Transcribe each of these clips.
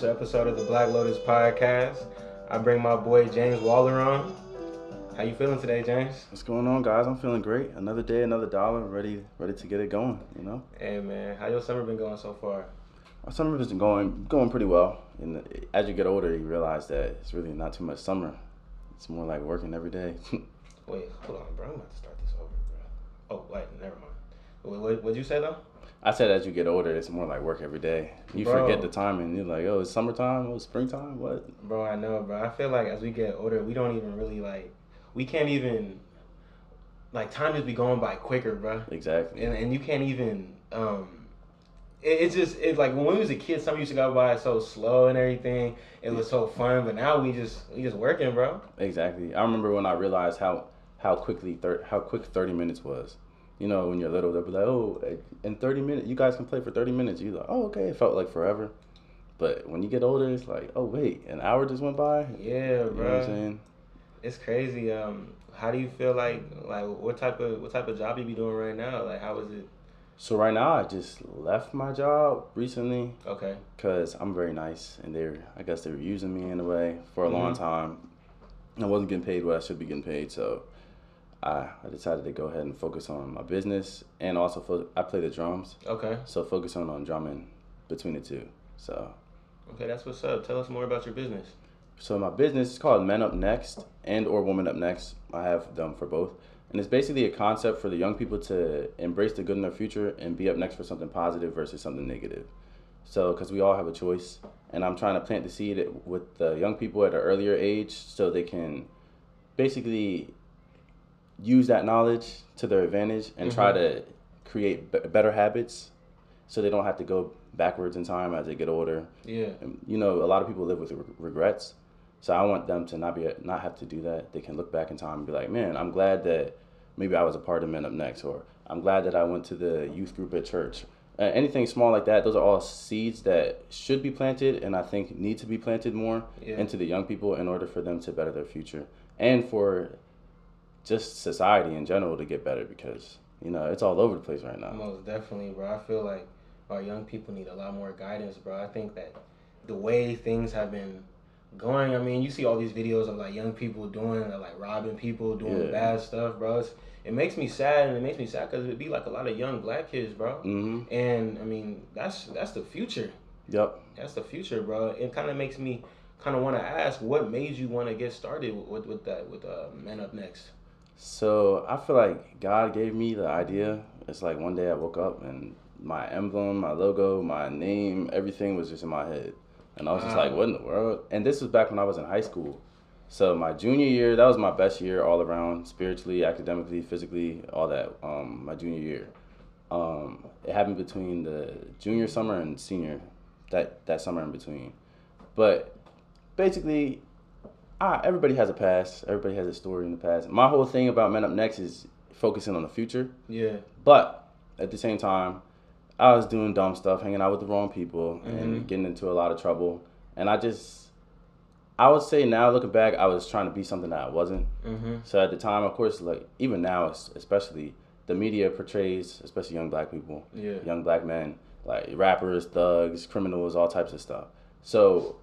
special episode of the Black Lotus podcast. I bring my boy James Waller on. How you feeling today, James? What's going on, guys? I'm feeling great. Another day, another dollar, ready, ready to get it going. You know, Hey man, how your summer been going so far? my summer has been going, going pretty well. And as you get older, you realize that it's really not too much summer. It's more like working every day. Wait, hold on, bro. I'm about to start this over, bro. Oh, wait, never mind. What, what, what'd you say though? I said as you get older, it's more like work every day. You Bro. forget the time, and you're like, oh, it's summertime, oh, it's springtime, what? Bro, I know, bro. I feel like as we get older, we don't even really like, we can't even, like, time just be going by quicker, bro. Exactly. and, and you can't even um it, it's just it's like when we was a kid some used to go by so slow and everything it was so fun but now we just we just working bro Exactly. I remember when I realized how how quickly thir- how quick 30 minutes was. You know, when you're little, they'll be like, "Oh, in 30 minutes, you guys can play for 30 minutes." You're like, "Oh, okay." It felt like forever. But when you get older, it's like, "Oh, wait, an hour just went by." yeah You know what I'm bro saying? it's crazy um how do you feel like like what type of what type of job you be doing right now like how is it So right now, I just left my job recently okay because I'm very nice, and they're I guess they were using me in a way for a long Mhm. time. I wasn't getting paid what I should be getting paid, so I, I decided to go ahead and focus on my business and also fo- I play the drums. okay So focusing on drumming between the two. So okay that's what's up tell us more about your business so my business is called Men Up Next and or Woman Up Next. I have them for both. And it's basically a concept for the young people to embrace the good in their future and be up next for something positive versus something negative. So because we all have a choice and I'm trying to plant the seed with the young people at an earlier age so they can basically use that knowledge to their advantage and try to create b- better habits so they don't have to go backwards in time as they get older yeah and, you know, a lot of people live with re- regrets. So I want them to not be not have to do that. They can look back in time and be like, man, I'm glad that maybe I was a part of Men Up Next, or I'm glad that I went to the youth group at church. Uh, anything small like that, those are all seeds that should be planted, and I think need to be planted more Yeah. into the young people in order for them to better their future and for just society in general to get better because you know it's all over the place right now. Most definitely, bro. I feel like our young people need a lot more guidance, bro. I think that the way things have been going, I mean, you see all these videos of like young people doing, uh, like robbing people, doing Yeah. bad stuff, bro. It's, it makes me sad, and it makes me sad because it'd be like a lot of young black kids, bro. hmm And I mean, that's that's the future. Yep. That's the future, bro. It kind of makes me kind of want to ask, what made you want to get started with, with, with that with uh, Men Up Next? So I feel like God gave me the idea. It's like one day I woke up and my emblem, my logo, my name, everything was just in my head. And I was just like, what in the world? And this was back when I was in high school. So my junior year, that was my best year all around, spiritually, academically, physically, all that. Um, my junior year. Um, it happened between the junior summer and senior, that that summer in between. But basically, ah, everybody has a past. Everybody has a story in the past. My whole thing about Men Up Next is focusing on the future. Yeah, But at the same time, I was doing dumb stuff, hanging out with the wrong people, Mhm. and getting into a lot of trouble. And I just, I would say now looking back, I was trying to be something that I wasn't. mm-hmm. So at the time, of course, like even now, especially the media portrays, especially young black people, yeah, young black men, like rappers, thugs, criminals, all types of stuff. So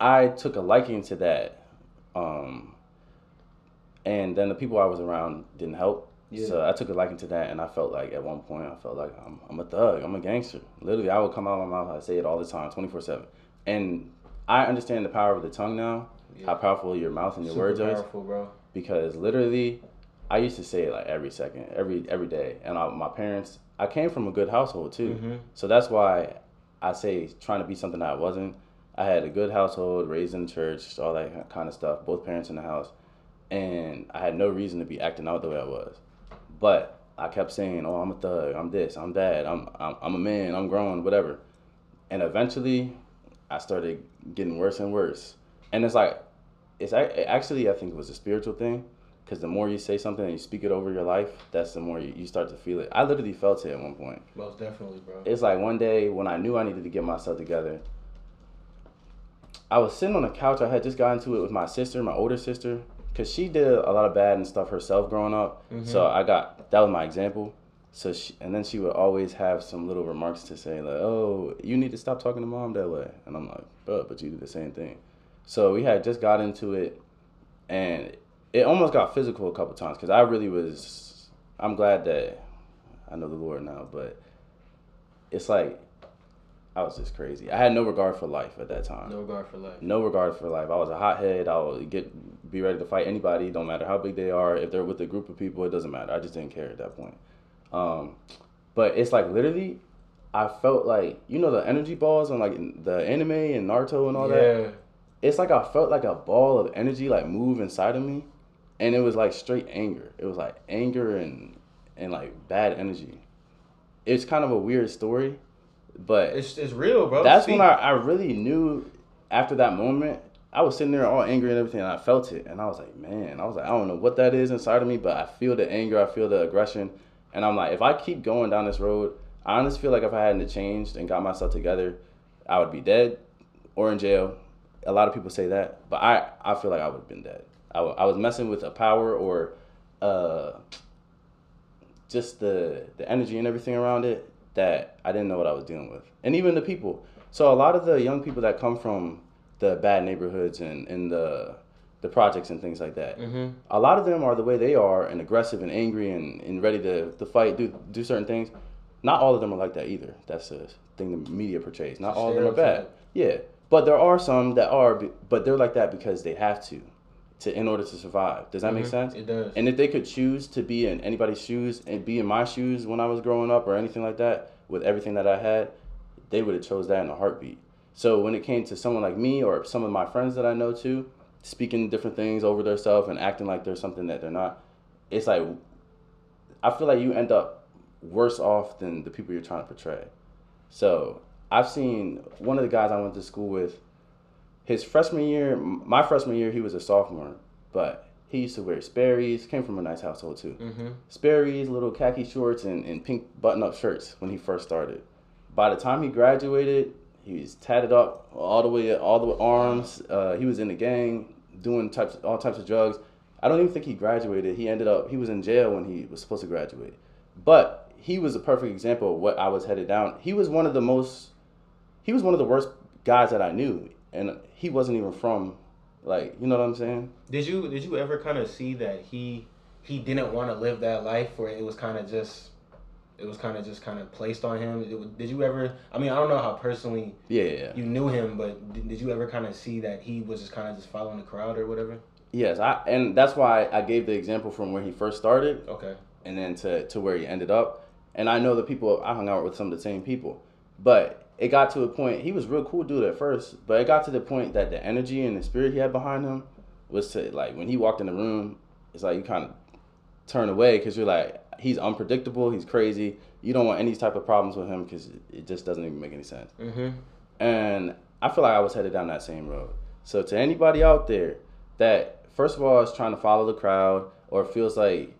I took a liking to that. Um, and then the people I was around didn't help. Yeah. So I took a liking to that, and I felt like at one point I felt like I'm, I'm a thug, I'm a gangster. Literally, I would come out of my mouth, I say it all the time, 24 seven. And I understand the power of the tongue now, Yeah. how powerful your mouth and your Super words are powerful, bro. because literally I used to say it like every second, every every day. And I, my parents, I came from a good household too, Mhm. so that's why I say trying to be something that I wasn't. I had a good household, raised in church, all that kind of stuff. Both parents in the house, and I had no reason to be acting out the way I was. But I kept saying, "Oh, I'm a thug. I'm this. I'm that. I'm I'm, I'm a man. I'm grown. Whatever." And eventually, I started getting worse and worse. And it's like, it's ac- actually I think it was a spiritual thing, because the more you say something and you speak it over your life, that's the more you, you start to feel it. I literally felt it at one point. Most definitely, bro. It's like one day when I knew I needed to get myself together. I was sitting on the couch. I had just gotten into it with my sister, my older sister, because she did a lot of bad and stuff herself growing up. Mm-hmm. So I got that was my example. So she, and then she would always have some little remarks to say like, "Oh, you need to stop talking to mom that way," and I'm like, "But, but you do the same thing." So we had just got into it, and it almost got physical a couple times because I really was. I'm glad that I know the Lord now, but it's like I was just crazy. I had no regard for life at that time. No regard for life. No regard for life. I was a hothead. I would get be ready to fight anybody. Don't matter how big they are. If they're with a group of people, it doesn't matter. I just didn't care at that point. Um, but it's like literally, I felt like you know the energy balls on like the anime and Naruto and all that? yeah. that. It's like I felt like a ball of energy like move inside of me, and it was like straight anger. It was like anger and and like bad energy. It's kind of a weird story, but It's it's real, bro. that's Speak. when I, I really knew after that moment i was sitting there all angry and everything and i felt it. And i was like man i was like i don't know what that is inside of me but i feel the anger i feel the aggression. And i'm like if i keep going down this road i honestly feel like if i hadn't changed and got myself together i would be dead or in jail. A lot of people say that but i, I feel like i would have been dead. I, I was messing with a power or uh, just the the energy and everything around it that I didn't know what I was dealing with. And even the people. So a lot of the young people that come from the bad neighborhoods and, and the the projects and things like that. Mm-hmm. A lot of them are the way they are and aggressive and angry and, and ready to, to fight, do do certain things. Not all of them are like that either. That's a thing the media portrays. Not all of them are bad. Yeah. But there are some that are but they're like that because they have to to in order to survive. Does that make Mhm. sense? It does. And if they could choose to be in anybody's shoes and be in my shoes when I was growing up or anything like that, with everything that I had, they would have chose that in a heartbeat. So when it came to someone like me or some of my friends that I know too, speaking different things over themselves and acting like they're something that they're not, it's like I feel like you end up worse off than the people you're trying to portray. So I've seen one of the guys I went to school with. His freshman year, my freshman year, he was a sophomore, but he used to wear Sperry's. Came from a nice household too. mm-hmm. Sperry's, little khaki shorts, and, and pink button-up shirts when he first started. By the time he graduated, he was tatted up all the way, all the arms. Uh, he was in the gang, doing types, all types of drugs. I don't even think he graduated. He ended up, he was in jail when he was supposed to graduate. But he was a perfect example of what I was headed down. He was one of the most, he was one of the worst guys that I knew, and he wasn't even from, like, you know what I'm saying? Did you did you ever kind of see that he he didn't want to live that life where it was kind of just it was kind of just kind of placed on him? Was- did you ever? I mean, I don't know how personally Yeah, yeah, yeah. you knew him, but did, did you ever kind of see that he was just kind of just following the crowd or whatever? Yes, I and that's why I gave the example from where he first started Okay. and then to, to where he ended up. And I know the people I hung out with some of the same people. But it got to a point he was real cool dude at first, but it got to the point that the energy and the spirit he had behind him was to like when he walked in the room, it's like you kind of turn away because you're like he's unpredictable, he's crazy. You don't want any type of problems with him because it just doesn't even make any sense. Mm-hmm. And I feel like I was headed down that same road. So to anybody out there that first of all is trying to follow the crowd or feels like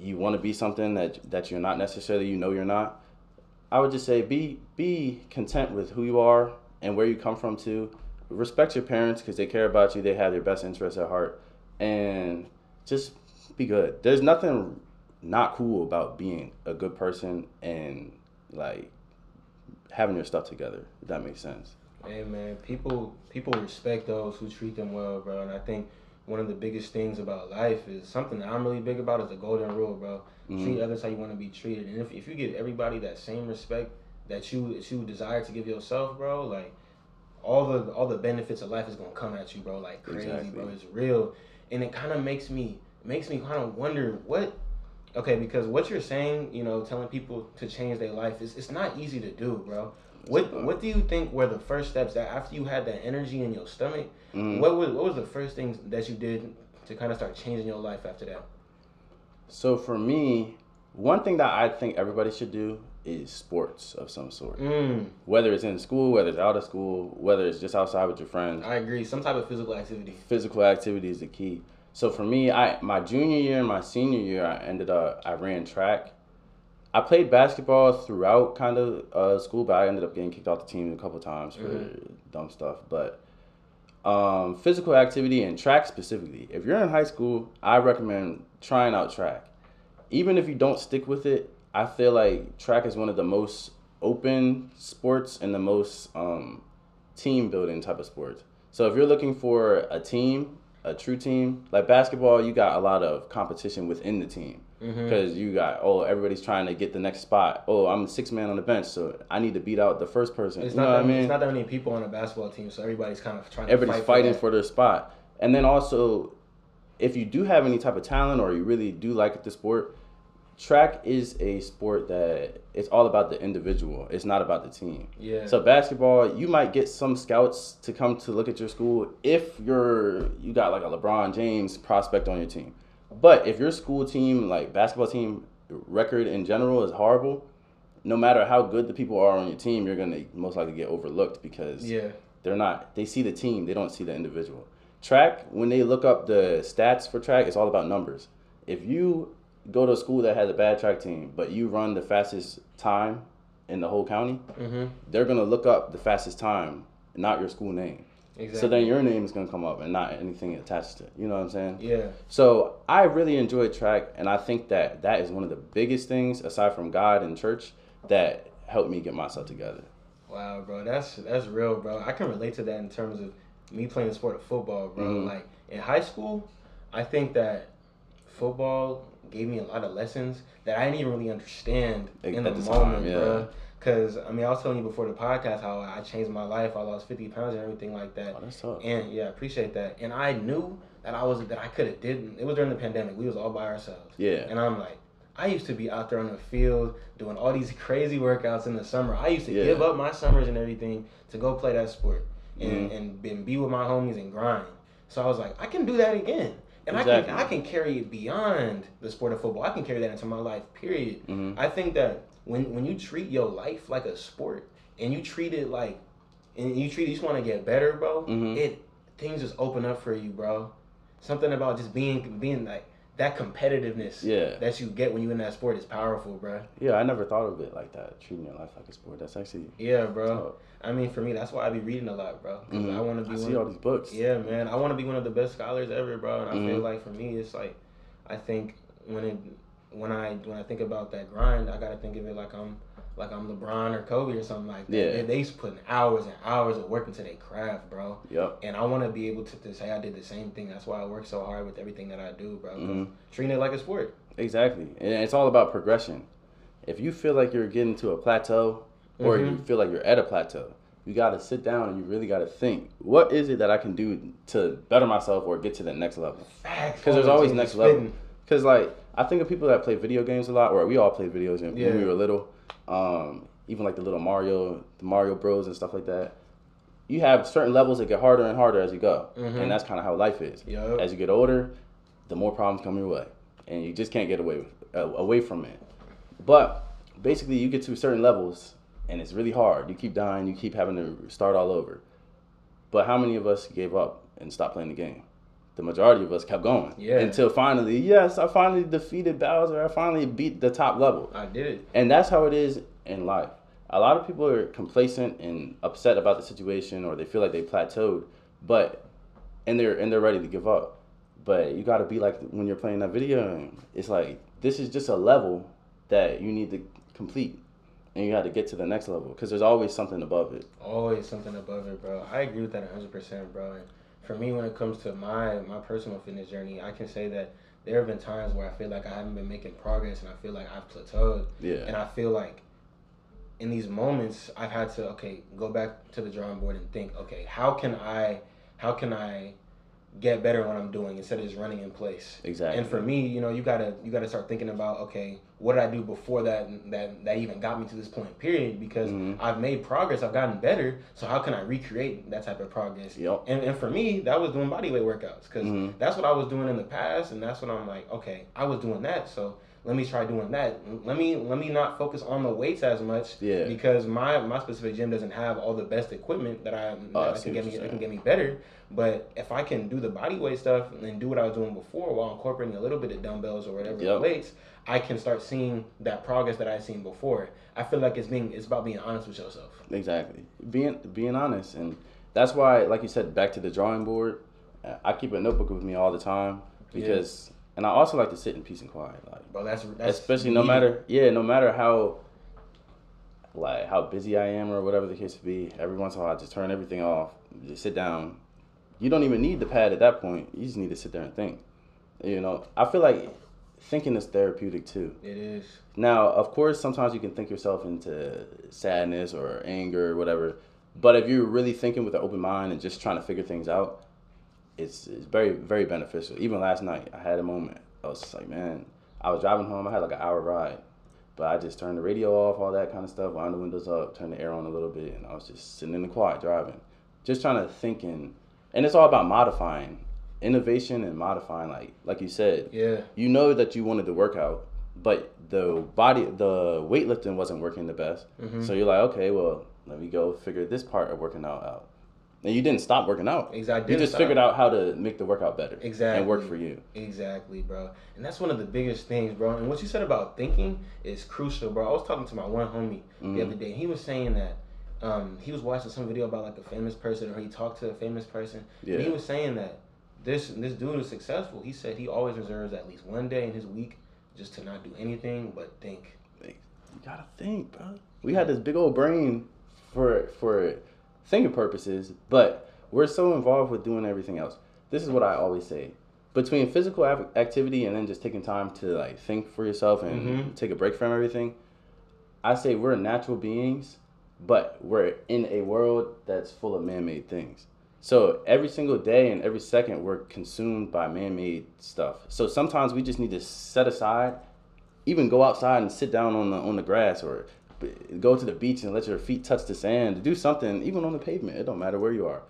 you want to be something that that you're not necessarily you know you're not, I would just say be be content with who you are and where you come from too. Respect your parents because they care about you. They have their best interests at heart, and just be good. There's nothing not cool about being a good person and like having your stuff together. If that makes sense. Hey man, people people respect those who treat them well, bro. And I think one of the biggest things about life is something that I'm really big about is the golden rule, bro. Treat Mhm. others how you want to be treated. And if, if you give everybody that same respect that you that you desire to give yourself, bro, like all the all the benefits of life is gonna come at you, bro, like crazy, Exactly. bro. It's real. And it kind of makes me makes me kind of wonder what okay, because what you're saying, you know, telling people to change their life is it's not easy to do, bro. What not. what do you think were the first steps that after you had that energy in your stomach, Mhm. what was what was the first things that you did to kind of start changing your life after that? So for me, one thing that I think everybody should do is sports of some sort. Mm, Whether it's in school, whether it's out of school, whether it's just outside with your friends. I agree. Some type of physical activity. physical activity is the key. So for me, I my junior year and my senior year, I ended up I ran track. I played basketball throughout kind of uh, school, but I ended up getting kicked off the team a couple times for Mhm. dumb stuff. But um, physical activity and track specifically, if you're in high school, I recommend trying out track. even if you don't stick with it, I feel like track is one of the most open sports and the most um, team building type of sports. So if you're looking for a team, a true team, like basketball, you got a lot of competition within the team because mm-hmm. you got oh everybody's trying to get the next spot. Oh, I'm six man on the bench, so I need to beat out the first person. It's you not that, I mean? It's not that many people on a basketball team, so everybody's kind of trying. Everybody's fight Everybody's fighting for, for their spot, and then also, if you do have any type of talent or you really do like the sport, track is a sport that it's all about the individual. It's not about the team. Yeah. So basketball, you might get some scouts to come to look at your school if you're you got like a LeBron James prospect on your team. But if your school team, like basketball team, record in general is horrible, no matter how good the people are on your team, you're gonna most likely get overlooked because yeah. they're not. They see the team, they don't see the individual. Track, when they look up the stats for track, it's all about numbers. If you go to a school that has a bad track team, but you run the fastest time in the whole county, mm-hmm. they're gonna look up the fastest time, not your school name. Exactly. So then your name is gonna come up and not anything attached to it. You know what I'm saying? Yeah. So I really enjoy track, and I think that that is one of the biggest things aside from God and church that helped me get myself together. Wow, bro, that's that's real, bro. I can relate to that in terms of me playing the sport of football, bro. Mm-hmm. Like in high school, I think that football gave me a lot of lessons that I didn't even really understand in the, the moment, time, yeah. bro. Cause I mean, I was telling you before the podcast how I changed my life. I lost fifty pounds and everything like that. Oh, that's. And yeah, I appreciate that. And I knew that I was that I could have didn't. It was during the pandemic. We was all by ourselves. Yeah. And I'm like, I used to be out there on the field doing all these crazy workouts in the summer. I used to yeah. give up my summers and everything to go play that sport and mm-hmm. and, and be with my homies and grind. So I was like, I can do that again. And exactly. I can I can carry it beyond the sport of football. I can carry that into my life. Period. Mm-hmm. I think that when when you treat your life like a sport and you treat it like and you treat you just want to get better, bro. Mm-hmm. It things just open up for you, bro. Something about just being being like that competitiveness yeah. that you get when you in that sport is powerful, bro. Yeah, I never thought of it like that. Treating your life like a sport. That's actually yeah, bro. Tough. I mean, for me, that's why I be reading a lot, bro. Because mm-hmm. I want to be. I see all these books. Yeah, man. I want to be one of the best scholars ever, bro. And I mm-hmm. feel like for me, it's like, I think when it when I when I think about that grind, I gotta think of it like I'm like I'm LeBron or Kobe or something like that. Yeah. They, they used to put hours and hours of work into their craft, bro. Yep. And I want to be able to, to say I did the same thing. That's why I work so hard with everything that I do, bro. Mm-hmm. Treating it like a sport. Exactly, and it's all about progression. If you feel like you're getting to a plateau, or mm-hmm. you feel like you're at a plateau, you got to sit down and you really got to think what is it that i can do to better myself or get to the next level because there's always next level because like i think of people that play video games a lot or we all played videos when yeah. we were little um, even like the little mario the mario bros and stuff like that you have certain levels that get harder and harder as you go mm-hmm. and that's kind of how life is yep. as you get older the more problems come your way and you just can't get away with, uh, away from it but basically you get to certain levels and it's really hard. You keep dying, you keep having to start all over. But how many of us gave up and stopped playing the game? The majority of us kept going. Yeah. Until finally, yes, I finally defeated Bowser. I finally beat the top level. I did it. And that's how it is in life. A lot of people are complacent and upset about the situation or they feel like they plateaued, but and they're and they're ready to give up. But you got to be like when you're playing that video game. It's like this is just a level that you need to complete and you got to get to the next level because there's always something above it. Always something above it, bro. I agree with that 100%, bro. For me, when it comes to my my personal fitness journey, I can say that there have been times where I feel like I haven't been making progress, and I feel like I've plateaued. Yeah. And I feel like in these moments, I've had to okay go back to the drawing board and think, okay, how can I, how can I get better what I'm doing instead of just running in place. Exactly. And for me, you know, you gotta you gotta start thinking about okay, what did I do before that that that even got me to this point? Period. Because mm-hmm. I've made progress, I've gotten better. So how can I recreate that type of progress? Yep. And and for me, that was doing bodyweight workouts because mm-hmm. that's what I was doing in the past, and that's what I'm like. Okay, I was doing that, so let me try doing that. Let me let me not focus on the weights as much. Yeah. Because my my specific gym doesn't have all the best equipment that I oh, that can get me that can get me better. But if I can do the body weight stuff and do what I was doing before while incorporating a little bit of dumbbells or whatever yep. weights, I can start seeing that progress that I've seen before. I feel like it's being it's about being honest with yourself. Exactly. Being being honest and that's why like you said back to the drawing board. I keep a notebook with me all the time because and I also like to sit in peace and quiet. Like, bro, that's, that's especially no matter yeah, no matter how like how busy I am or whatever the case may be. Every once in a while, I just turn everything off, just sit down. You don't even need the pad at that point. You just need to sit there and think. You know, I feel like thinking is therapeutic too. It is. Now, of course, sometimes you can think yourself into sadness or anger or whatever. But if you're really thinking with an open mind and just trying to figure things out, it's, it's very, very beneficial. Even last night, I had a moment. I was just like, man, I was driving home. I had like an hour ride. But I just turned the radio off, all that kind of stuff, wound the windows up, turned the air on a little bit, and I was just sitting in the quiet driving. Just trying to think and and it's all about modifying. Innovation and modifying, like like you said. Yeah. You know that you wanted to work out, but the body the weightlifting wasn't working the best. Mhm. So you're like, okay, well, let me go figure this part of working out out. And you didn't stop working out. Exactly. You just Stop. figured out how to make the workout better. Exactly. And work for you. Exactly, bro. And that's one of the biggest things, bro. And what you said about thinking is crucial, bro. I was talking to my one homie Mhm. the other day. He was saying that um, he was watching some video about like a famous person, or he talked to a famous person. Yeah. And he was saying that this this dude is successful. He said he always reserves at least one day in his week just to not do anything but think. You gotta think, bro. We had this big old brain for for thinking purposes, but we're so involved with doing everything else. This is what I always say: between physical activity and then just taking time to like think for yourself and Mhm. take a break from everything. I say we're natural beings, but we're in a world that's full of man-made things. So every single day and every second, we're consumed by man-made stuff. So sometimes we just need to set aside even go outside and sit down on the on the grass or go to the beach and let your feet touch the sand. Do something even on the pavement. It don't matter where you are,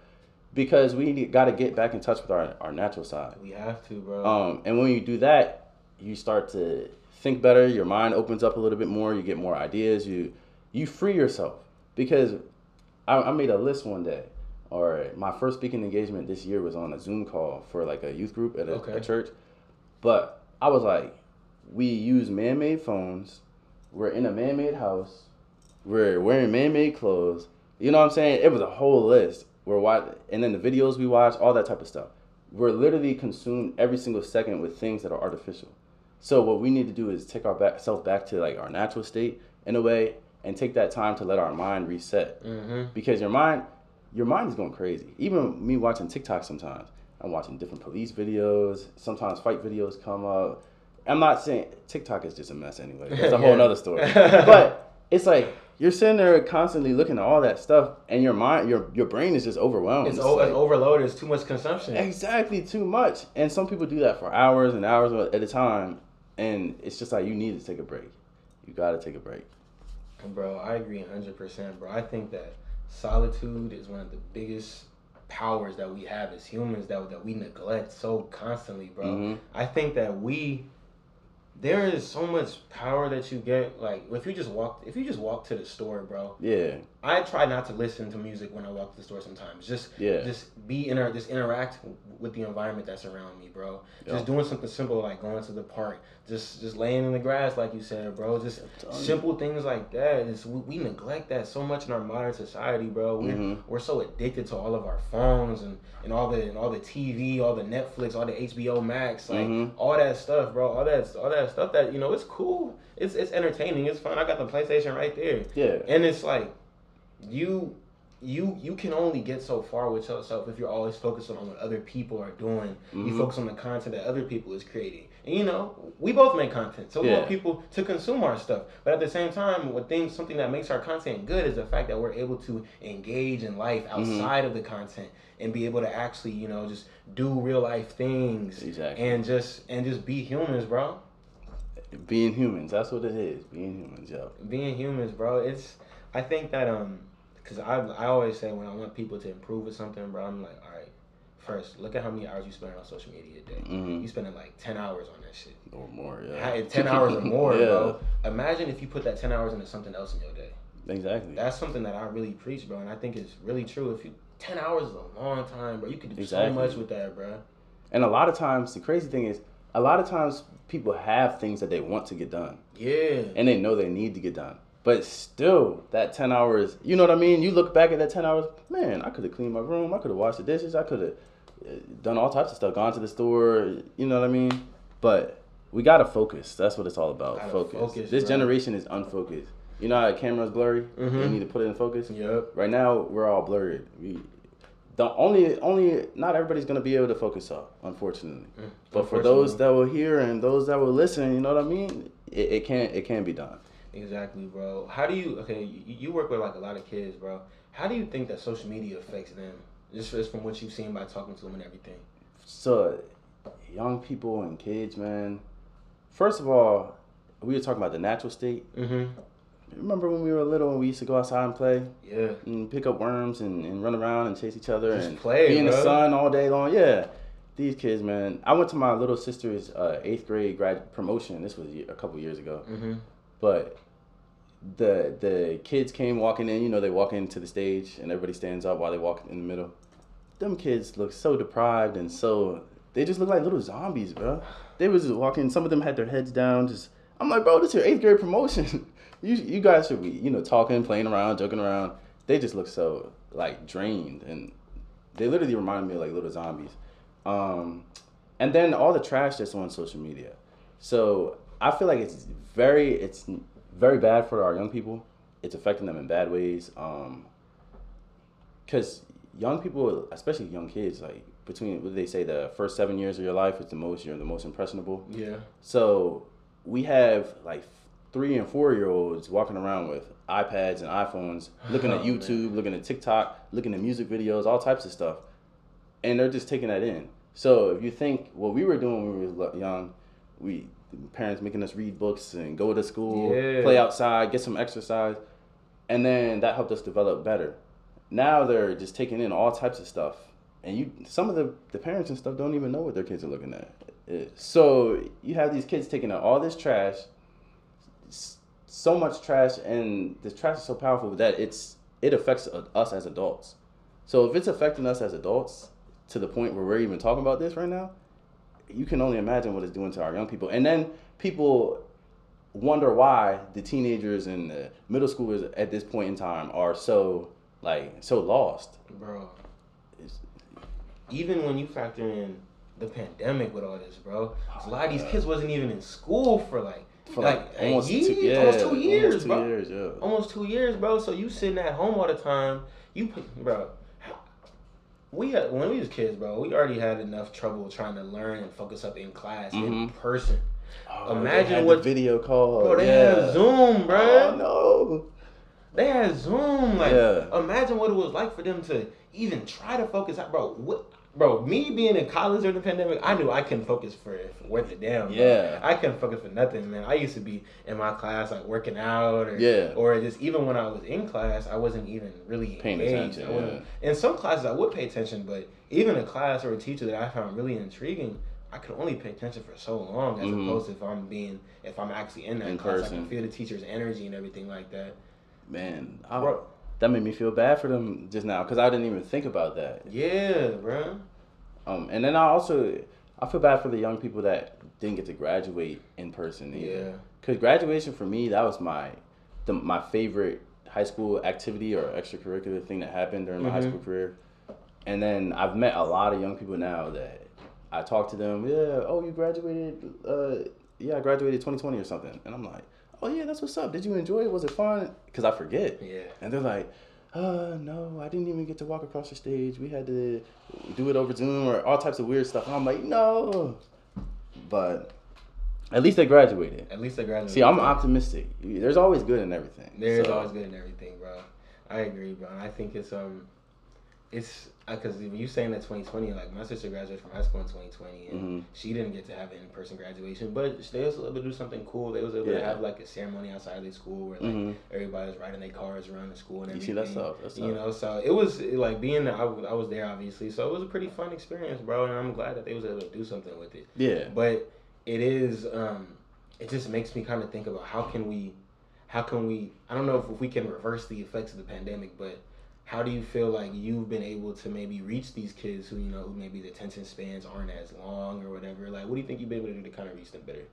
because we got to get back in touch with our, our natural side. We have to, bro. Um, and when you do that, you start to think better. Your mind opens up a little bit more. You get more ideas. You you free yourself because I, I made a list one day. Or my first speaking engagement this year was on a Zoom call for like a youth group at a, Okay. a church. But I was like, we use man-made phones. We're in a man-made house. We're wearing man-made clothes. You know what I'm saying? It was a whole list. We're watch, and then the videos we watch, all that type of stuff. We're literally consumed every single second with things that are artificial. So what we need to do is take our back, self back to like our natural state in a way, and take that time to let our mind reset. mm-hmm. Because your mind, your mind is going crazy. Even me watching TikTok sometimes, I'm watching different police videos. Sometimes fight videos come up. I'm not saying TikTok is just a mess anyway. That's a whole Yeah. nother story. but it's like you're sitting there constantly looking at all that stuff, and your mind, your your brain is just overwhelmed. It's, It's o- like- it's overloaded. It's too much consumption. Exactly, too much. And some people do that for hours and hours at a time, and it's just like you need to take a break. You got to take a break. Bro, I agree 100%, bro. I think that solitude is one of the biggest powers that we have as humans that, that we neglect so constantly, bro. Mhm. I think that we there is so much power that you get like if you just walk if you just walk to the store, bro. Yeah, I try not to listen to music when I walk to the store sometimes. Just Yeah. just be inter just interact with the environment that's around me, bro. Yeah. Just doing something simple like going to the park, just just laying in the grass like you said, bro. Just simple things like that. Is we, we neglect that so much in our modern society, bro. We're Mhm. we're so addicted to all of our phones and, and all the and all the TV, all the Netflix, all the HBO Max, like Mhm. all that stuff, bro. All that all that stuff that you know it's cool. It's it's entertaining. It's fun. I got the PlayStation right there. yeah, And it's like you you you can only get so far with yourself if you're always focusing on what other people are doing. You Mhm. focus on the content that other people is creating. And you know, we both make content, so we want people to consume our stuff. But at the same time, what things something that makes our content good is the fact that we're able to engage in life Mm-hmm. outside of the content and be able to actually, you know, just do real life things Exactly. and just and just be humans, bro. being humans. That's what it is. Being humans, yo. being humans, bro. It's I think that um, cause I I always say when I want people to improve with something, bro, I'm like, all right, first look at how many hours you spend on social media a day. Mhm. You spending like ten hours on that shit. Or more, yeah. Ten hours or more, yeah. bro. Imagine if you put that ten hours into something else in your day. Exactly. That's something that I really preach, bro, and I think it's really true. If you ten hours is a long time, bro. You could do Exactly. so much with that, bro. And a lot of times, the crazy thing is, a lot of times people have things that they want to get done, Yeah. and they know they need to get done. But still, that ten hours, you know what I mean? You look back at that ten hours, man. I could have cleaned my room. I could have washed the dishes. I could have done all types of stuff. Gone to the store. You know what I mean? But we gotta focus. That's what it's all about. Gotta Focus. focus, this bro. generation is unfocused. You know how a camera's blurry? Mhm. You need to put it in focus. Yep. Right now, we're all blurred. We, the only, only, not everybody's gonna be able to focus up, unfortunately. But for those that will hear and those that will listen, you know what I mean? It, it can, it can be done. Exactly, bro. How do you? Okay, you, work with like a lot of kids, bro. How do you think that social media affects them? Just, just from what you've seen by talking to them and everything. So, young people and kids, man. First of all, we were talking about the natural state. Mm-hmm. Remember when we were little and we used to go outside and play Yeah. and pick up worms and, and run around and chase each other Just and play, be in the sun all day long? Yeah. These kids, man. I went to my little sister's uh, eighth grade grad promotion. This was a a couple years ago. Mm-hmm. But the the kids came walking in. You know, they walk into the stage and everybody stands up while they walk in the middle. Them kids look so deprived and so they just look like little zombies, bro. They was just walking. Some of them had their heads down. Just I'm like, bro, this is your eighth grade promotion. you you guys should be you know talking, playing around, joking around. They just look so like drained and they literally remind me of like little zombies. Um, and then all the trash that's on social media. So I feel like it's very it's very bad for our young people. It's affecting them in bad ways. Um, cause young people, especially young kids, like between what they say the first seven years of your life is the most you're the most impressionable. Yeah. So we have like three and four year olds walking around with iPads and iPhones, looking at Oh, YouTube, looking at TikTok, looking at music videos, all types of stuff, and they're just taking that in. So if you think what we were doing when we were young, we parents making us read books and go to school, Yeah. play outside, get some exercise, and then that helped us develop better. Now they're just taking in all types of stuff, and you some of the the parents and stuff don't even know what their kids are looking at. Uh, So you have these kids taking out all this trash, so much trash, and this trash is so powerful that it's it affects us as adults. So if it's affecting us as adults to the point where we're even talking about this right now, you can only imagine what it's doing to our young people. And then people wonder why the teenagers and the middle schoolers at this point in time are so like so lost. Bro. It's- Even when you factor in the pandemic with all this, bro, a lot of these Oh, kids wasn't even in school for like For like, like, almost year, two, yeah, almost two years, almost two bro. years, yeah. Almost two years, bro. So you sitting at home all the time. You, bro. We had, when we was kids, bro. We already had enough trouble trying to learn and focus up in class in Mhm. person. Oh, Imagine they had what- the video call. Bro, they yeah. had Zoom, bro. Oh no. They had Zoom. Like, Yeah. imagine what it was like for them to even try to focus. Bro, what? Bro, me being in college during the pandemic, I knew I couldn't focus for, for worth a damn. bro. Yeah. I couldn't focus for nothing, man. I used to be in my class like working out, or Yeah. or just even when I was in class, I wasn't even really Paying engaged. attention, wasn't- In some classes, I would pay attention, but even a class or a teacher that I found really intriguing. I could only pay attention for so long, as Mhm. opposed to if I'm being, if I'm actually in that In class, I can feel the teacher's energy and everything like that. Man, I, Bro, that made me feel bad for them just now because I didn't even think about that. Yeah, bro. Um, and then I also I feel bad for the young people that didn't get to graduate in person. Either. Yeah. Cause graduation for me that was my the my favorite high school activity or extracurricular thing that happened during my high Mhm. school career. And then I've met a lot of young people now that I talk to them. Yeah, oh, you graduated. Uh, yeah, I graduated 2020 or something. And I'm like, oh yeah, that's what's up. Did you enjoy it? Was it fun? Cause I forget. Yeah. And they're like, uh, no, I didn't even get to walk across the stage. We had to do it over Zoom or all types of weird stuff. And I'm like, no. But at least they graduated. At least I graduated. See, I'm optimistic. There's always good in everything. There's So, always good in everything, bro. I agree, bro. I think it's um, it's because you saying that 2020, like my sister graduated from high school in 2020, and Mhm. she didn't get to have an in-person graduation, but they was able to do something cool. They was able to have like a ceremony outside of the school where like Mhm. everybody was riding their cars around the school and everything. You see, that's tough. That's You know, so it was like being there. I, was- I was there obviously, so it was a pretty fun experience, bro. And I'm glad that they was able to do something with it. Yeah. But it is, um, it just makes me kind of think about how can we, how can we? I don't know if we can reverse the effects of the pandemic, but how do you feel like you've been able to maybe reach these kids who you know who maybe the attention spans aren't as long or whatever? Like, what do you think you've been able to do to kind of reach them better?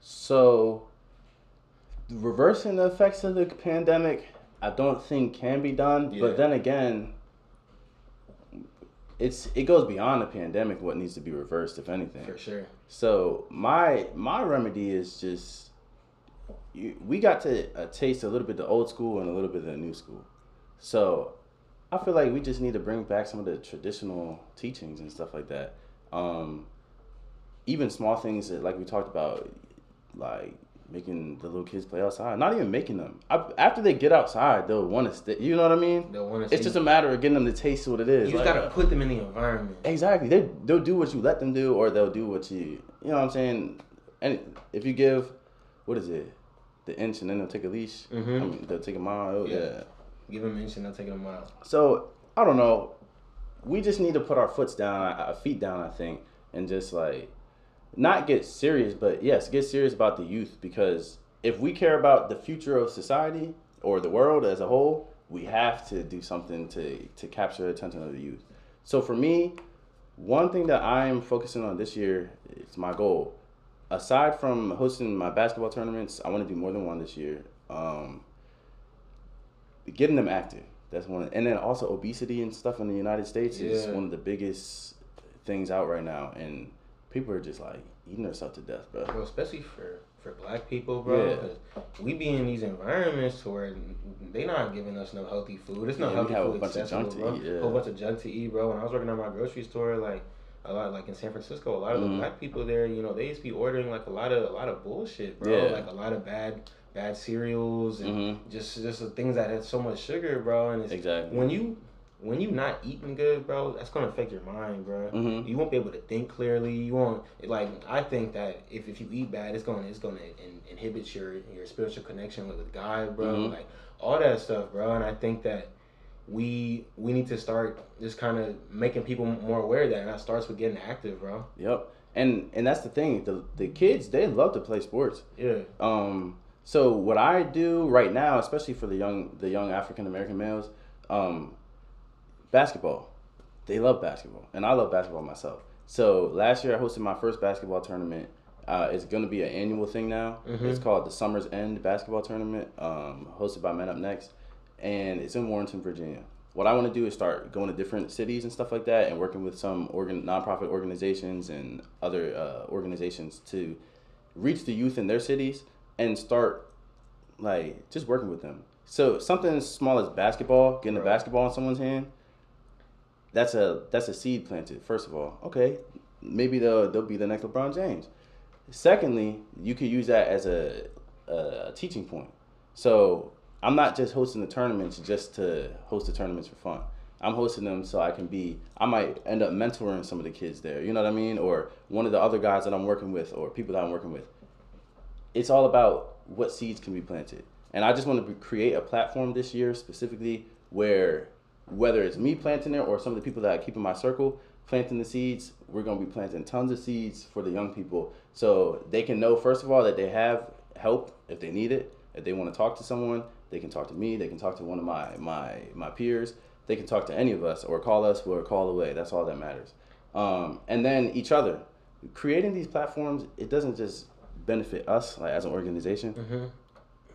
So, reversing the effects of the pandemic, I don't think can be done. Yeah. But then again, it's it goes beyond the pandemic. What needs to be reversed, if anything. For sure. So my my remedy is just you, we got to uh, taste a little bit the old school and a little bit of the new school. So I feel like we just need to bring back some of the traditional teachings and stuff like that. Um, even small things that like we talked about, like making the little kids play outside. Not even making them. I, after they get outside, they'll want to stay. You know what I mean? They'll want to. It's just a matter of getting them to taste what it is. You just Like, gotta put them in the environment. Exactly. They they'll do what you let them do, or they'll do what you you know what I'm saying. And if you give, what is it, the inch, and then they'll take a leash. Mhm. I mean, they'll take a mile. Yeah. Yeah. Give them an inch and they'll take them a mile. So I don't know. We just need to put our foots down, our feet down. I think, and just like not get serious, but yes, get serious about the youth because if we care about the future of society or the world as a whole, we have to do something to to capture the attention of the youth. So for me, one thing that I'm focusing on this year is my goal. Aside from hosting my basketball tournaments, I want to do more than one this year. Um, getting them active. That's one, and then also obesity and stuff in the United States is Yeah. one of the biggest things out right now, and people are just like eating themselves to death, bro. Bro, especially for for black people, bro. Yeah. we be in these environments where they not giving us no healthy food. It's not Yeah, we healthy food bunch of accessible, junk to bro. eat, yeah. A whole bunch of junk to eat, bro. When I was working at my grocery store, like a lot, like in San Francisco, a lot of Mhm. the black people there, you know, they used to be ordering like a lot of a lot of bullshit, bro. Yeah. Like a lot of bad bad cereals and hmm just just the things that have so much sugar, bro. And it's Exactly. when you when you not eating good, bro, that's gonna affect your mind, bro. Mhm. You won't be able to think clearly. You won't like. I think that if, if you eat bad, it's gonna it's gonna in, inhibit your your spiritual connection with, with God, bro. Mhm. Like all that stuff, bro. And I think that we we need to start just kind of making people more aware of that, and that starts with getting active, bro. Yep. And and that's the thing. The the kids they love to play sports. Yeah. Um, so what I do right now, especially for the young the young African American males, um, basketball. They love basketball, and I love basketball myself. So last year I hosted my first basketball tournament. Uh, it's going to be an annual thing now. Mhm. It's called the Summers End Basketball Tournament, um, hosted by Men Up Next, and it's in Warrenton, Virginia. What I want to do is start going to different cities and stuff like that, and working with some organ nonprofit organizations and other uh, organizations to reach the youth in their cities and start like just working with them. So something as small as basketball, getting a basketball in someone's hand, that's a that's a seed planted. First of all, okay, maybe they'll they'll be the next LeBron James. Secondly, you could use that as a a teaching point. So I'm not just hosting the tournaments just to host the tournaments for fun. I'm hosting them so I can be. I might end up mentoring some of the kids there. You know what I mean? Or one of the other guys that I'm working with, or people that I'm working with. It's all about what seeds can be planted, and I just want to create a platform this year specifically where whether it's me planting it or some of the people that I keep in my circle planting the seeds, we're gonna be planting tons of seeds for the young people so they can know first of all that they have help if they need it. If they want to talk to someone, they can talk to me. They can talk to one of my my my peers. They can talk to any of us or call us. We're call away. That's all that matters. Um, and then each other. Creating these platforms, it doesn't just benefit us like as an organization Mm-hmm.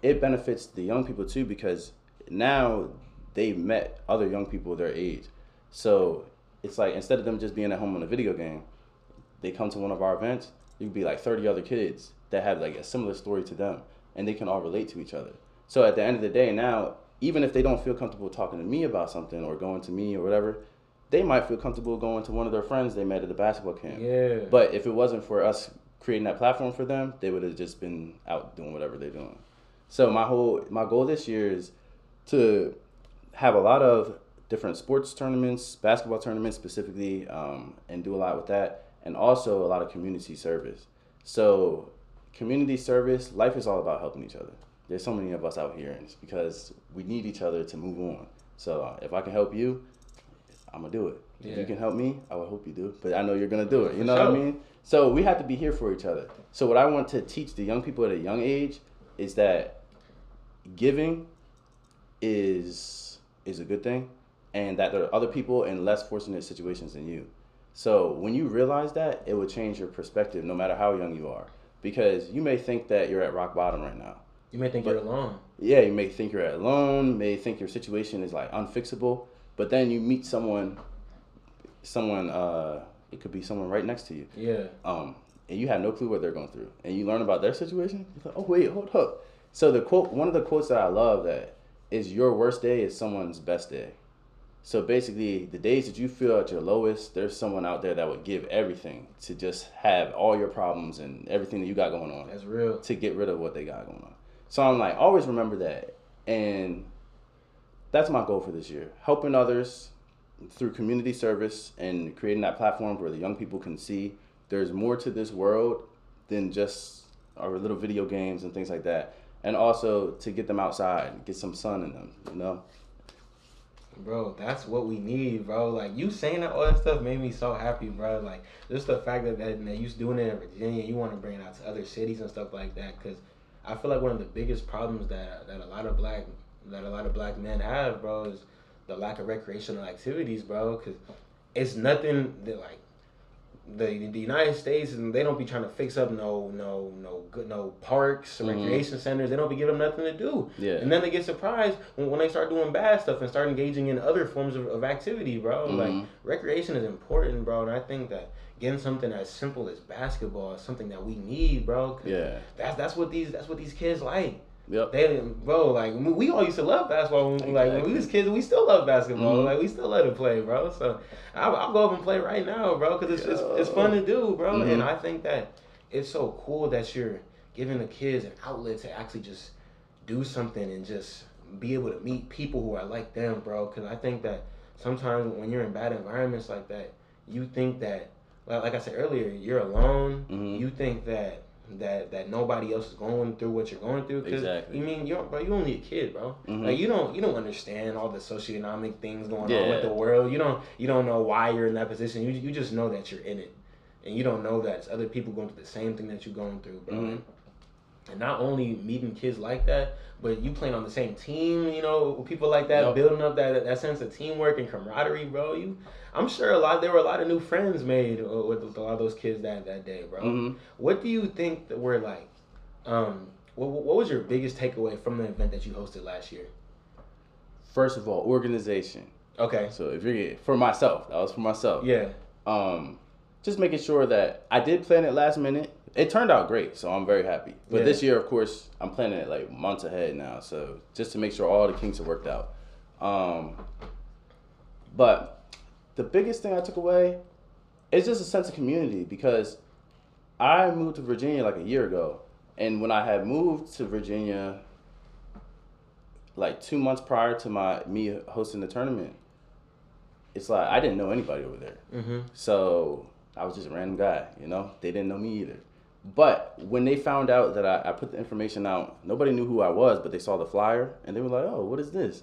it benefits the young people too because now they've met other young people their age. So it's like instead of them just being at home on a video game, they come to one of our events. You could be like thirty other kids that have like a similar story to them, and they can all relate to each other. So at the end of the day, now even if they don't feel comfortable talking to me about something or going to me or whatever, they might feel comfortable going to one of their friends they met at the basketball camp. Yeah. But if it wasn't for us creating that platform for them, they would have just been out doing whatever they're doing. So my whole my goal this year is to have a lot of different sports tournaments, basketball tournaments specifically, um, and do a lot with that, and also a lot of community service. So community service, life is all about helping each other. There's so many of us out here, and it's because we need each other to move on. So uh, if I can help you, I'm gonna do it. If you can help me, I would hope you do. But I know you're gonna do it. You know what I mean? So we have to be here for each other. So what I want to teach the young people at a young age is that giving is is a good thing and that there are other people in less fortunate situations than you. So when you realize that, it will change your perspective no matter how young you are. Because you may think that you're at rock bottom right now. you may think but- you're alone. Yeah, you may think you're alone, may think your situation is like unfixable, but then you meet someone someone. Uh, it could be someone right next to you. Yeah. Um, and you have no clue what they're going through, and you learn about their situation. You're like, oh wait, hold up. So the quote, one of the quotes that I love that is your worst day is someone's best day. So basically, the days that you feel at your lowest, there's someone out there that would give everything to just have all your problems and everything that you got going on. That's real. To get rid of what they got going on. So I'm like, always remember that. And that's my goal for this year. Helping others through community service and creating that platform where the young people can see there's more to this world than just our little video games and things like that. And also to get them outside, get some sun in them, you know? Bro, that's what we need, bro. Like you saying that all that stuff made me so happy, bro. Like just the fact that that, that you doing it in Virginia, you want to bring it out to other cities and stuff like that. Cause I feel like one of the biggest problems that that a lot of black that a lot of black men have, bro, is the lack of recreational activities, bro. Cause it's nothing that like the the United States and they don't be trying to fix up no no no good no parks mm-hmm. recreation centers. They don't be giving them nothing to do. Yeah. And then they get surprised when, when they start doing bad stuff and start engaging in other forms of, of activity, bro. Mm-hmm. Like recreation is important, bro. And I think that getting something as simple as basketball is something that we need, bro. Yeah. That's that's what these that's what these kids like. Yep. They bro, like we all used to love basketball. When, exactly. Like when we was kids, we still love basketball. Mm-hmm. Like we still love to play, bro. So I'll, I'll, go up and play right now, bro, because it's, it's, it's fun to do, bro. Mm-hmm. And I think that it's so cool that you're giving the kids an outlet to actually just do something and just be able to meet people who are like them, bro. Because I think that sometimes when you're in bad environments like that, you think that, like, like I said earlier, you're alone. Mm-hmm. You think that that that nobody else is going through what you're going through. Cause exactly. You mean you're bro, you only a kid, bro. Mm-hmm. Like you don't you don't understand all the socioeconomic things going yeah. on with the world. You don't you don't know why you're in that position. You you just know that you're in it, and you don't know that it's other people going through the same thing that you're going through, bro. Mm-hmm. And not only meeting kids like that, but you playing on the same team, you know, with people like that, yep. building up that that sense of teamwork and camaraderie, bro. You, I'm sure a lot there were a lot of new friends made with, with a lot of those kids that that day, bro. Mm-hmm. What do you think that were like? Um, what, what was your biggest takeaway from the event that you hosted last year? First of all, organization. Okay. So if you're for myself, that was for myself. Yeah. Um, just making sure that I did plan it last minute it turned out great, so I'm very happy. But yeah. this year, of course, I'm planning it like months ahead now, so just to make sure all the kinks are worked out. Um, but the biggest thing I took away is just a sense of community because I moved to Virginia like a year ago, and when I had moved to Virginia, like two months prior to my me hosting the tournament, it's like I didn't know anybody over there. Mm-hmm. So I was just a random guy, you know. They didn't know me either. But when they found out that I, I, put the information out, nobody knew who I was, but they saw the flyer and they were like, "Oh, what is this?"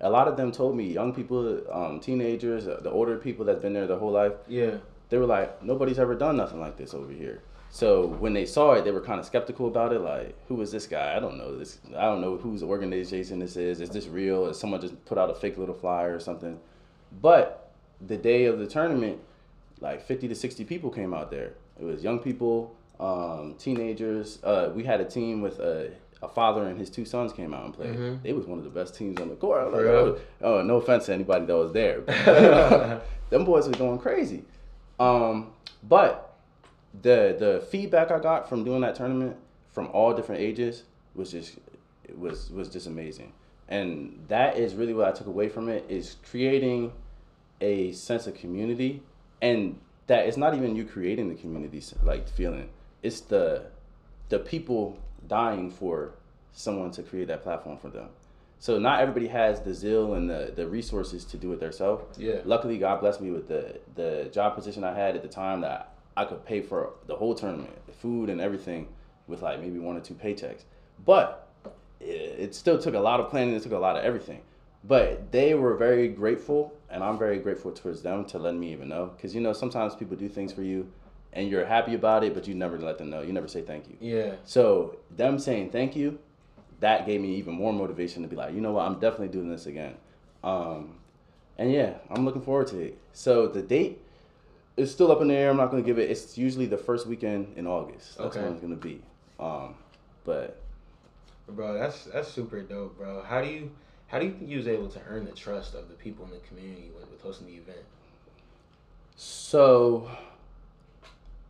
A lot of them told me, young people, um, teenagers, the older people that's been there their whole life. Yeah. They were like, "Nobody's ever done nothing like this over here." So when they saw it, they were kind of skeptical about it. Like, who is this guy? I don't know this. I don't know whose organization this is. Is this real? Is someone just put out a fake little flyer or something? But the day of the tournament, like 50 to 60 people came out there. It was young people, um, teenagers. Uh, we had a team with a, a, father and his two sons came out and played. Mm-hmm. They was one of the best teams on the court. Like, oh, oh, no offense to anybody that was there. them boys were going crazy. Um, but the the feedback I got from doing that tournament from all different ages was just it was was just amazing. And that is really what I took away from it is creating a sense of community and that it's not even you creating the community like feeling it's the the people dying for someone to create that platform for them. So not everybody has the zeal and the, the resources to do it themselves. Yeah. Luckily, God blessed me with the the job position I had at the time that I could pay for the whole tournament, the food and everything, with like maybe one or two paychecks. But it, it still took a lot of planning. It took a lot of everything. But they were very grateful, and I'm very grateful towards them to let me even know. Because you know sometimes people do things for you and you're happy about it, but you never let them know. You never say thank you. Yeah. So them saying thank you, that gave me even more motivation to be like, you know what, I'm definitely doing this again. Um, and yeah, I'm looking forward to it. So the date is still up in the air. I'm not gonna give it. It's usually the first weekend in August. That's okay. when it's gonna be. Um, but. Bro, that's that's super dope, bro. How do you how do you think you was able to earn the trust of the people in the community with, with hosting the event? So,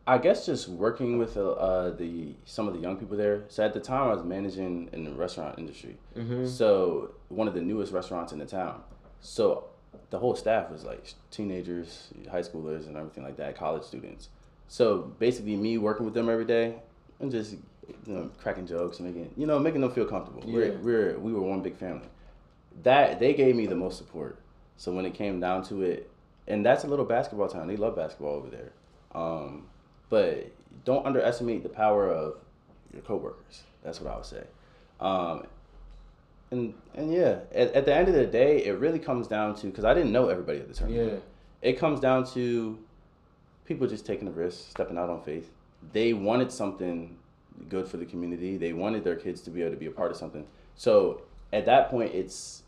I guess just working with uh, uh, the some of the young people there. So at the time, I was managing in the restaurant industry. Mm-hmm. So one of the newest restaurants in the town. So the whole staff was like teenagers, high schoolers, and everything like that, college students. So basically, me working with them every day and just you know, cracking jokes and making you know making them feel comfortable. Yeah. We're, we're we were one big family. That they gave me the most support. So when it came down to it, and that's a little basketball town. They love basketball over there. Um, but don't underestimate the power of your coworkers. That's what I would say. Um, and and yeah, at, at the end of the day, it really comes down to because I didn't know everybody at the tournament. Yeah. It comes down to people just taking a risk, stepping out on faith. They wanted something good for the community. They wanted their kids to be able to be a part of something. So at that point, it's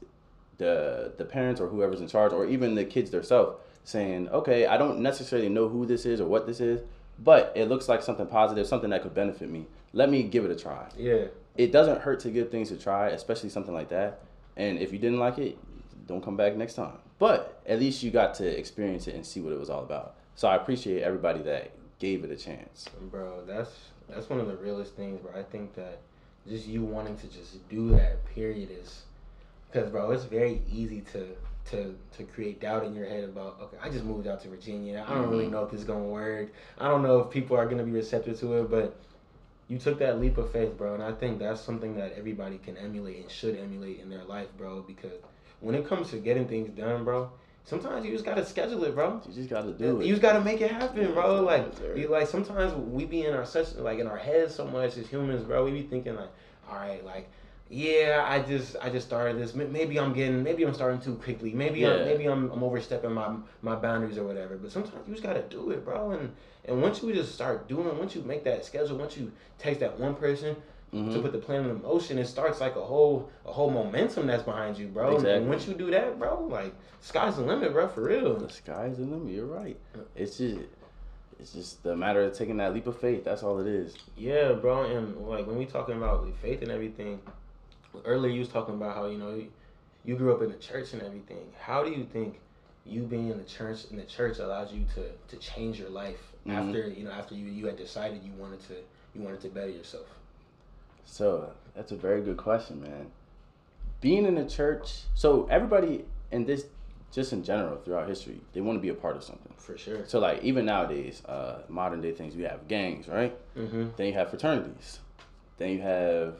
the the parents or whoever's in charge, or even the kids themselves, saying, "Okay, I don't necessarily know who this is or what this is, but it looks like something positive, something that could benefit me. Let me give it a try." Yeah. it doesn't hurt to give things a try, especially something like that. And if you didn't like it, don't come back next time. But at least you got to experience it and see what it was all about. So I appreciate everybody that gave it a chance. Bro, that's that's one of the realest things, bro. I think that just you wanting to just do that period is because, bro, it's very easy to to to create doubt in your head about okay, I just moved out to Virginia. I don't really Mhm. know if this is gonna work. I don't know if people are gonna be receptive to it, but you took that leap of faith, bro, and I think that's something that everybody can emulate and should emulate in their life, bro. Because when it comes to getting things done, bro, sometimes you just gotta schedule it, bro. You just got to do it. You just gotta make it happen, bro. Like, you, like sometimes we be in our such like in our heads so much as humans, bro. We be thinking like, all right, like, yeah, I just I just started this. Maybe I'm getting, maybe I'm starting too quickly. Maybe Yeah. I'm maybe I'm, I'm overstepping my my boundaries or whatever. But sometimes you just gotta do it, bro. And and once you just start doing, it, once you make that schedule, once you text that one person. To Mhm. put the plan in motion, it starts like a whole a whole momentum that's behind you, bro. Exactly. And once you do that, bro, like sky's the limit, bro, for real. The sky's the limit. You're right. It's just, it's just a matter of taking that leap of faith. That's all it is. Yeah, bro, and like when we talking about like, faith and everything, earlier you was talking about how you know you, grew up in the church and everything. How do you think you being in the church in the church allows you to to change your life Mhm. after you know after you you had decided you wanted to you wanted to better yourself? So that's a very good question, man. Being in the church, so everybody in this, just in general throughout history, they want to be a part of something. For sure. So like even nowadays, uh, modern day things, we have gangs, right? Mm-hmm. Then you have fraternities. Then you have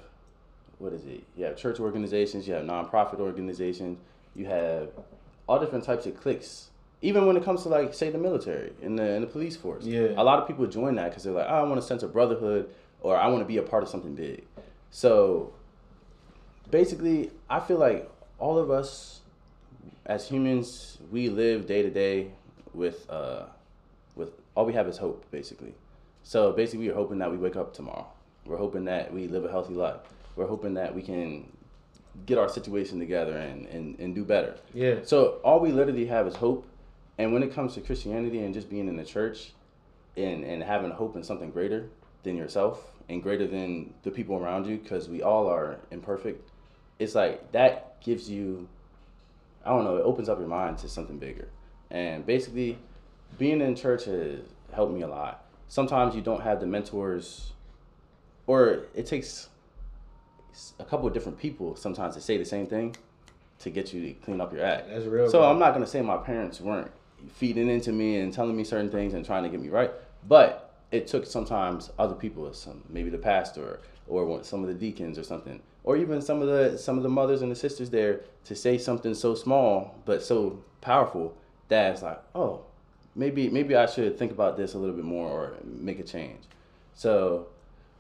what is it? You have church organizations. You have nonprofit organizations. You have all different types of cliques. Even when it comes to like say the military and the, and the police force, Yeah. a lot of people join that because they're like, oh, I want a sense of brotherhood or I want to be a part of something big. So basically, I feel like all of us as humans, we live day to day with uh, with all we have is hope, basically. So basically, we're hoping that we wake up tomorrow. We're hoping that we live a healthy life. We're hoping that we can get our situation together and, and, and do better. Yeah. So all we literally have is hope. And when it comes to Christianity and just being in the church and, and having hope in something greater than yourself and greater than the people around you, because we all are imperfect, it's like that gives you, I don't know, it opens up your mind to something bigger. And basically, being in church has helped me a lot. Sometimes you don't have the mentors, or it takes a couple of different people sometimes to say the same thing to get you to clean up your act. That's real. So bro. I'm not gonna say my parents weren't feeding into me and telling me certain things and trying to get me right, but it took sometimes other people, some maybe the pastor or one- some of the deacons or something, or even some of the some of the mothers and the sisters there to say something so small but so powerful that it's like, oh, maybe maybe I should think about this a little bit more or make a change. So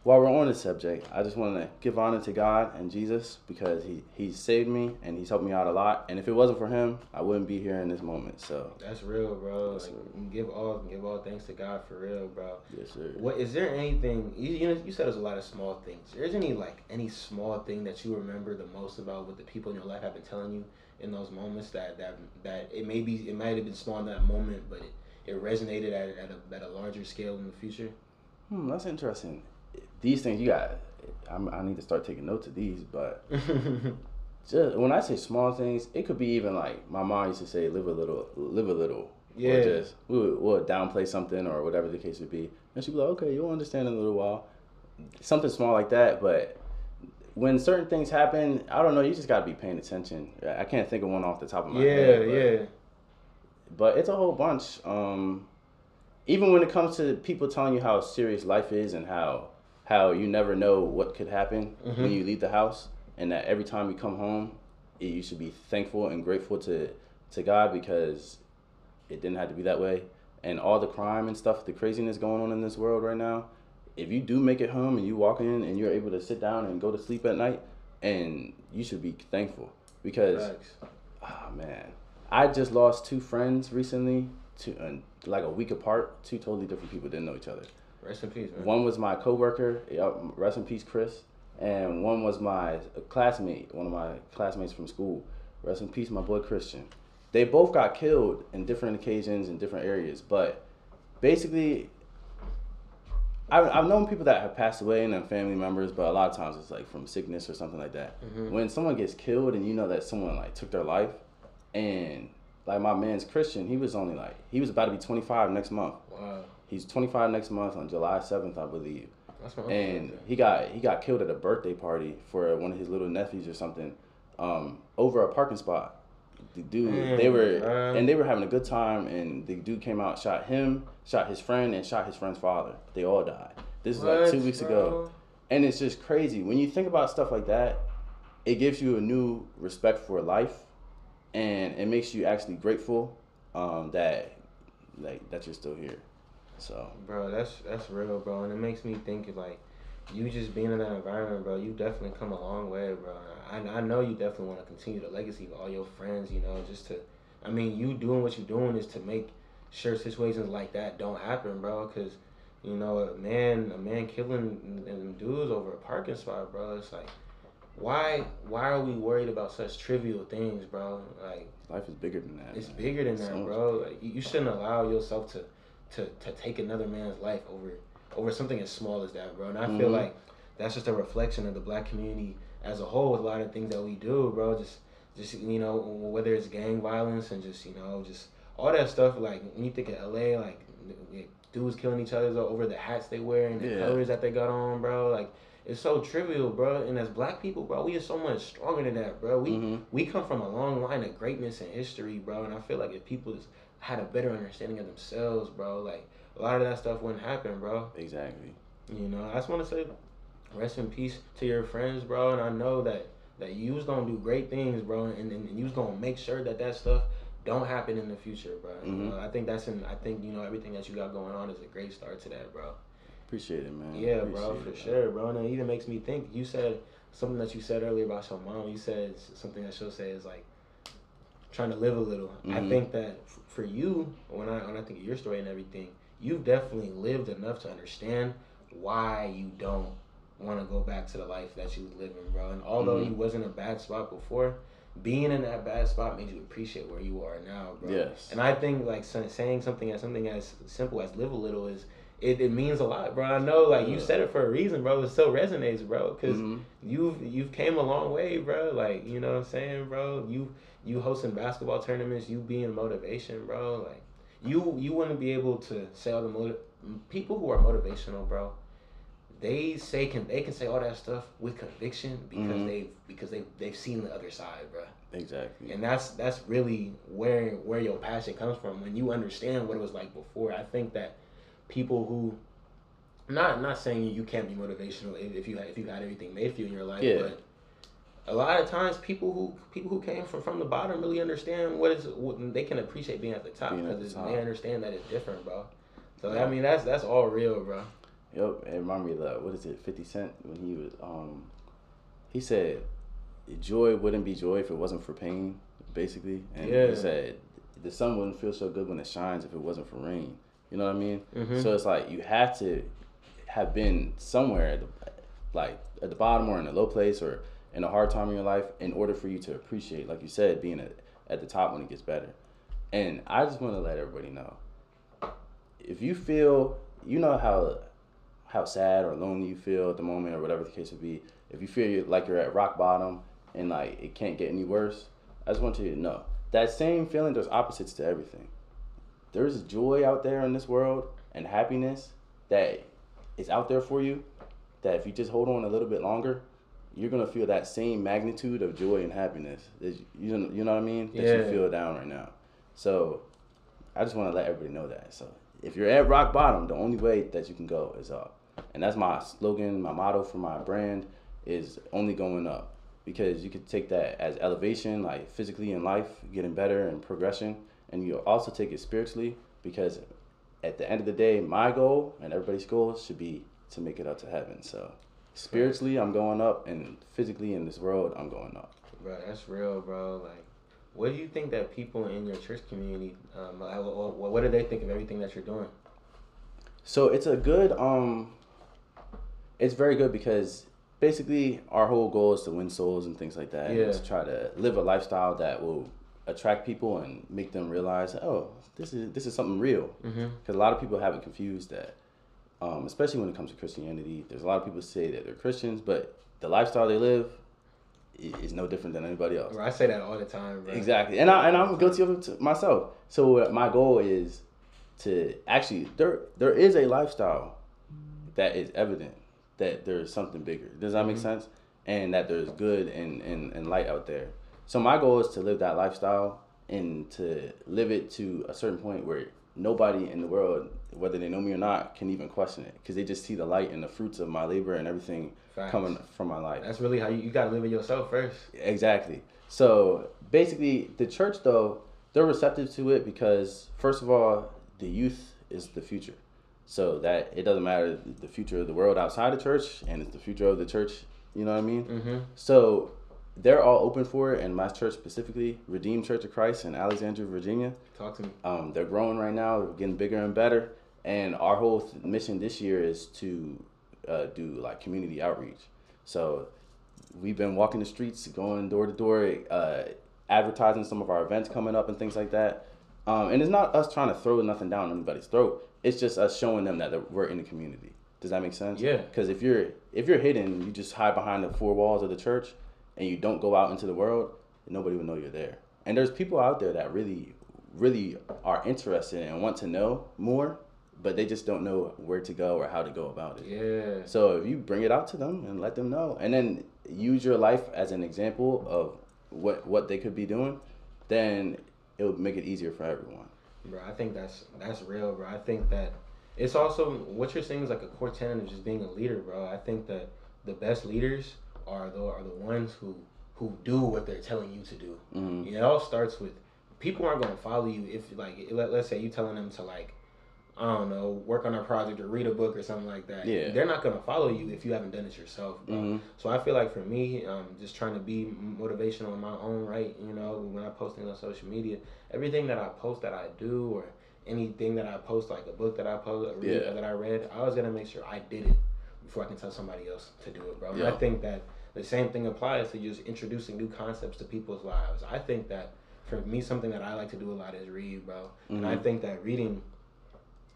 while we're on the subject, I just want to give honor to God and Jesus because he he saved me and he's helped me out a lot. And if it wasn't for him, I wouldn't be here in this moment. So That's real, bro. Yes, Like, sir. give all give all thanks to God for real, bro. yes, sir. What is there anything you, you know? You said there's a lot of small things. Is there any like any small thing that you remember the most about what the people in your life have been telling you in those moments that that that it may be it might have been small in that moment, but it, it resonated at at a, at a larger scale in the future. Hmm, that's interesting. These things you got. I'm, I need to start taking notes of these, but just when I say small things, it could be even like my mom used to say, "Live a little, live a little, Yeah. Or just we would, we'll downplay something or whatever the case would be, and she'd be like, "Okay, you'll understand in a little while." Something small like that, but when certain things happen, I don't know. You just gotta be paying attention. I can't think of one off the top of my yeah, head. Yeah, yeah. But it's a whole bunch. Um, even when it comes to people telling you how serious life is and how how you never know what could happen mm-hmm. when you leave the house, and that every time you come home, you should be thankful and grateful to to God because it didn't have to be that way. And all the crime and stuff, the craziness going on in this world right now, if you do make it home and you walk in and you're able to sit down and go to sleep at night, and you should be thankful because, oh man, I just lost two friends recently, two uh, like a week apart, two totally different people didn't know each other. Rest in peace, man. One was my coworker, rest in peace, Chris, and one was my classmate, one of my classmates from school. Rest in peace, my boy Christian. They both got killed in different occasions in different areas, but basically I've, I've known people that have passed away and their family members, but a lot of times it's like from sickness or something like that. Mm-hmm. When someone gets killed and you know that someone like took their life, and like my man's Christian, he was only like he was about to be 25 next month. Wow. He's 25 next month on July 7th, I believe. and he got he got killed at a birthday party for one of his little nephews or something, um, over a parking spot. The dude, mm, they were man. and they were having a good time, and the dude came out, shot him, shot his friend, and shot his friend's father. They all died. This is like two weeks bro? ago, and it's just crazy when you think about stuff like that. It gives you a new respect for life, and it makes you actually grateful um, that like that you're still here. So, bro, that's that's real, bro, and it makes me think of like you just being in that environment, bro. You definitely come a long way, bro. I I know you definitely want to continue the legacy of all your friends, you know, just to. I mean, you doing what you're doing is to make sure situations like that don't happen, bro. Cause you know, a man, a man killing and dudes over a parking spot, bro. It's like, why, why are we worried about such trivial things, bro? Like, life is bigger than that. It's man. bigger than that, bro. Like, you shouldn't allow yourself to to, to take another man's life over over something as small as that, bro. And I mm-hmm. feel like that's just a reflection of the black community as a whole with a lot of things that we do, bro. Just just you know, whether it's gang violence and just, you know, just all that stuff like when you think of LA, like dudes killing each other over the hats they wear and the yeah. colors that they got on, bro. Like it's so trivial, bro. And as black people, bro, we are so much stronger than that, bro. We mm-hmm. we come from a long line of greatness and history, bro. And I feel like if people just had a better understanding of themselves, bro. Like a lot of that stuff wouldn't happen, bro. Exactly. You know, I just want to say, rest in peace to your friends, bro. And I know that that you was gonna do great things, bro, and, and, and you was gonna make sure that that stuff don't happen in the future, bro. Mm-hmm. Know, I think that's in. I think you know everything that you got going on is a great start to that, bro. Appreciate it, man. Yeah, Appreciate bro, for it, sure, bro. And it even makes me think. You said something that you said earlier about your mom. You said something that she'll say is like trying to live a little. Mm-hmm. I think that for you, when I when I think of your story and everything, you've definitely lived enough to understand why you don't want to go back to the life that you was living, bro. And although mm-hmm. you was in a bad spot before, being in that bad spot made you appreciate where you are now, bro. Yes. And I think like saying something as something as simple as live a little is it, it means a lot, bro. I know like you said it for a reason, bro. It still resonates, bro, because mm-hmm. you've you've came a long way, bro. Like you know what I'm saying, bro. You you hosting basketball tournaments, you being motivation, bro. Like you you wouldn't be able to say all the motiv- people who are motivational, bro. They say can they can say all that stuff with conviction because mm-hmm. they because they they've seen the other side, bro. Exactly. And that's that's really where where your passion comes from when you understand what it was like before. I think that people who not not saying you can't be motivational if, if you had, if you had everything made for you in your life, yeah. but a lot of times people who people who came from from the bottom really understand what is what, they can appreciate being at the top because the they understand that it's different, bro. So yeah. I mean that's that's all real, bro. Yep, it reminded me of the, what is it, Fifty Cent when he was um he said joy wouldn't be joy if it wasn't for pain, basically, and yeah. he said the sun wouldn't feel so good when it shines if it wasn't for rain. You know what I mean? Mm-hmm. So it's like you have to have been somewhere, at the, like at the bottom or in a low place or in a hard time in your life in order for you to appreciate, like you said, being at, at the top when it gets better. And I just want to let everybody know if you feel, you know how how sad or lonely you feel at the moment or whatever the case would be, if you feel like you're at rock bottom and like it can't get any worse, I just want you to know that same feeling, there's opposites to everything. there's joy out there in this world and happiness that is out there for you. That if you just hold on a little bit longer, you're gonna feel that same magnitude of joy and happiness. That you know, you know what I mean? That Yeah. you feel down right now. So I just want to let everybody know that. So if you're at rock bottom, the only way that you can go is up. And that's my slogan, my motto for my brand is only going up. Because you could take that as elevation, like physically in life, getting better and progression. And you also take it spiritually because at the end of the day, my goal and everybody's goal should be to make it up to heaven. So spiritually, I'm going up, and physically in this world, I'm going up. Bro, that's real, bro. Like, what do you think that people in your church community, um, what, do they think of everything that you're doing? So it's a good um it's very good because basically our whole goal is to win souls and things like that. and Yeah. to try to live a lifestyle that will attract people and make them realize, oh, this is this is something real. Mm-hmm. Because a lot of people have it confused that, um, especially when it comes to Christianity. There's a lot of people say that they're Christians, but the lifestyle they live is no different than anybody else. Bro, I say that all the time, bro. Exactly, and I and I'm guilty of it myself. So uh, my goal is to actually there there is a lifestyle that is evident that there's something bigger. Does that make Mhm. sense? And that there's good and, and, and light out there. So my goal is to live that lifestyle and to live it to a certain point where nobody in the world, whether they know me or not, can even question it because they just see the light and the fruits of my labor and everything Facts. coming from my life. That's really how you, you gotta live it yourself first. Exactly. So basically, the church though they're receptive to it because first of all, the youth is the future. So that it doesn't matter the future of the world outside the church, and it's the future of the church. You know what I mean? Mm-hmm. So they're all open for it, and my church specifically, Redeemed Church of Christ in Alexandria, Virginia. Talk to me. Um, they're growing right now. They're getting bigger and better. And our whole th- mission this year is to uh, do like community outreach. So we've been walking the streets, going door to door, uh, advertising some of our events coming up and things like that. Um, and it's not us trying to throw nothing down anybody's throat. It's just us showing them that that we're in the community. Does that make sense? Yeah. Because if you're if you're hidden, you just hide behind the four walls of the church, and you don't go out into the world, nobody will know you're there. And there's people out there that really, really are interested and want to know more, but they just don't know where to go or how to go about it. Yeah. So if you bring it out to them and let them know, and then use your life as an example of what what they could be doing, then it would make it easier for everyone. Bro, I think that's that's real, bro. I think that it's also what you're saying is like a core tenet of just being a leader, bro. I think that the best leaders are the are the ones who who do what they're telling you to do. Mhm. It all starts with people aren't gonna follow you if like let, let's say you telling them to like I don't know work on a project or read a book or something like that. Yeah. they're not gonna follow you if you haven't done it yourself, bro. Mhm. So I feel like for me, um, just trying to be motivational in my own right, you know, when I post things on social media, everything that I post that I do or anything that I post, like a book that I post, or read, Yeah. that I read, I was gonna make sure I did it before I can tell somebody else to do it, bro. And I think that the same thing applies to just introducing new concepts to people's lives. I think that for me, something that I like to do a lot is read, bro. And I Mhm. think that reading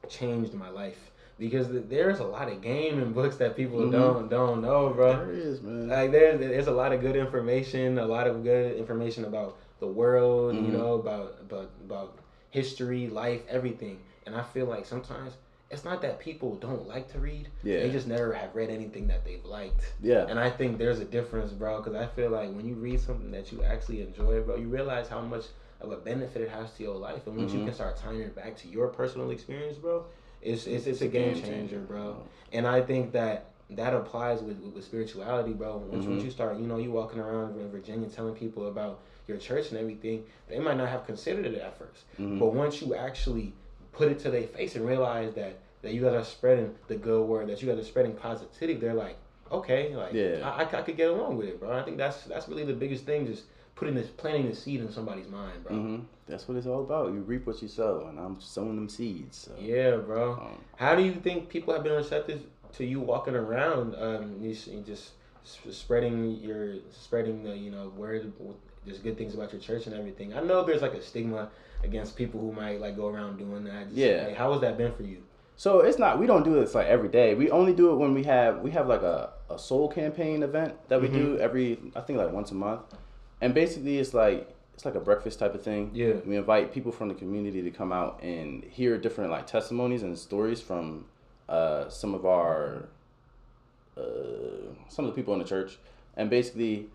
changed my life because there's a lot of game in books that people Mhm. don't don't know, bro. There is, man. Like there's there's a lot of good information, a lot of good information about the world, you Mhm. know, about about about history, life, everything. And I feel like sometimes it's not that people don't like to read; Yeah. they just never have read anything that they've liked. yeah. And I think there's a difference, bro, because I feel like when you read something that you actually enjoy, bro, you realize how much of a benefit it has to your life. And once you Mhm. can start tying it back to your personal experience, bro, it's it's, it's a game changer, bro. And I think that that applies with, with, spirituality, bro. Once, once Mhm. you start, you know, you walking around in Virginia telling people about your church and everything, they might not have considered it at 1st Mhm. But once you actually put it to their face and realize that, that you guys are spreading the good word, that you guys are spreading positivity, they're like, okay, like Yeah. I, I, I could get along with it, bro. I think that's that's really the biggest thing, just putting this planting the seed in somebody's mind, bro. hmm That's what it's all about. You reap what you sow, and I'm sowing them seeds. So. Yeah, bro. Um, How do you think people have been receptive to you walking around, um, you you just spreading your spreading the you know word, just good things about your church and everything? I know there's like a stigma against people who might like go around doing that. Just, Yeah. like, how has that been for you? So it's not. We don't do this like every day. We only do it when we have we have like a, a soul campaign event that we do every I think like once a month, and basically it's like it's like a breakfast type of thing. Yeah. We invite people from the community to come out and hear different like testimonies and stories from uh, some of our uh, some of the people in the church, and basically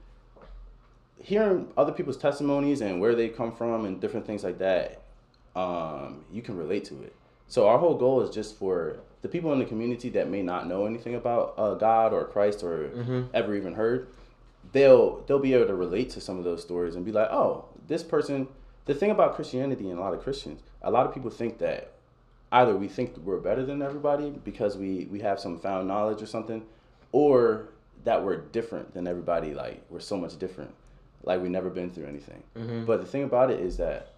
hearing other people's testimonies and where they come from and different things like that, um, you can relate to it. So our whole goal is just for the people in the community that may not know anything about uh, God or Christ or Mhm. ever even heard, they'll they'll be able to relate to some of those stories and be like, oh, this person. The thing about Christianity and a lot of Christians, a lot of people think that either we think we're better than everybody because we we have some found knowledge or something, or that we're different than everybody. Like we're so much different, like we've never been through anything. Mhm. But the thing about it is that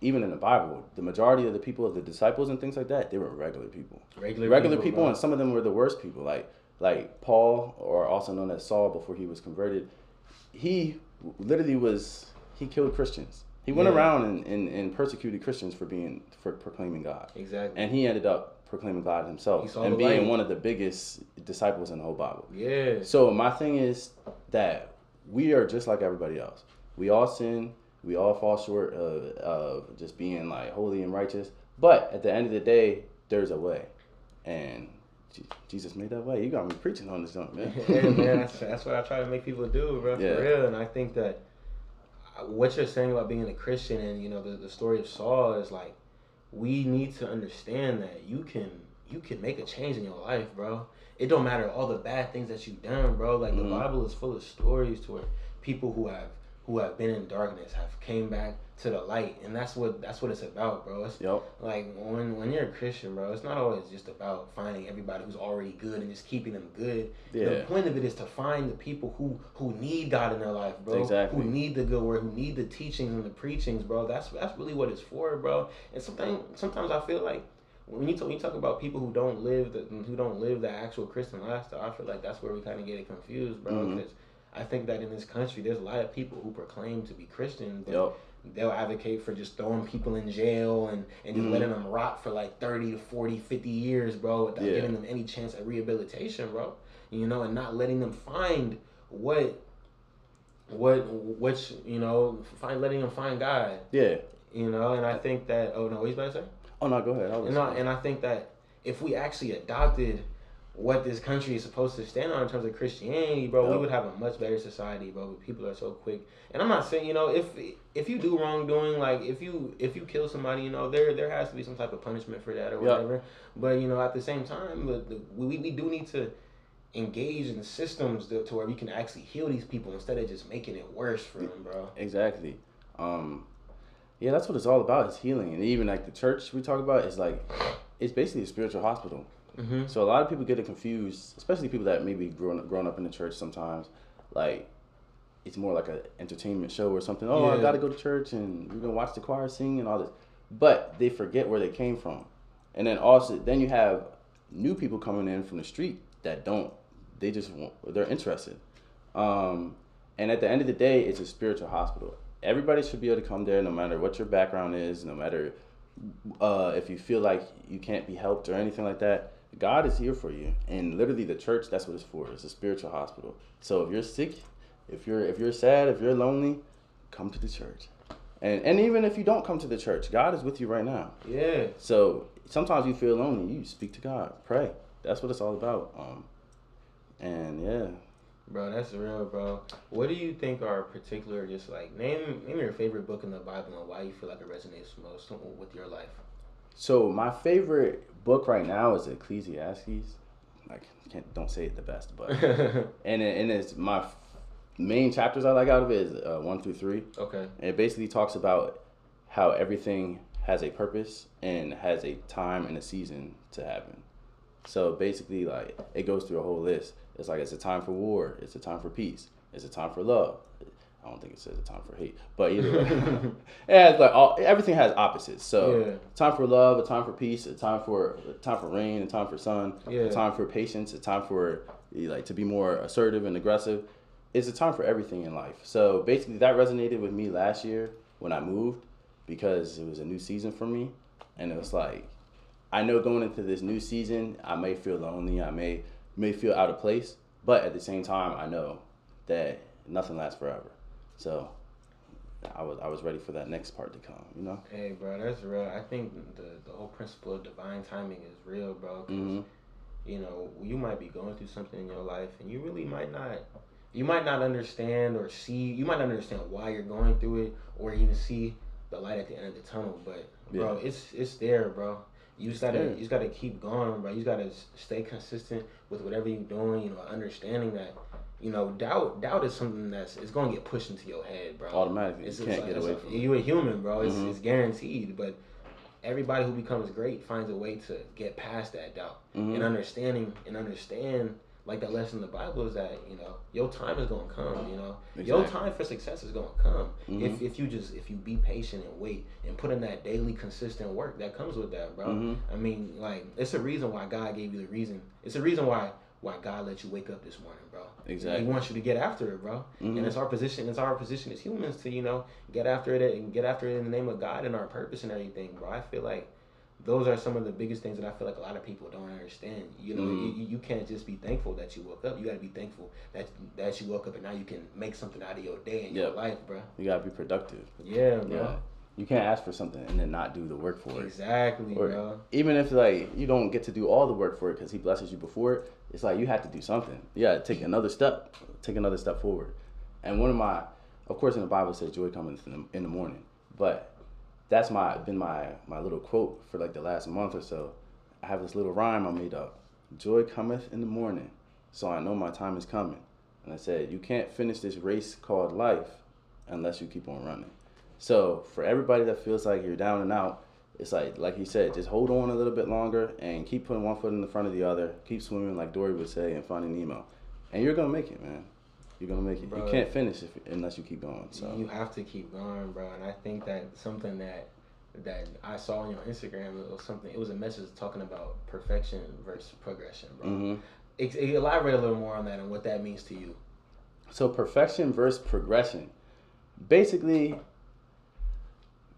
even in the Bible, the majority of the people, the disciples and things like that, they were regular people Regular, regular people, bro. and some of them were the worst people like like paul or also known as saul before he was converted he literally was he killed christians he went Yeah. around and, and, and persecuted christians for being for proclaiming god Exactly. and he ended up proclaiming god himself and being light. one of the biggest disciples in the whole bible yeah. so my thing is that we are just like everybody else. We all sin. We all fall short of, of just being like holy and righteous. But at the end of the day, there's a way, and Jesus made that way. You got me preaching on this, junk, man. hey, man, that's, that's what I try to make people do, bro. Yeah. For real. And I think that uh, what you're saying about being a Christian and you know the, the story of Saul is like we need to understand that you can you can make a change in your life, bro. It don't matter all the bad things that you've done, bro. Like Mhm. the Bible is full of stories to where people who have who have been in darkness have came back to the light, and that's what that's what it's about, bro. It's Yep. like when when you're a Christian, bro, it's not always just about finding everybody who's already good and just keeping them good. The point of it is to find the people who who need God in their life, bro. Exactly. Who need the good word, who need the teachings and the preachings, bro. That's that's really what it's for, bro. And sometimes sometimes I feel like when you talk, when you talk about people who don't live the who don't live the actual Christian lifestyle, I feel like that's where we kind of get it confused, bro. Mm-hmm. Because I think that in this country, there's a lot of people who proclaim to be Christian, but Yep. They'll advocate for just throwing people in jail and, and just Mhm. letting them rot for like 30 to 40 50 years bro without Yeah. giving them any chance at rehabilitation bro you know and not letting them find what what which you know find letting them find god Yeah. you know and i think that oh no what you about to say Oh no, go ahead. I and I, and I think that if we actually adopted what this country is supposed to stand on in terms of Christianity, bro, we would have a much better society, bro. But people are so quick. And I'm not saying, you know, if if you do wrongdoing, like if you if you kill somebody, you know, there there has to be some type of punishment for that or Yep. whatever. But you know, at the same time, the, we we do need to engage in systems to, to where we can actually heal these people instead of just making it worse for them, bro. Exactly. Um, yeah, that's what it's all about. Is healing, and even like the church we talk about is like, it's basically a spiritual hospital. Mm-hmm. So a lot of people get it confused, especially people that maybe grown up, grown up in the church. Sometimes, like, it's more like an entertainment show or something. Oh, I got to go to church and we're gonna watch the choir sing and all this, but they forget where they came from, and then also then you have new people coming in from the street that don't. They just want, they're interested, um, and at the end of the day, it's a spiritual hospital. Everybody should be able to come there, no matter what your background is, no matter uh, if you feel like you can't be helped or anything like that, God is here for you. And literally, the church that's what it's for. It's a spiritual hospital. So if you're sick, if you're if you're sad, if you're lonely, come to the church. And and even if you don't come to the church, God is with you right now. Yeah. So sometimes you feel lonely, you speak to God, pray. That's what it's all about. Um, and yeah, Bro, that's real, bro. What do you think are particular, just like name name your favorite book in the Bible and why you feel like it resonates most with your life? So my favorite book right now is Ecclesiastes. Like, can't don't say it the best, but and it, and it's my f- main chapters I like out of it is uh, one through three. okay. And it basically talks about how everything has a purpose and has a time and a season to happen. So basically, like it goes through a whole list. It's like it's a time for war. It's a time for peace. It's a time for love. I don't think it says a time for hate, but either way, it has like all everything has opposites. So Yeah. time for love, a time for peace, a time for a time for rain, a time for sun, Yeah. a time for patience, a time for like to be more assertive and aggressive. It's a time for everything in life. So basically, that resonated with me last year when I moved because it was a new season for me, and it was like I know going into this new season, I may feel lonely, I may may feel out of place, but at the same time, I know that nothing lasts forever. So I was I was ready for that next part to come. You know. Hey, bro, that's real. I think the the whole principle of divine timing is real, bro. Cause Mhm. you know you might be going through something in your life, and you really might not. You might not understand or see. You might not understand why you're going through it, or even see the light at the end of the tunnel. But bro, Yeah. it's it's there, bro. You just gotta there. you just gotta keep going, bro. You just gotta stay consistent with whatever you're doing. You know, understanding that. You know, doubt doubt is something that's it's gonna get pushed into your head, bro. Automatically, It's, you can't like, get away from it. You're a human, bro. It's, Mhm. it's guaranteed. But everybody who becomes great finds a way to get past that doubt Mhm. and understanding and understand. Like that lesson in the Bible is that you know your time is gonna come. You know your time for success is gonna come Mhm. if if you just if you be patient and wait and put in that daily consistent work that comes with that, bro. Mhm. I mean, like it's a reason why God gave you the reason. It's a reason why why God let you wake up this morning, bro. Exactly. He wants you to get after it, bro. Mhm. And it's our position. It's our position as humans to you know get after it and get after it in the name of God and our purpose and everything, bro. I feel like those are some of the biggest things that I feel like a lot of people don't understand. You know, Mhm. you, you can't just be thankful that you woke up. You got to be thankful that that you woke up and now you can make something out of your day and your life, bro. You gotta be productive. Yeah, bro. Yeah. You can't ask for something and then not do the work for it. Exactly, Or bro. even if like you don't get to do all the work for it because he blesses you before it, it's like you have to do something. Yeah, take another step, take another step forward. And one of my, of course, in the Bible it says joy cometh in the, in the morning, but that's my been my my little quote for like the last month or so. I have this little rhyme I made up: joy cometh in the morning, so I know my time is coming. And I said, you can't finish this race called life unless you keep on running. So for everybody that feels like you're down and out, it's like like he said, just hold on a little bit longer and keep putting one foot in the front of the other. Keep swimming like Dory would say in Finding Nemo, and you're gonna make it, man. You're gonna make it. Bro. You can't finish if, unless you keep going. So You have to keep going, bro. And I think that something that that I saw on your Instagram it was something. It was a message talking about perfection versus progression, bro. Mm-hmm. Ex- elaborate a little more on that and what that means to you. So perfection versus progression. Basically,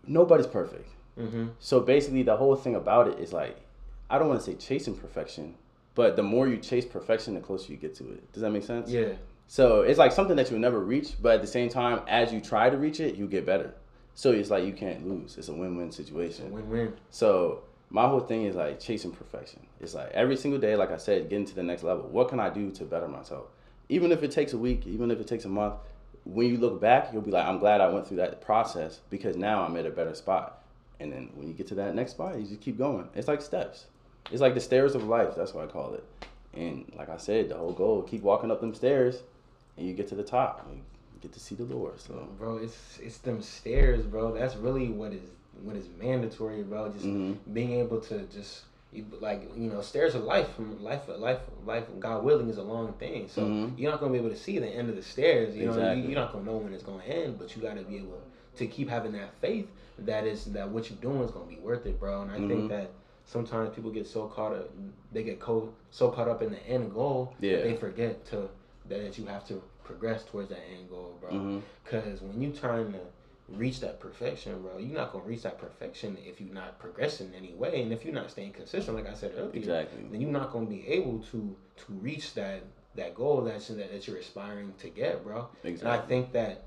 nobody's perfect. Mm-hmm. So basically, the whole thing about it is like, I don't want to say chasing perfection, but the more you chase perfection, the closer you get to it. Does that make sense? Yeah. So it's like something that you'll never reach, but at the same time, as you try to reach it, you get better. So it's like you can't lose. It's a win-win situation. win-win. So my whole thing is like chasing perfection. It's like every single day, like I said, getting to the next level. What can I do to better myself? Even if it takes a week, even if it takes a month, when you look back, you'll be like, I'm glad I went through that process because now I'm at a better spot. And then when you get to that next spot, you just keep going. It's like steps. It's like the stairs of life. That's what I call it. And like I said, the whole goal, keep walking up them stairs, and you get to the top. You get to see the Lord. So. Bro, it's it's them stairs, bro. That's really what is what is mandatory, bro. Just Mhm. being able to just you- like you know stairs of life from life life life god willing is a long thing so Mhm. you're not going to be able to see the end of the stairs you know Exactly. you, you're not going to know when it's going to end but you got to be able to keep having that faith that is that what you're doing is going to be worth it bro and i Mhm. think that sometimes people get so caught up they get co- so caught up in the end goal Yeah. that they forget to that you have to progress towards that end goal bro because when you trying to reach that perfection, bro, you're not gonna reach that perfection if you're not progressing in any way, and if you're not staying consistent, like I said earlier, Exactly. then you're not gonna be able to to reach that that goal that's that, that you're aspiring to get, bro. And I think that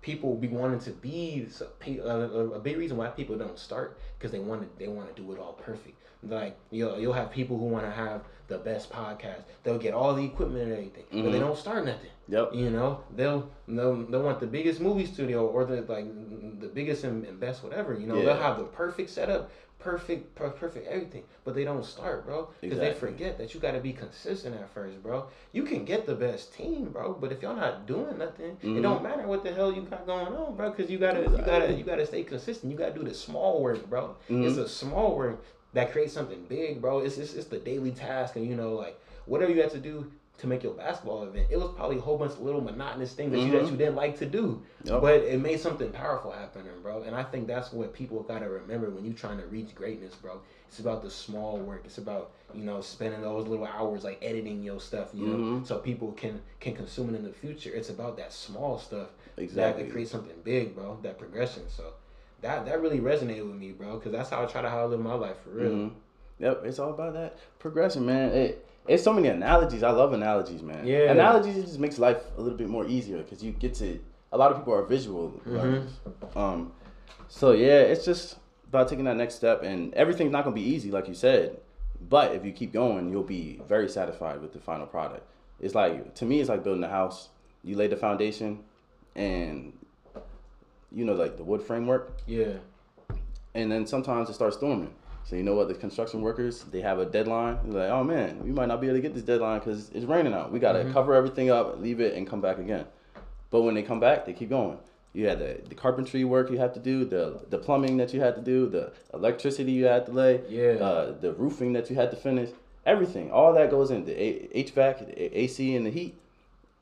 people be wanting to be a, a big reason why people don't start because they want to they want to do it all perfect. Like you'll you'll have people who want to have the best podcast. They'll get all the equipment and everything, but they Mhm. don't start nothing. Yep. You know, they'll they'll they'll want the biggest movie studio or the like the biggest and, and best whatever. You know, they'll have the perfect setup, perfect per- perfect everything, but they don't start, bro, because they forget that you got to be consistent at first, bro. You can get the best team, bro, but if y'all not doing nothing, it Mhm. don't matter what the hell you got going on, bro, because you gotta you gotta you gotta stay consistent. You gotta do the small work, bro. Mhm. It's a small work that creates something big, bro. It's, it's it's the daily task, and you know, like whatever you have to do to make your basketball event. It was probably a whole bunch of little monotonous things that you that Mhm. you didn't like to do, Yep. but it made something powerful happen, bro. And I think that's what people gotta remember when you're trying to reach greatness, bro. It's about the small work. It's about you know spending those little hours like editing your stuff, you know, Mhm. so people can can consume it in the future. It's about that small stuff Exactly. that creates something big, bro. That progression. So that that really resonated with me, bro, because that's how I try to how I live my life for real. Mhm. Yep, it's all about that progression, man. It it's so many analogies. I love analogies, man. Yeah. Analogies just makes life a little bit more easier because you get to a lot of people are visual learners. Um, so yeah, it's just about taking that next step, and everything's not gonna be easy, like you said. But if you keep going, you'll be very satisfied with the final product. It's like to me, it's like building a house. You lay the foundation, and you know, like the wood framework, Yeah. and then sometimes it starts storming. So you know what? The construction workers they have a deadline. They're like, oh man, we might not be able to get this deadline because it's raining out. We gotta cover everything up, leave it, and come back again. But when they come back, they keep going. You had the, the carpentry work you have to do, the the plumbing that you had to do, the electricity you had to lay, Yeah. uh, the roofing that you had to finish. Everything, all that goes in the A- HVAC, the AC, and the heat.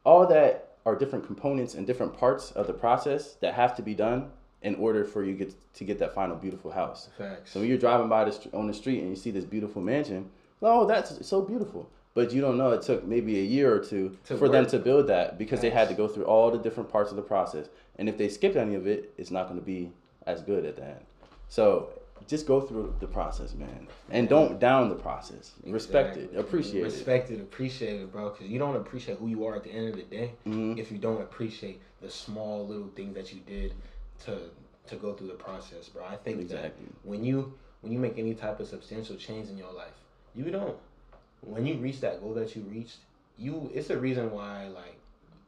All that are different components and different parts of the process that have to be done in order for you get to get that final beautiful house. Facts. So when you're driving by the on the street and you see this beautiful mansion, oh, that's so beautiful. But you don't know it took maybe a year or two To for them to build that because they had to go through all the different parts of the process. And if they skip any of it, it's not going to be as good at the end. So just go through the process, man, and don't down the process. Respect it, Exactly. appreciate it. Respect it, appreciate it, bro. Because you don't appreciate who you are at the end of the day Mhm. if you don't appreciate the small little things that you did to to go through the process, bro. I think Exactly. that when you when you make any type of substantial change in your life, you don't. When you reach that goal that you reached, you it's the reason why like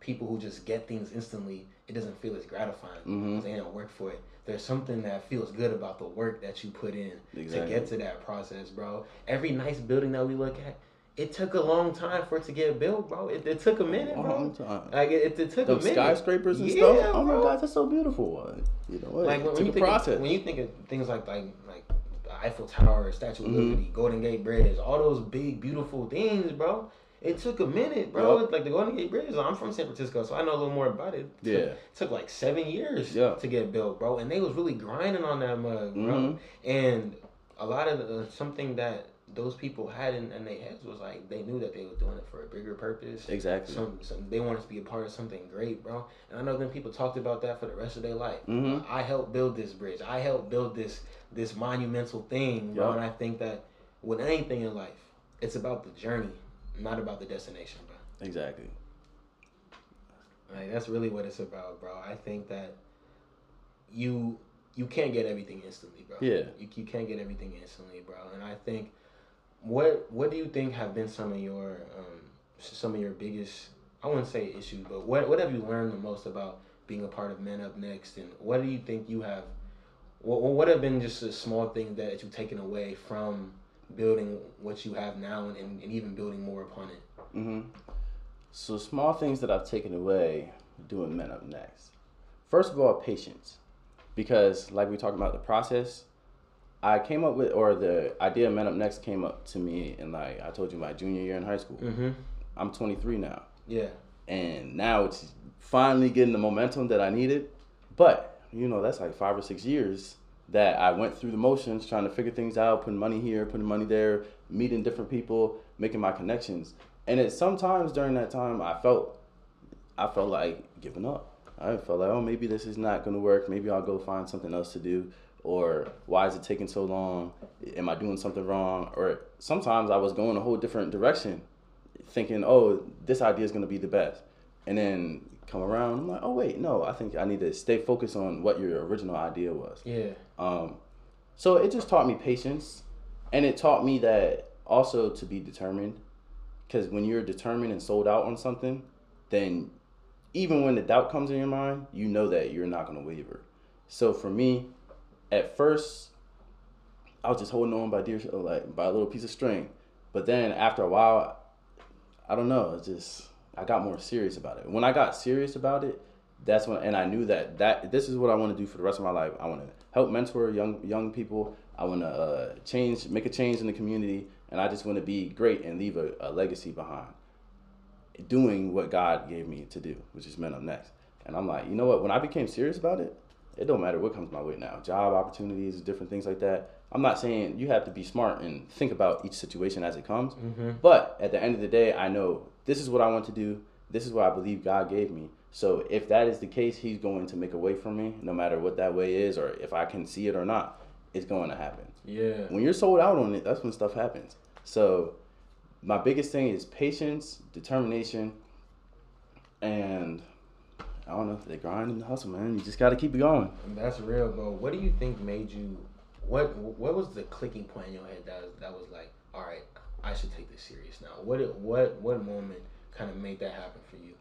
people who just get things instantly, it doesn't feel as gratifying Mhm. because they don't work for it. There's something that feels good about the work that you put in Exactly. to get to that process, bro. Every nice building that we look at, it took a long time for it to get built, bro. It, it took a minute, bro. Long time. Like it, it took Those a minute. skyscrapers and Yeah, stuff. Oh my god, that's so beautiful. You know what? Like when, when you think process. of, when you think of things like like like the Eiffel Tower, Statue of Mhm. Liberty, Golden Gate Bridge, all those big beautiful things, bro. It took a minute, bro. Yup. Like the Golden Gate Bridge. I'm from San Francisco, so I know a little more about it. It took- Yeah. it took like seven years Yeah. to get built, bro. And they was really grinding on that mug, bro. Mhm. And a lot of the, something that those people had in, in their heads was like they knew that they were doing it for a bigger purpose. exactly. Some, some they wanted to be a part of something great, bro. And I know then people talked about that for the rest of their life. Mhm. I helped build this bridge. I helped build this this monumental thing, bro. And I think that with anything in life, it's about the journey, not about the destination, bro. exactly. Like that's really what it's about, bro. I think that you you can't get everything instantly, bro. Yeah. You, you can't get everything instantly, bro. And I think what what do you think have been some of your um some of your biggest I wouldn't say issues, but what what have you learned the most about being a part of Men Up Next, and what do you think you have? What what have been just the small things that you've taken away from building what you have now, and, and, and even building more upon it? hmm So small things that I've taken away doing Men Up Next. First of all, patience, because like we talked about the process, I came up with or the idea of Men Up Next came up to me in like I told you my junior year in high school. Mm-hmm. I'm 23 now, Yeah. and now it's finally getting the momentum that I needed. But you know that's like five or six years that I went through the motions, trying to figure things out, putting money here, putting money there, meeting different people, making my connections. And it sometimes during that time I felt I felt like giving up. I felt like, oh, maybe this is not going to work. Maybe I'll go find something else to do. Or why is it taking so long? Am I doing something wrong? Or sometimes I was going a whole different direction, thinking, oh, this idea is going to be the best. And then come around, I'm like, oh, wait, no, I think I need to stay focused on what your original idea was. Yeah. Um, so it just taught me patience, and it taught me that also to be determined. Because when you're determined and sold out on something, then even when the doubt comes in your mind, you know that you're not going to waver. So for me, at first, I was just holding on by dear, like by a little piece of string. But then after a while, I don't know. It's just I got more serious about it. When I got serious about it, that's when and I knew that that this is what I want to do for the rest of my life. I want to help mentor young young people. I want to uh, change, make a change in the community, and I just want to be great and leave a, a legacy behind. Doing what God gave me to do, which is men up next. And I'm like, you know what? When I became serious about it, it don't matter what comes my way now. Job opportunities, different things like that. I'm not saying you have to be smart and think about each situation as it comes. Mm-hmm. But at the end of the day, I know this is what I want to do. This is what I believe God gave me. So if that is the case, He's going to make a way for me, no matter what that way is, or if I can see it or not. It's going to happen. Yeah. When you're sold out on it, that's when stuff happens. So my biggest thing is patience, determination, and I don't know. They grind and hustle, man. You just got to keep it going. That's real, bro. What do you think made you? What What was the clicking point in your head that was, that was like, all right, I should take this serious now. What What What moment kind of made that happen for you?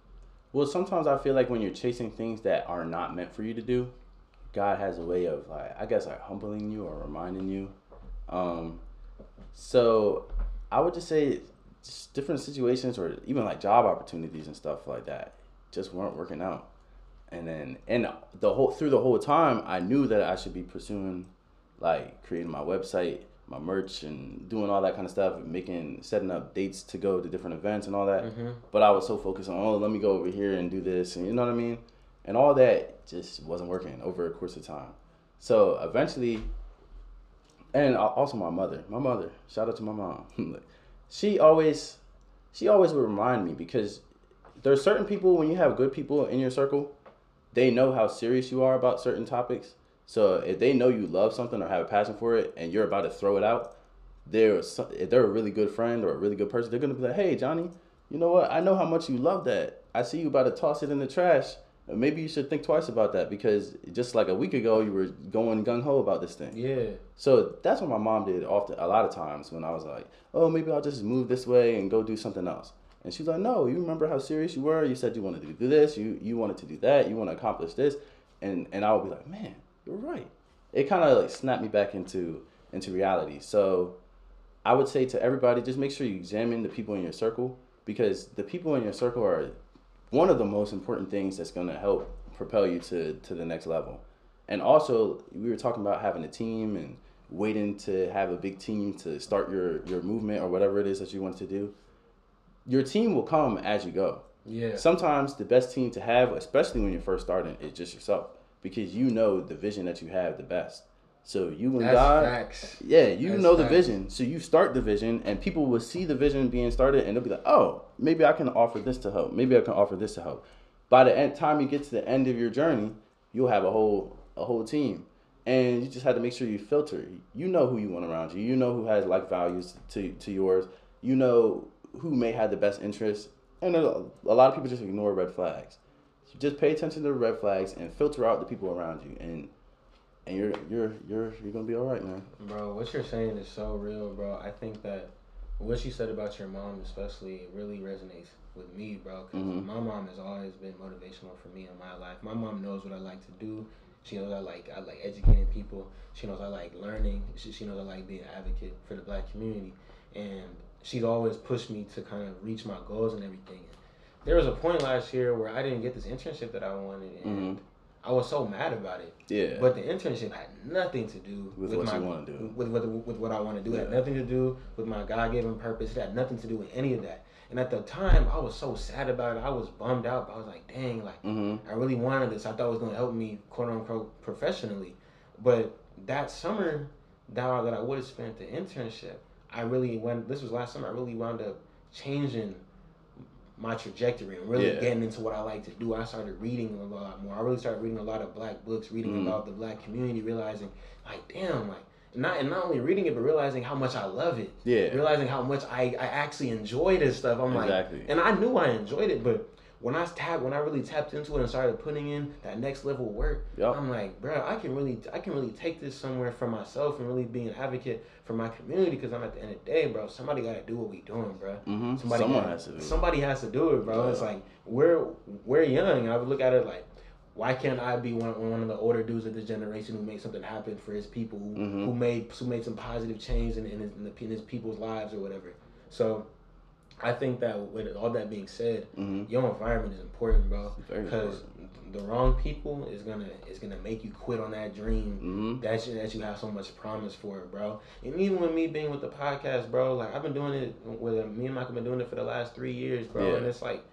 Well, sometimes I feel like when you're chasing things that are not meant for you to do, God has a way of like, I guess, like humbling you or reminding you. Um, so I would just say, just different situations or even like job opportunities and stuff like that just weren't working out and then and the whole through the whole time I knew that I should be pursuing like creating my website, my merch and doing all that kind of stuff, making setting up dates to go to different events and all that. Mm-hmm. But I was so focused on oh let me go over here and do this and you know what I mean? And all that just wasn't working over a course of time. So eventually and also my mother. My mother. Shout out to my mom. she always she always would remind me because there's certain people when you have good people in your circle they know how serious you are about certain topics. So if they know you love something or have a passion for it, and you're about to throw it out, they're if they're a really good friend or a really good person, they're gonna be like, "Hey, Johnny, you know what? I know how much you love that. I see you about to toss it in the trash. Maybe you should think twice about that because just like a week ago, you were going gung ho about this thing. Yeah. So that's what my mom did often. A lot of times when I was like, "Oh, maybe I'll just move this way and go do something else." And she's like, no, you remember how serious you were? You said you wanted to do this, you you wanted to do that, you want to accomplish this. And and I would be like, man, you're right. It kind of like snapped me back into into reality. So I would say to everybody, just make sure you examine the people in your circle because the people in your circle are one of the most important things that's going to help propel you to to the next level. And also, we were talking about having a team and waiting to have a big team to start your your movement or whatever it is that you want to do your team will come as you go. Yeah. Sometimes the best team to have, especially when you're first starting, is just yourself because you know the vision that you have the best. So you and That's God, facts. yeah, you That's know the facts. vision. So you start the vision, and people will see the vision being started, and they'll be like, "Oh, maybe I can offer this to help. Maybe I can offer this to help." By the end, time you get to the end of your journey, you'll have a whole a whole team, and you just have to make sure you filter. You know who you want around you. You know who has like values to to yours. You know who may have the best interest, and a, lot of people just ignore red flags. So just pay attention to the red flags and filter out the people around you, and and you're you're you're you're gonna be all right, man. Bro, what you're saying is so real, bro. I think that what you said about your mom, especially, really resonates with me, bro. Because mm-hmm. my mom has always been motivational for me in my life. My mom knows what I like to do. She knows I like I like educating people. She knows I like learning. She, she knows I like being an advocate for the black community. And she'd always pushed me to kind of reach my goals and everything. There was a point last year where I didn't get this internship that I wanted, and mm-hmm. I was so mad about it. Yeah. But the internship had nothing to do with, with what my, you want to do. With, with, with what I want to do. Yeah. It had nothing to do with my God given purpose. It had nothing to do with any of that. And at the time, I was so sad about it. I was bummed out. I was like, dang, like, mm-hmm. I really wanted this. I thought it was going to help me, quote unquote, professionally. But that summer, that, that I would have spent the internship, I really went. This was last summer. I really wound up changing my trajectory and really yeah. getting into what I like to do. I started reading a lot more. I really started reading a lot of black books, reading mm. about the black community, realizing like, damn, like not and not only reading it but realizing how much I love it. Yeah. Realizing how much I, I actually enjoy this stuff. I'm exactly. like and I knew I enjoyed it, but when I tapped, when I really tapped into it and started putting in that next level work, yep. I'm like, bro, I can really, I can really take this somewhere for myself and really be an advocate for my community. Because I'm at the end of the day, bro, somebody got to do what we doing, bro. Mm-hmm. Somebody Someone gotta, has to do. Somebody has to do it, bro. Yeah. It's like we're we're young, I would look at it like. Why can't I be one, one of the older dudes of this generation who made something happen for his people, who, mm-hmm. who made who made some positive change in, in, his, in, the, in his people's lives or whatever? So I think that with all that being said, mm-hmm. your environment is important, bro. Because the wrong people is gonna is gonna make you quit on that dream mm-hmm. that you, that you have so much promise for, bro. And even with me being with the podcast, bro, like I've been doing it with me and Michael been doing it for the last three years, bro. Yeah. And it's like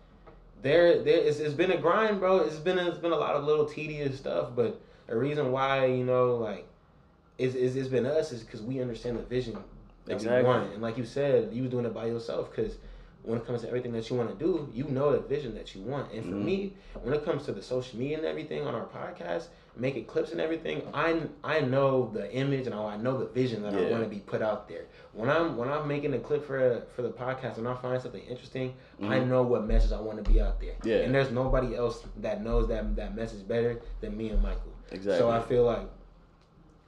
there there it's, it's been a grind, bro. It's been a, it's been a lot of little tedious stuff, but the reason why you know like it's, it's, it's been us is because we understand the vision that exactly. we want. And like you said, you was doing it by yourself because when it comes to everything that you want to do, you know the vision that you want. And for Mhm. me, when it comes to the social media and everything on our podcast, making clips and everything, I I know the image and I know the vision that I want to be put out there. When I'm when I'm making a clip for for the podcast and I find something interesting, I know what message I want to be out there. Mm-hmm. Yeah. And there's nobody else that knows that that message better than me and Michael. Exactly. So I feel like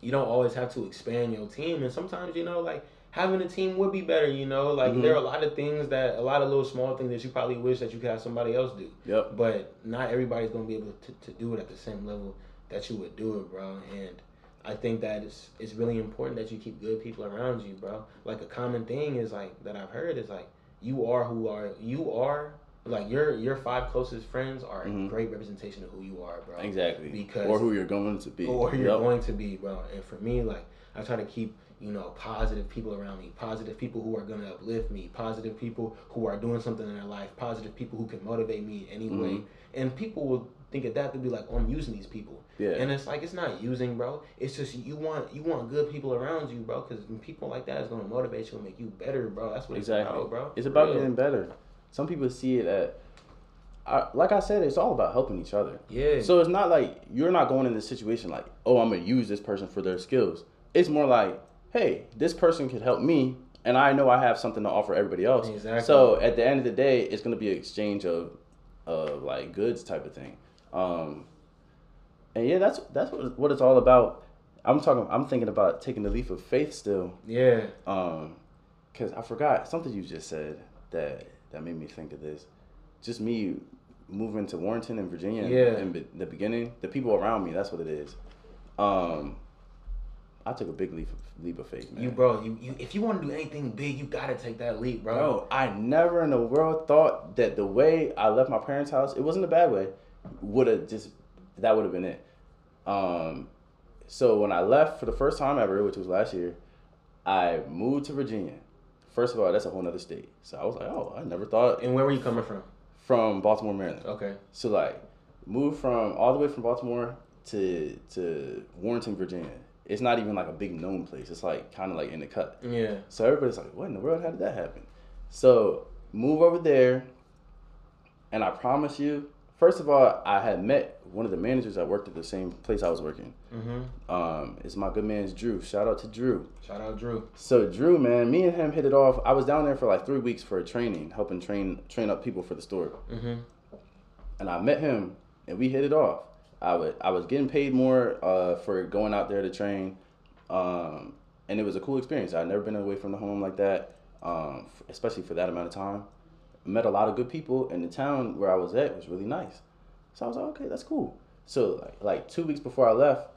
you don't always have to expand your team, and sometimes you know like having a team would be better. You know, like Mhm. there are a lot of things that a lot of little small things that you probably wish that you could have somebody else do, Yep. but not everybody's gonna be able to, to do it at the same level that you would do it, bro. And I think that it's it's really important that you keep good people around you, bro. Like a common thing is like that I've heard is like you are who are you are like your your five closest friends are Mhm. a great representation of who you are, bro Exactly. Because- or who you're going to be. or you're going to be, bro. And for me, like I try to keep you know positive people around me, positive people who are gonna uplift me, positive people who are doing something in their life, positive people who can motivate me anyway. Mhm. And people will think of that to be like, oh, I'm using these people. Yeah. And it's like it's not using, bro. It's just you want you want good people around you, bro. Because people like that is gonna motivate you and make you better, bro. That's what Exactly, it's about, bro. It's about Real. getting better. Some people see it at, I, like I said, it's all about helping each other. Yeah. So it's not like you're not going in this situation like, oh, I'm gonna use this person for their skills. It's more like, hey, this person could help me, and I know I have something to offer everybody else. Exactly. So at the end of the day, it's gonna be an exchange of, of like goods type of thing. Um, and yeah, that's that's what, what it's all about. I'm talking. I'm thinking about taking the leap of faith still. yeah. Um, cause I forgot something you just said that that made me think of this. Just me moving to Warrenton in Virginia. in- Yeah. In, the beginning, the people around me. That's what it is. Um, I took a big leap of, leap of faith. Man. You, bro. You, you if you want to do anything big, you gotta take that leap, bro. Bro, I never in the world thought that the way I left my parents' house, it wasn't a bad way, would have just that would have been it. Um, so when I left for the first time ever, which was last year, I moved to Virginia. First of all, that's a whole nother state. So I was like, oh, I never thought And where were you coming from? from Baltimore, Maryland. Okay. So like, moved from all the way from Baltimore to to Warrenton, Virginia. It's not even like a big known place. It's like kind of like in the cut. Yeah. So everybody's like, what in the world? How did that happen? So move over there, and I promise you, first of all, I had met one of the managers that worked at the same place I was working. Mm-hmm. Um, it's my good man's Drew. Shout out to Drew. Shout out Drew. So Drew, man, me and him hit it off. I was down there for like three weeks for a training, helping train train up people for the store. Mm-hmm. And I met him, and we hit it off. I would I was getting paid more uh, for going out there to train, um, and it was a cool experience. I'd never been away from the home like that, um, especially for that amount of time. Met a lot of good people, and the town where I was at was really nice. So I was like, okay, that's cool. So like, like two weeks before I left,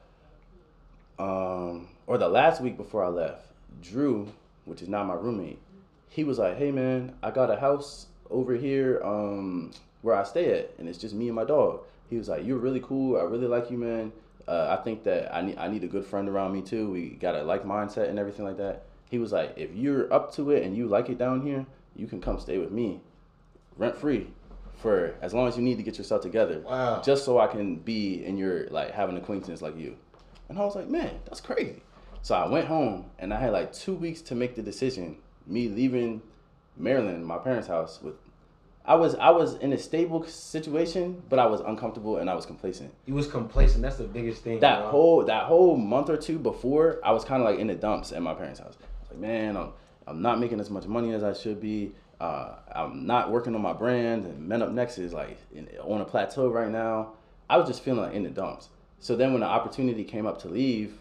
um, or the last week before I left, Drew, which is not my roommate, he was like, "Hey man, I got a house over here um, where I stay at, and it's just me and my dog." He was like, "You're really cool. I really like you, man. Uh, I think that I need I need a good friend around me too. We got a like mindset and everything like that." He was like, "If you're up to it and you like it down here, you can come stay with me, rent free, for as long as you need to get yourself together, Wow. just so I can be in your like have an acquaintance like you." And I was like, "Man, that's crazy." So I went home and I had like two weeks to make the decision. Me leaving Maryland, my parents' house, with I was I was in a stable situation, but I was uncomfortable and I was complacent. You was complacent. That's the biggest thing. That bro. whole that whole month or two before, I was kind of like in the dumps at my parents' house. I was like, man, I'm I'm not making as much money as I should be. Uh, I'm not working on my brand, and Men Up Next is like in, on a plateau right now. I was just feeling like in the dumps. So then when the opportunity came up to leave,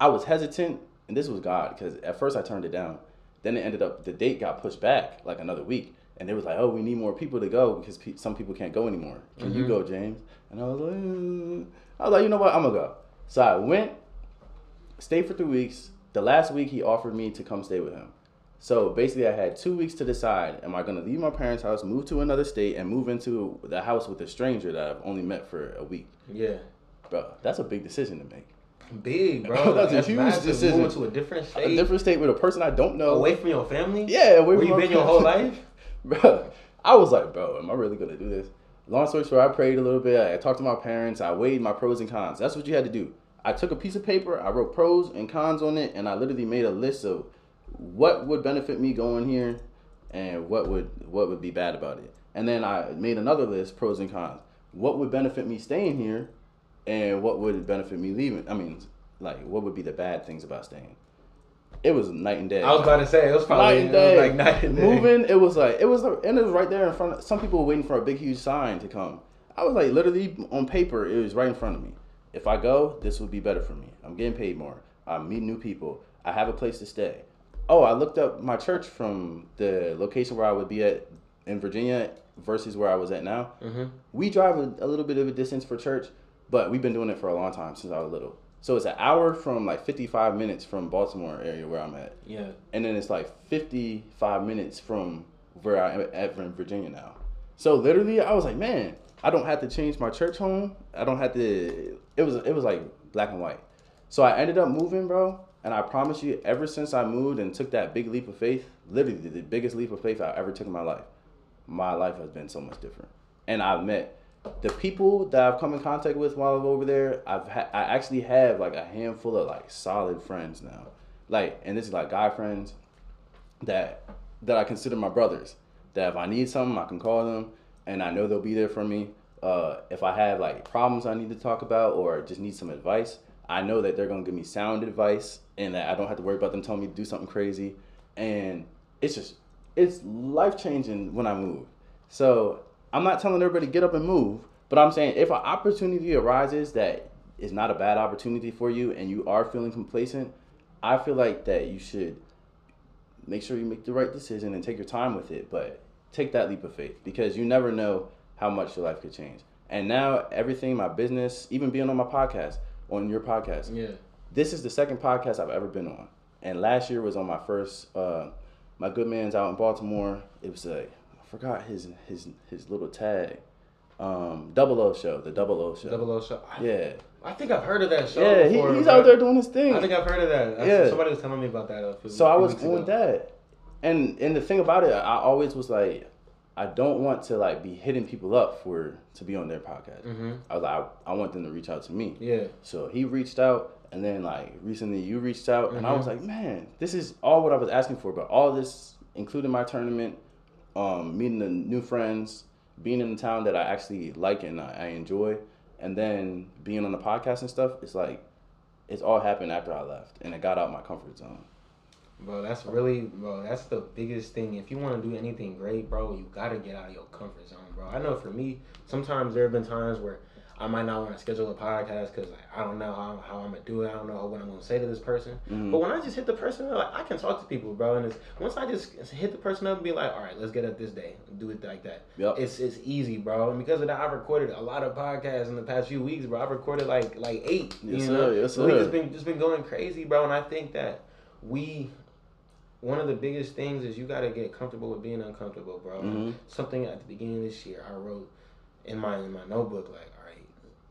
I was hesitant, and this was God because at first I turned it down. Then it ended up the date got pushed back like another week, and they was like, "Oh, we need more people to go because pe- some people can't go anymore. Can you go, James?" And I was like, "Uh." "I was like, you know what? I'm gonna go." So I went, stayed for three weeks. The last week he offered me to come stay with him. So basically, I had two weeks to decide: Am I gonna leave my parents' house, move to another state, and move into the house with a stranger that I've only met for a week? Yeah. Bro, that's a big decision to make. Big, bro. That's a huge decision. Moving to a different state. A different state with a person I don't know. away from your family. Yeah, away Where from you been your whole life? bro. I was like, bro, am I really gonna do this? Long story short, I prayed a little bit. I talked to my parents. I weighed my pros and cons. That's what you had to do. I took a piece of paper. I wrote pros and cons on it, and I literally made a list of what would benefit me going here, and what would what would be bad about it. And then I made another list, pros and cons. What would benefit me staying here, and what would benefit me leaving? I mean, like what would be the bad things about staying? It was night and day. I was about to say it was probably night and day. like night and day. Moving, it was like it was, and it was right there in front. of Some people were waiting for a big, huge sign to come. I was like, literally on paper, it was right in front of me. If I go, this would be better for me. I'm getting paid more. I'm meeting new people. I have a place to stay. Oh, I looked up my church from the location where I would be at in Virginia versus where I was at now. Mm-hmm. We drive a, a little bit of a distance for church, but we've been doing it for a long time since I was little. So it's an hour from like 55 minutes from Baltimore area where I'm at Yeah. and then it's like 55 minutes from where I am at in Virginia now. So literally, I was like, man, I don't have to change my church home. I don't have to. It was it was like black and white. So I ended up moving, bro. And I promise you, ever since I moved and took that big leap of faith, literally the biggest leap of faith I ever took in my life, my life has been so much different. And I've met the people that I've come in contact with while I'm over there. I've ha- I actually have like a handful of like solid friends now, like, and this is like guy friends that that I consider my brothers. That if I need something, I can call them, and I know they'll be there for me. Uh, if I have like problems I need to talk about or just need some advice, I know that they're gonna give me sound advice, and that I don't have to worry about them telling me to do something crazy. And it's just it's life changing when I move. So I'm not telling everybody get up and move, but I'm saying if an opportunity arises that is not a bad opportunity for you and you are feeling complacent, I feel like that you should make sure you make the right decision and take your time with it, but take that leap of faith because you never know how much your life could change. And now everything, my business, even being on my podcast, on your podcast, Yeah. this is the second podcast I've ever been on. And last year was on my first. Uh, my good man's out in Baltimore. It was a forgot his his his little tag. Um, Double O show, the Double O show. Double O show. I, Yeah, I think I've heard of that show. yeah. He, he's out there doing his thing. I think I've heard of that. That's- Yeah. Somebody was telling me about that. Few, So I was ago. that, and and the thing about it, I always was like, I don't want to like be hitting people up for to be on their podcast. Mhm. I was like, I, I want them to reach out to me. Yeah. So he reached out, and then like recently you reached out, and I Mhm. was like, man, this is all what I was asking for. But all this, including my tournament, um, meeting the new friends, being in the town that I actually like and I, I enjoy, and then being on the podcast and stuff, it's like, it's all happened after I left, and it got out my comfort zone. Bro, that's really, bro, that's the biggest thing. If you want to do anything great, bro, you got to get out of your comfort zone, bro. I know for me, sometimes there have been times where I might not want to schedule a podcast because like, I don't know how, how I'm going to do it. I don't know what I'm going to say to this person. Mhm. But when I just hit the person up, like, I can talk to people, bro. And it's, once I just hit the person up and be like, all right, let's get up this day, do it like that. Yep. It's it's easy, bro. And because of that, I've recorded a lot of podcasts in the past few weeks, bro. I've recorded like like eight. Yes, you sir. know? Yes, we sir. just been just been going crazy, bro. And I think that we one of the biggest things is you got to get comfortable with being uncomfortable, bro. Mhm. Something at the beginning of this year, I wrote in my in my notebook like,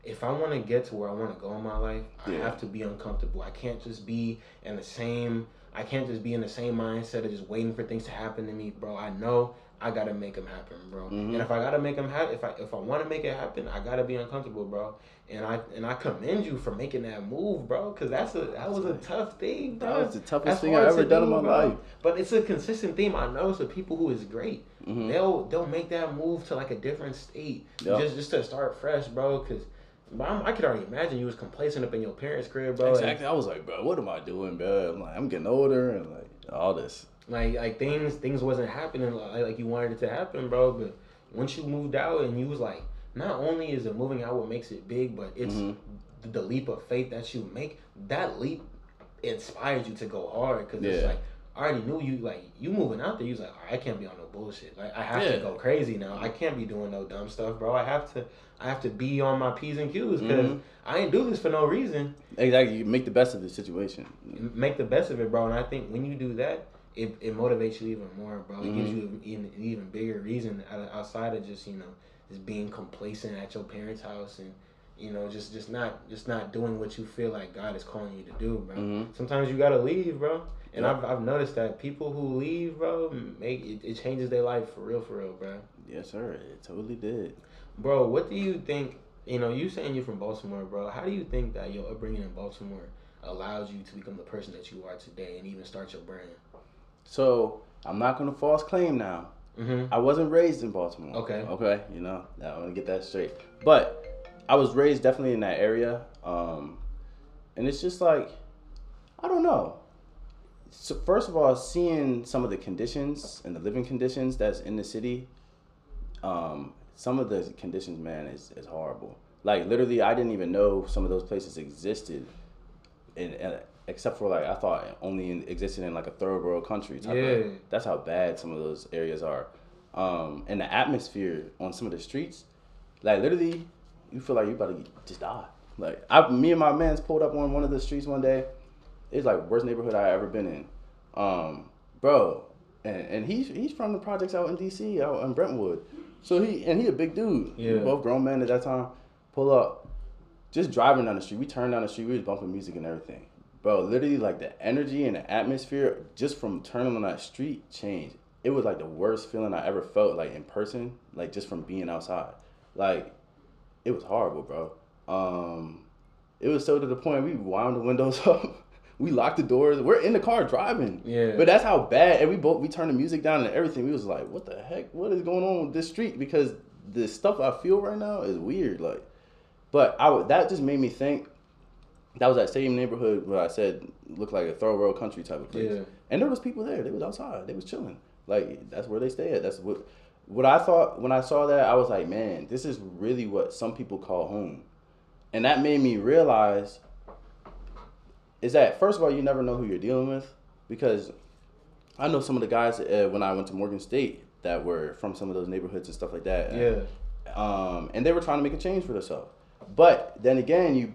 if I want to get to where I want to go in my life, I Yeah. have to be uncomfortable. I can't just be in the same. I can't just be in the same mindset of just waiting for things to happen to me, bro. I know I gotta make them happen, bro. Mhm. And if I gotta make them happen, if I if I want to make it happen, I gotta be uncomfortable, bro. And I and I commend you for making that move, bro, because that's a that was a tough thing, bro. That was the toughest That's thing I've ever done do, in my bro. life. But it's a consistent theme I notice with people who is great. Mhm. They'll they'll make that move to like a different state Yep. just just to start fresh, bro. Because I could already imagine you was complacent up in your parents' crib, bro. Exactly. I was like, bro, what am I doing, bro? I'm like, I'm getting older and like all this. like like things things wasn't happening like, like you wanted it to happen, bro. But once you moved out and you was like, not only is it moving out what makes it big, but it's Mhm. the, the leap of faith that you make. That leap inspires you to go hard because it's like I already knew you like you moving out there. You was like, right, I can't be on no bullshit. Like I have Yeah. to go crazy now. I can't be doing no dumb stuff, bro. I have to I have to be on my p's and q's because Mhm. I ain't do this for no reason Exactly. You make the best of the situation. make the best of it, bro. And I think when you do that, it, it motivates you even more, bro. It gives Mhm. you an even, an even bigger reason outside of just you know just being complacent at your parents' house and you know just just not just not doing what you feel like God is calling you to do, bro. Mhm. Sometimes you gotta leave, bro. And Yeah. I've, I've noticed that people who leave, bro, make it, it changes their life for real, for real, bro. Yes, sir. It totally did. Bro, what do you think? You know, you saying you're from Baltimore, bro. How do you think that your upbringing in Baltimore allows you to become the person that you are today and even start your brand? So I'm not gonna false claim now. Mm-hmm. I wasn't raised in Baltimore. Okay. Okay. You know, I want to get that straight. But I was raised definitely in that area, um, and it's just like I don't know. So first of all, seeing some of the conditions and the living conditions that's in the city, um, some of the conditions, man, is, is horrible. Like literally, I didn't even know some of those places existed, in, in except for like I thought only in, existed in like a third world country. Type Yeah. of, that's how bad some of those areas are. Um, and the atmosphere on some of the streets, like literally, you feel like you about to just die. Like I, me and my man's pulled up on one of the streets one day. It's like worst neighborhood I ever been in, um, bro. And, and he's he's from the projects out in D.C. out in Brentwood, so he and he a big dude. We both grown men at that time. Pull up, just driving down the street. We turned down the street. We was bumping music and everything, bro. Literally, like the energy and the atmosphere just from turning on that street changed. It was like the worst feeling I ever felt, like in person, like just from being outside. Like it was horrible, bro. Um, it was so to the point we wound the windows up. We locked the doors. We're in the car driving. Yeah. But that's how bad. And we both we turned the music down and everything. We was like, what the heck? What is going on with this street? Because the stuff I feel right now is weird. Like, but I would, that just made me think. That was that same neighborhood where I said looked like a third world country type of place. Yeah. And there was people there. They was outside. They was chilling. Like that's where they stay at. That's what what I thought when I saw that. I was like, man, this is really what some people call home, and that made me realize is that first of all, you never know who you're dealing with because I know some of the guys uh, when I went to Morgan State that were from some of those neighborhoods and stuff like that. Yeah. Um, and they were trying to make a change for themselves. But then again, you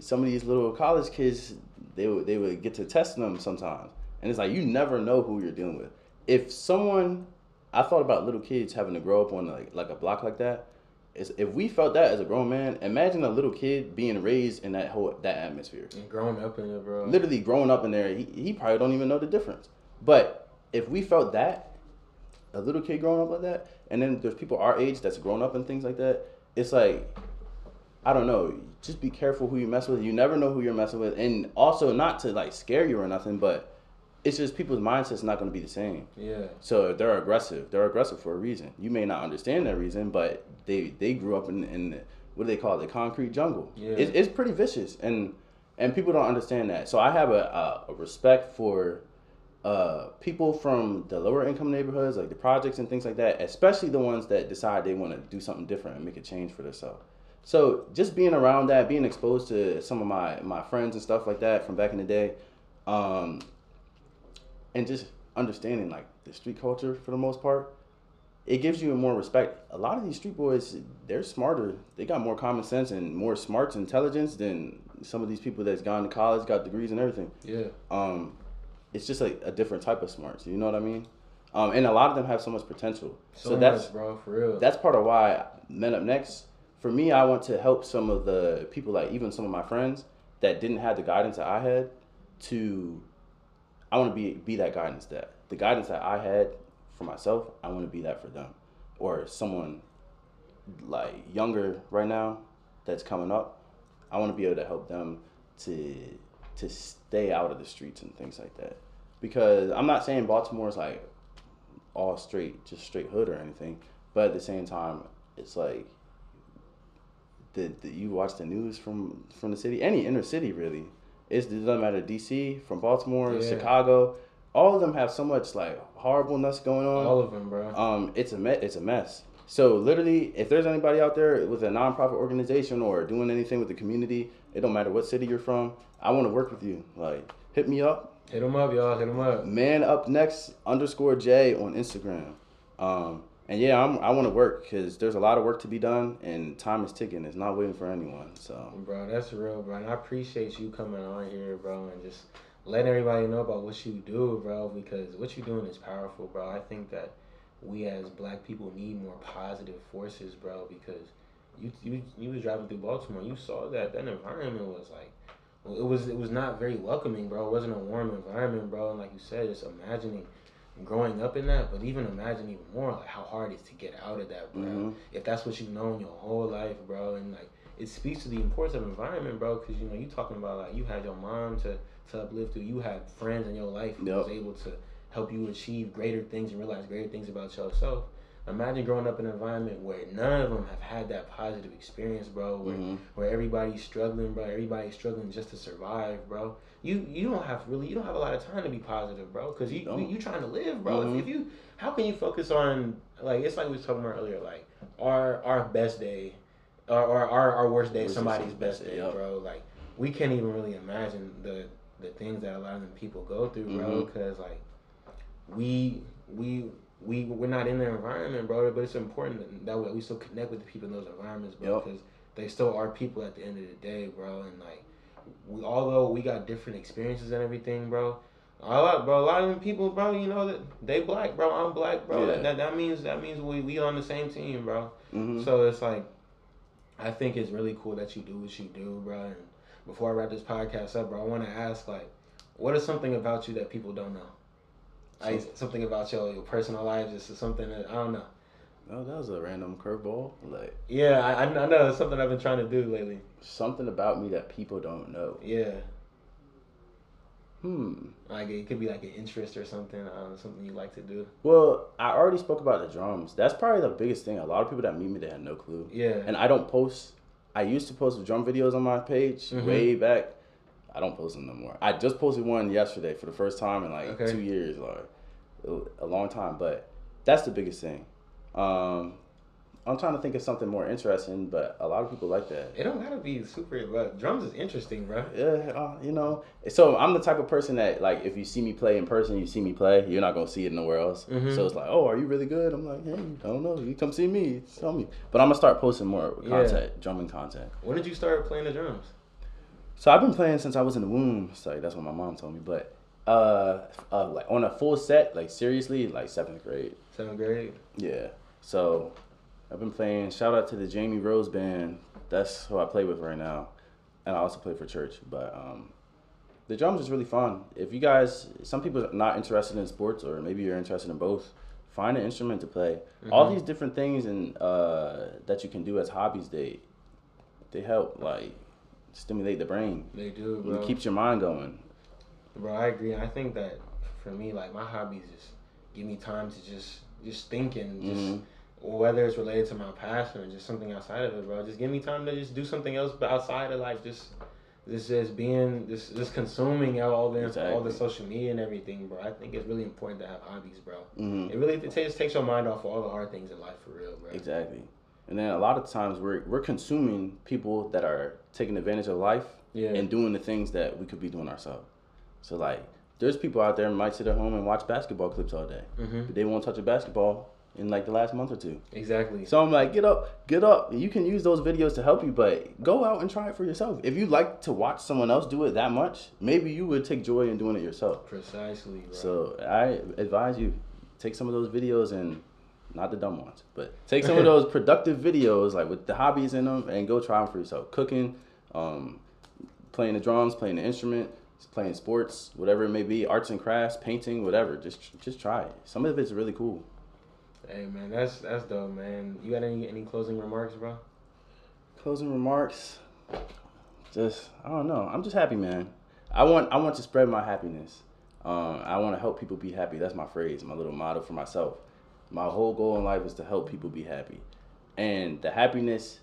some of these little college kids, they would they would get to testing them sometimes, and it's like you never know who you're dealing with. If someone, I thought about little kids having to grow up on like like a block like that. Is if we felt that as a grown man, imagine a little kid being raised in that whole that atmosphere And growing up in it, bro. literally growing up in there, he, he probably don't even know the difference. But if we felt that, a little kid growing up like that, and then there's people our age that's grown up and things like that, it's like, I don't know. Just be careful who you mess with. You never know who you're messing with, and also not to like scare you or nothing, but it's just people's mindsets not going to be the same. Yeah. So they're aggressive. They're aggressive for a reason. You may not understand that reason, but they they grew up in, in the, what do they call it, the concrete jungle. Yeah. It's, it's pretty vicious, and and people don't understand that. So I have a, a, a respect for uh, people from the lower income neighborhoods, like the projects and things like that, especially the ones that decide they want to do something different and make a change for themselves. So just being around that, being exposed to some of my my friends and stuff like that from back in the day, um, and just understanding like the street culture for the most part, it gives you more respect. A lot of these street boys, they're smarter. They got more common sense and more smarts, intelligence than some of these people that's gone to college, got degrees and everything. Yeah. Um, it's just like a different type of smarts. You know what I mean? Um, and a lot of them have so much potential. So, So, that's bro, for real. that's part of why Men Up Next. For me, I want to help some of the people, like even some of my friends that didn't have the guidance that I had. To, I want to be be that guidance that the guidance that I had for myself. I want to be that for them, or someone like younger right now that's coming up. I want to be able to help them to to stay out of the streets and things like that. Because I'm not saying Baltimore is like all straight, just straight hood or anything. But at the same time, it's like the, the you watch the news from from the city, any inner city really. It's, it doesn't matter DC, from Baltimore, Yeah. Chicago. All of them have so much like horribleness going on. All of them, bro. Um, it's a me- it's a mess. So literally, if there's anybody out there with a nonprofit organization or doing anything with the community, it don't matter what city you're from. I want to work with you. Like, hit me up. Hit them up, y'all. Hit them up. Man up next underscore J on Instagram. Um, and yeah, I'm, I want to work because there's a lot of work to be done, and time is ticking. It's not waiting for anyone. So Bro, that's real, bro. And I appreciate you coming on here, bro, and just letting everybody know about what you do, bro, because what you're doing is powerful, bro. I think that we as black people need more positive forces, bro, because you you you was driving through Baltimore, you saw that that environment was like it was it was not very welcoming, bro. It wasn't a warm environment, bro. And like you said, just imagining growing up in that, but even imagine even more like how hard it is to get out of that, bro. Mhm. If that's what you've known your whole life, bro, and like it speaks to the importance of environment, bro. Because you know you talking about like you had your mom to to uplift you, you had friends in your life who Yep. was able to help you achieve greater things and realize greater things about yourself. Imagine growing up in an environment where none of them have had that positive experience, bro. Where, Mhm. where everybody's struggling, bro. Everybody's struggling just to survive, bro. You you don't have really you don't have a lot of time to be positive, bro. Cause you you, you trying to live, bro. Mhm. If, if you how can you focus on like it's like we was talking about earlier, like our our best day, or, or our our worst day, Worst is somebody's best day, bro. Like we can't even really imagine the the things that a lot of them people go through, bro. Mhm. Cause like we we we we're not in their environment, bro. But it's important that we, we still connect with the people in those environments, bro. Because they still are people at the end of the day, bro. And like, we although we got different experiences and everything, bro. A lot, bro. A lot of them people, bro. You know that they black, bro. I'm black, bro. Yeah. That, that means that means we we on the same team, bro. Mhm. So it's like, I think it's really cool that you do what you do, bro. And before I wrap this podcast up, bro, I want to ask like, what is something about you that people don't know? Like something about your, your personal life, just something that I don't know. Oh, that was a random curveball. Like Yeah, I, I know it's something I've been trying to do lately. something about me that people don't know. Yeah, Hmm. like it could be like an interest or something, um, something you like to do. Well, I already spoke about the drums. That's probably the biggest thing. A lot of people that meet me, they have no clue. Yeah, And I don't post. I used to post drum videos on my page Mhm. way back. I don't post them no more. I just posted one yesterday for the first time in like Okay. two years, like a long time. But that's the biggest thing. Um, I'm trying to think of something more interesting, but a lot of people like that. it don't gotta be super. But drums is interesting, bro. Yeah, uh, you know. So I'm the type of person that like if you see me play in person, you see me play, you're not gonna see it nowhere else. Mhm. So it's like, oh, are you really good? I'm like, hey, I don't know. You come see me, tell me. But I'm gonna start posting more Yeah. content, drumming content. When did you start playing the drums? So I've been playing since I was in the womb. Sorry, that's what my mom told me. But uh, uh, like on a full set, like seriously, like seventh grade. Seventh grade. Yeah. So I've been playing. Shout out to the Jamie Rose band. That's who I play with right now, and I also play for church. But um, the drums is really fun. If you guys, some people are not interested in sports, or maybe you're interested in both, find an instrument to play. All Mhm. these different things and uh, that you can do as hobbies, they they help like stimulate the brain. They do, bro. It keeps your mind going. Bro, I agree. I think that for me, like my hobbies just give me time to just just think and just Mhm. whether it's related to my passion or just something outside of it, bro. Just give me time to just do something else, but outside of like just this just being this just consuming all the all the social media and everything, bro. I think it's really important to have hobbies, bro. hmm It really it takes takes your mind off of all the hard things in life for real, bro. Exactly. And then a lot of times we're we're consuming people that are taking advantage of life Yeah. and doing the things that we could be doing ourselves. So like, there's people out there who might sit at home and watch basketball clips all day, hmm but they won't touch a basketball in like the last month or two. Exactly. So I'm like, get up, get up. You can use those videos to help you, but go out and try it for yourself. If you like to watch someone else do it that much, maybe you would take joy in doing it yourself. Precisely, bro. So I advise you take some of those videos and not the dumb ones, but take some of those productive videos like with the hobbies in them and go try them for yourself. Cooking, um, playing the drums, playing the instrument, playing sports, whatever it may be, arts and crafts, painting, whatever. Just just try it. Some of it's really cool. hey man, that's that's dope, man. You got any any closing remarks, bro? Closing remarks. Just I don't know. I'm just happy, man. I want I want to spread my happiness. Um, I want to help people be happy. That's my phrase, my little motto for myself. My whole goal in life is to help people be happy, and the happiness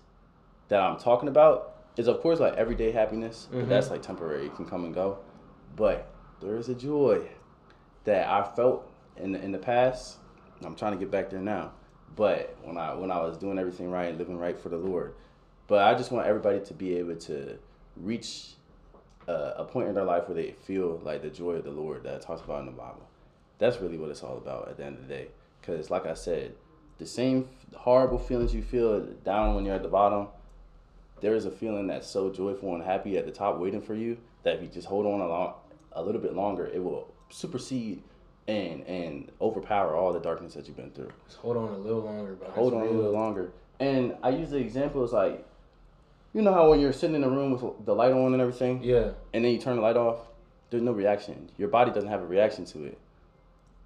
that I'm talking about is, of course, like everyday happiness. But Mhm. that's like temporary; it can come and go. But there is a joy that I felt in the, in the past. I'm trying to get back there now. But when I when I was doing everything right and living right for the Lord, but I just want everybody to be able to reach a, a point in their life where they feel like the joy of the Lord that it talks about in the Bible. That's really what it's all about at the end of the day. Because, like I said, the same horrible feelings you feel down when you're at the bottom, there is a feeling that's so joyful and happy at the top waiting for you that if you just hold on a, long, a little bit longer, it will supersede and and overpower all the darkness that you've been through Just hold on a little longer, bro. hold on a little longer. And I use the example as like, you know how when you're sitting in a room with the light on and everything, Yeah, and then you turn the light off, there's no reaction. Your body doesn't have a reaction to it.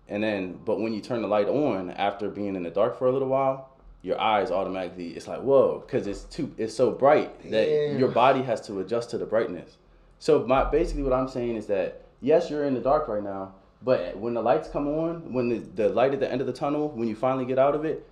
And then, but when you turn the light on after being in the dark for a little while, your eyes automatically it's like whoa, because it's too it's so bright that Yeah. your body has to adjust to the brightness. So my basically what I'm saying is that yes, you're in the dark right now, But when the lights come on, when the, the light at the end of the tunnel, when you finally get out of it,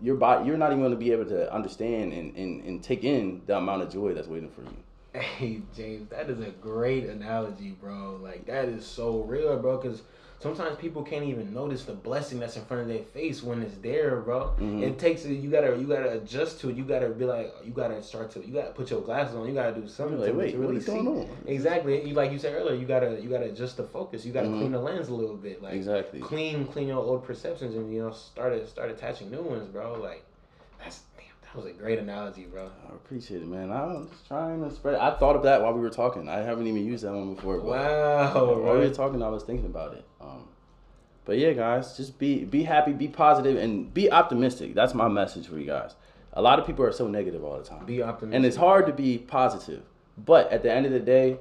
your body, you're not even going to be able to understand and, and, and take in the amount of joy that's waiting for you. Hey James, that is a great analogy, bro. Like that is so real, bro. Because sometimes people can't even notice the blessing that's in front of their face when it's there, bro. Mhm. It takes you gotta you gotta adjust to it. You gotta be like you gotta start to you gotta put your glasses on. You gotta do something like, to, wait, to really see. going on? Exactly. You like you said earlier. You gotta you gotta adjust the focus. You gotta Mhm. clean the lens a little bit. Like Exactly. clean clean your old perceptions and you know start start attaching new ones, bro. Like that's. That was a great analogy, bro. I appreciate it, man. I was just trying to spread. I thought of that while we were talking. I haven't even used that one before. Wow, while we were talking, I was thinking about it. Um, but yeah, guys, just be be happy, be positive, and be optimistic. That's my message for you guys. A lot of people are so negative all the time, Be optimistic. and it's hard to be positive. But at the end of the day,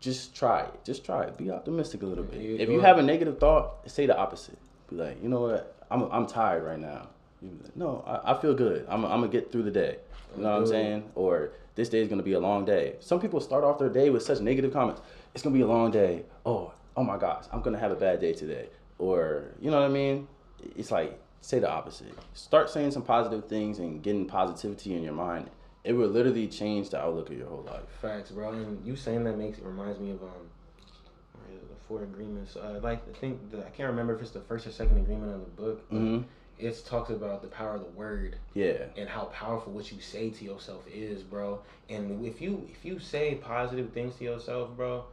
just try it. Just try it. Be optimistic a little bit. You if you have a negative thought, say the opposite. Be like, you know what? I'm I'm tired right now. You be like, no, I, I feel good. I'm, I'm gonna get through the day. You know what I'm saying? Or this day is gonna be a long day. Some people start off their day with such negative comments. It's gonna be a long day. Oh, oh my gosh, I'm gonna have a bad day today. Or you know what I mean? It's like say the opposite. Start saying some positive things and getting positivity in your mind. It will literally change the outlook of your whole life. Facts, bro. And you saying that makes it reminds me of um where is it? the four agreements. Uh, like I think the, I can't remember if it's the first or second agreement of the book. but hmm It talks about the power of the word Yeah. and how powerful what you say to yourself is, bro. And if you if you say positive things to yourself, bro,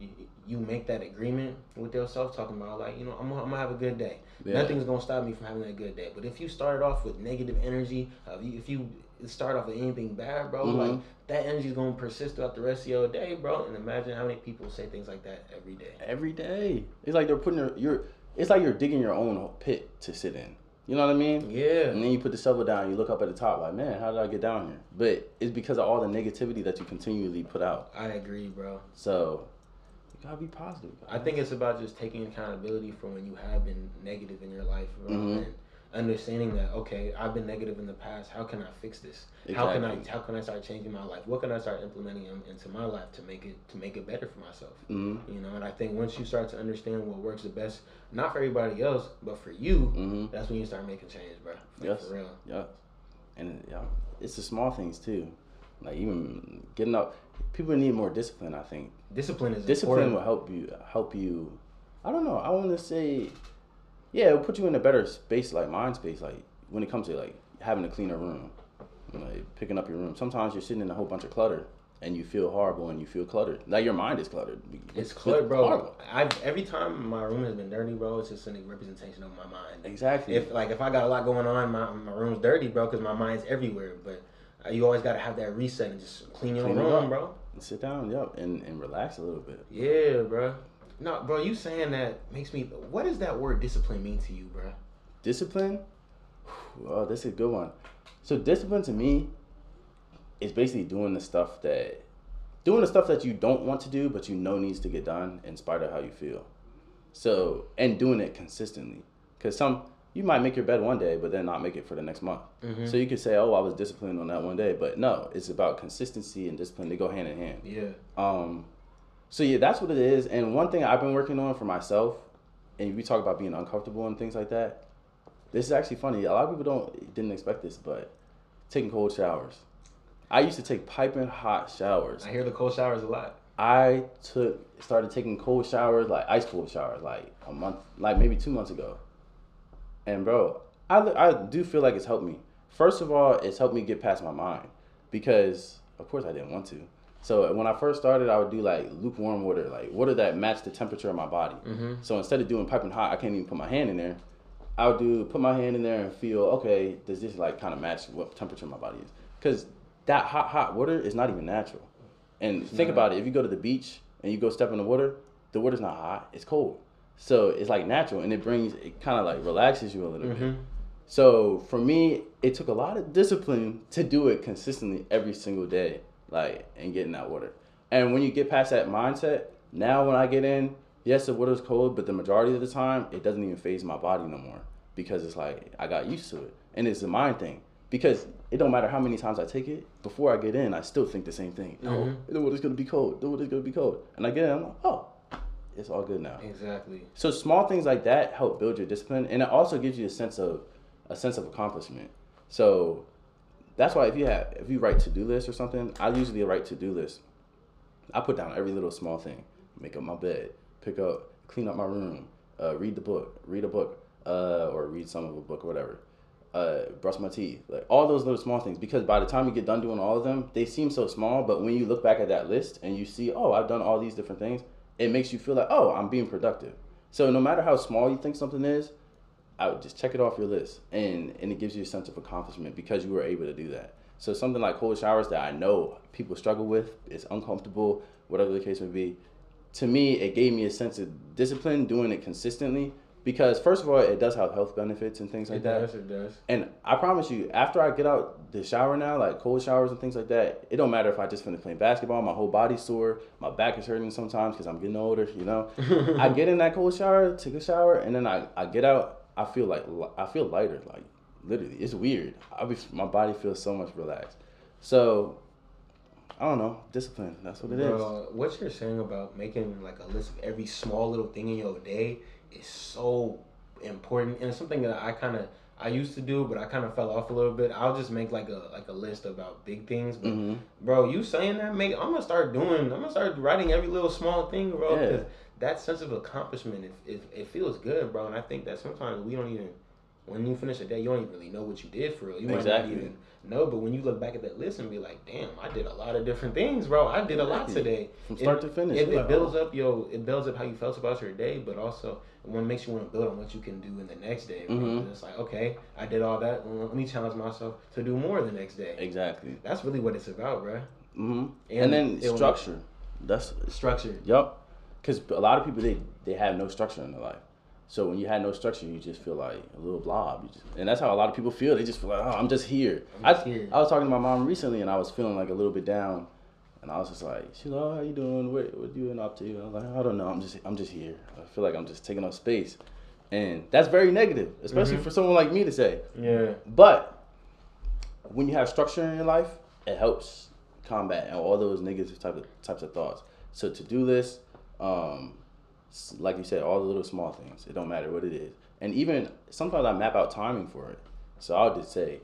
you, you make that agreement with yourself, talking about like you know I'm gonna, I'm gonna have a good day. Yeah. Nothing's gonna stop me from having a good day. But if you started off with negative energy, uh, if you start off with anything bad, bro, Mhm. like that energy's gonna persist throughout the rest of your day, bro. And imagine how many people say things like that every day. Every day. It's like they're putting your you're it's like you're digging your own pit to sit in. You know what I mean? Yeah. And then you put the shovel down, you look up at the top, like, man, how did I get down here? But it's because of all the negativity that you continually put out. I agree, bro. So you gotta be positive. I think it's about just taking accountability for when you have been negative in your life, bro, Mhm. and understanding that okay, I've been negative in the past. How can I fix this? How can I how can I start changing my life? What can I start implementing into my life to make it to make it better for myself? hmm You know, and I think once you start to understand what works the best, not for everybody else, but for you, hmm that's when you start making change, bro. Like, Yes. for real. Yeah. And yeah, it's the small things too. Like even getting up people need more discipline, I think. Discipline is discipline important. will help you help you i don't know i want to say yeah it'll put you in a better space like mind space like when it comes to like having a cleaner room like picking up your room sometimes you're sitting in a whole bunch of clutter and you feel horrible and you feel cluttered like your mind is cluttered It's It's cluttered, bro. horrible. I every time my room has been dirty, bro, it's just a representation of my mind. exactly If like if I got a lot going on, my my room's dirty, bro, because my mind's everywhere. But uh, you always gotta have that reset and just clean your Clean room, bro. and sit down yep and, and relax a little bit Yeah, bro. No, bro, you saying that makes me. What does that word discipline mean to you, bro? discipline oh this is a good one so discipline to me is basically doing the stuff that doing the stuff that you don't want to do but you know needs to get done in spite of how you feel so and doing it consistently because some you might make your bed one day but then not make it for the next month Mhm. so you could say oh i was disciplined on that one day but no it's about consistency and discipline they go hand in hand Yeah. um, so yeah, that's what it is. And one thing I've been working on for myself, and we talk about being uncomfortable and things like that. This is actually funny. A lot of people don't didn't expect this, but taking cold showers. I used to take piping hot showers. I hear the cold showers a lot. I took started taking cold showers, like ice cold showers, like a month, like maybe two months ago. And bro, I I do feel like it's helped me. First of all, it's helped me get past my mind because, of course, I didn't want to. So when I first started, I would do like lukewarm water, like water that matched the temperature of my body. Mm-hmm. So instead of doing piping hot, I can't even put my hand in there. I would do put my hand in there and feel okay. Does this like kind of match what temperature my body is? Because that hot hot water is not even natural. And think not. about it. If you go to the beach and you go step in the water, the water's not hot. It's cold. So it's like natural, and it brings it kind of like relaxes you a little bit. Mm-hmm. So for me, it took a lot of discipline to do it consistently every single day, like and getting that water. And when you get past that mindset, now when I get in, yes, the water's cold, but the majority of the time, it doesn't even phase my body no more because it's like I got used to it, and it's a mind thing. Because it don't matter how many times I take it, before I get in, I still think the same thing. Oh, Mhm. the water's gonna be cold. The water's gonna be cold, and I get in, I'm like, oh, it's all good now. Exactly. So small things like that help build your discipline, and it also gives you a sense of a sense of accomplishment. So that's why if you have if you write to do list or something, I usually write to do list. I put down every little small thing: make up my bed, pick up, clean up my room, uh, read the book, read a book, uh, or read some of a book or whatever. Uh, brush my teeth, like all those little small things. Because by the time you get done doing all of them, they seem so small. But when you look back at that list and you see, oh, I've done all these different things, it makes you feel like, oh, I'm being productive. So no matter how small you think something is, I would just check it off your list, and and it gives you a sense of accomplishment because you were able to do that. So something like cold showers that I know people struggle with, it's uncomfortable, whatever the case may be. To me, it gave me a sense of discipline doing it consistently because first of all, it does have health benefits and things like it that. does. It does. And I promise you, after I get out the shower now, like cold showers and things like that, it don't matter if I just finished playing basketball, my whole body's sore, my back is hurting sometimes because I'm getting older, you know. I get in that cold shower, take a shower, and then I, I get out, I feel like I feel lighter, like literally, it's weird. I be, my body feels so much relaxed. So I don't know, discipline. That's what it is. Bro, what you're saying about making like a list of every small little thing in your day is so important, and it's something that I kind of I used to do, but I kind of fell off a little bit. I'll just make like a like a list about big things. But hmm bro, you saying that, make I'm gonna start doing. I'm gonna start writing every little small thing, bro. Yeah. Because that sense of accomplishment, it, it, it feels good, bro. And I think that sometimes we don't even. When you finish a day, you don't even really know what you did for real. You might Exactly. not even know, but when you look back at that list and be like, "Damn, I did a lot of different things, bro. I did a lot today." From It- start to finish. It, it builds up yo. It builds up how you felt about your day, but also it one makes you want to build on what you can do in the next day. bro. Mhm. It's like, okay, I did all that. well, Let me challenge myself to do more the next day. Exactly. That's really what it's about, bro. hmm And And, then structure. That's Structure. Yup. Because a lot of people they they have no structure in their life. So when you had no structure, you just feel like a little blob. You just, and that's how a lot of people feel. They just feel like, oh, I'm just here. I'm just I, here. I was talking to my mom recently, and I was feeling like a little bit down. And I was just like, she's like, oh, how you doing? What what you been up to? I was like, I don't know. I'm just I'm just here. I feel like I'm just taking up space, and that's very negative, especially Mhm. for someone like me to say. Yeah. But when you have structure in your life, it helps combat all those negative type of types of thoughts. So to do this, um, like you said, all the little small things. It don't matter what it is, and even sometimes I map out timing for it. So I'll just say,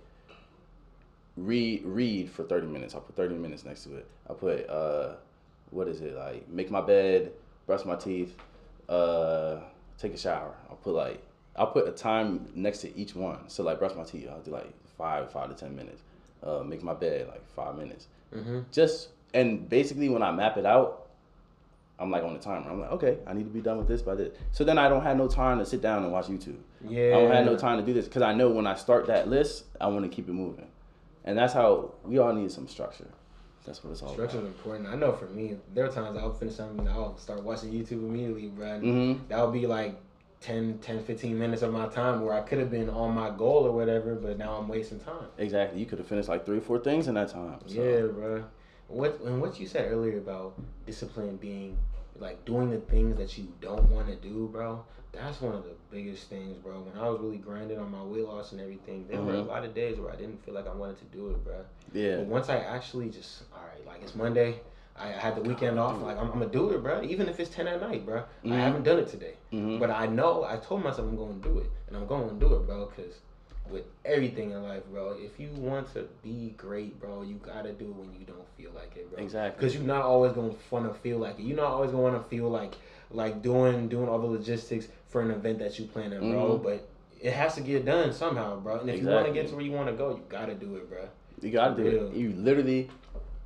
read read for thirty minutes. I'll put thirty minutes next to it. I'll put uh, what is it like? Make my bed, brush my teeth, uh, take a shower. I'll put like I'll put a time next to each one. So like brush my teeth, I'll do like five five to ten minutes. Uh, make my bed like five minutes. Mm-hmm. Just and basically when I map it out, I'm like on the timer. I'm like, okay, I need to be done with this by this. So then I don't have no time to sit down and watch YouTube. Yeah. I don't have no time to do this because I know when I start that list, I want to keep it moving, and that's how we all need some structure. That's what it's all Structure is about. important. I know for me, there are times I'll finish something, and I'll start watching YouTube immediately, bro. Mm-hmm. That'll be like 10, 10, 15 minutes of my time where I could have been on my goal or whatever, but now I'm wasting time. Exactly. You could have finished like three or four things in that time. So. Yeah, bro. What and what you said earlier about discipline being like doing the things that you don't want to do, bro. That's one of the biggest things, bro. When I was really grinding on my weight loss and everything, there were a Mhm. lot of days where I didn't feel like I wanted to do it, bro. Yeah. But once I actually just, all right, like it's Monday, I, I had the weekend off, like I'm, I'm gonna do it, bro. Even if it's ten at night, bro. I Mhm. haven't done it today, Mhm. but I know I told myself I'm going to do it, and I'm going to do it, bro. Cause with everything in life, bro, if you want to be great, bro, you gotta do it when you don't feel like it, bro. Exactly. Because you're not always gonna want to feel like it. You're not always gonna want to feel like like doing doing all the logistics for an event that you planning, bro. Mhm. But it has to get done somehow, bro. And if you want to get to where you want to go, you gotta do it, bro. You gotta do it. You literally,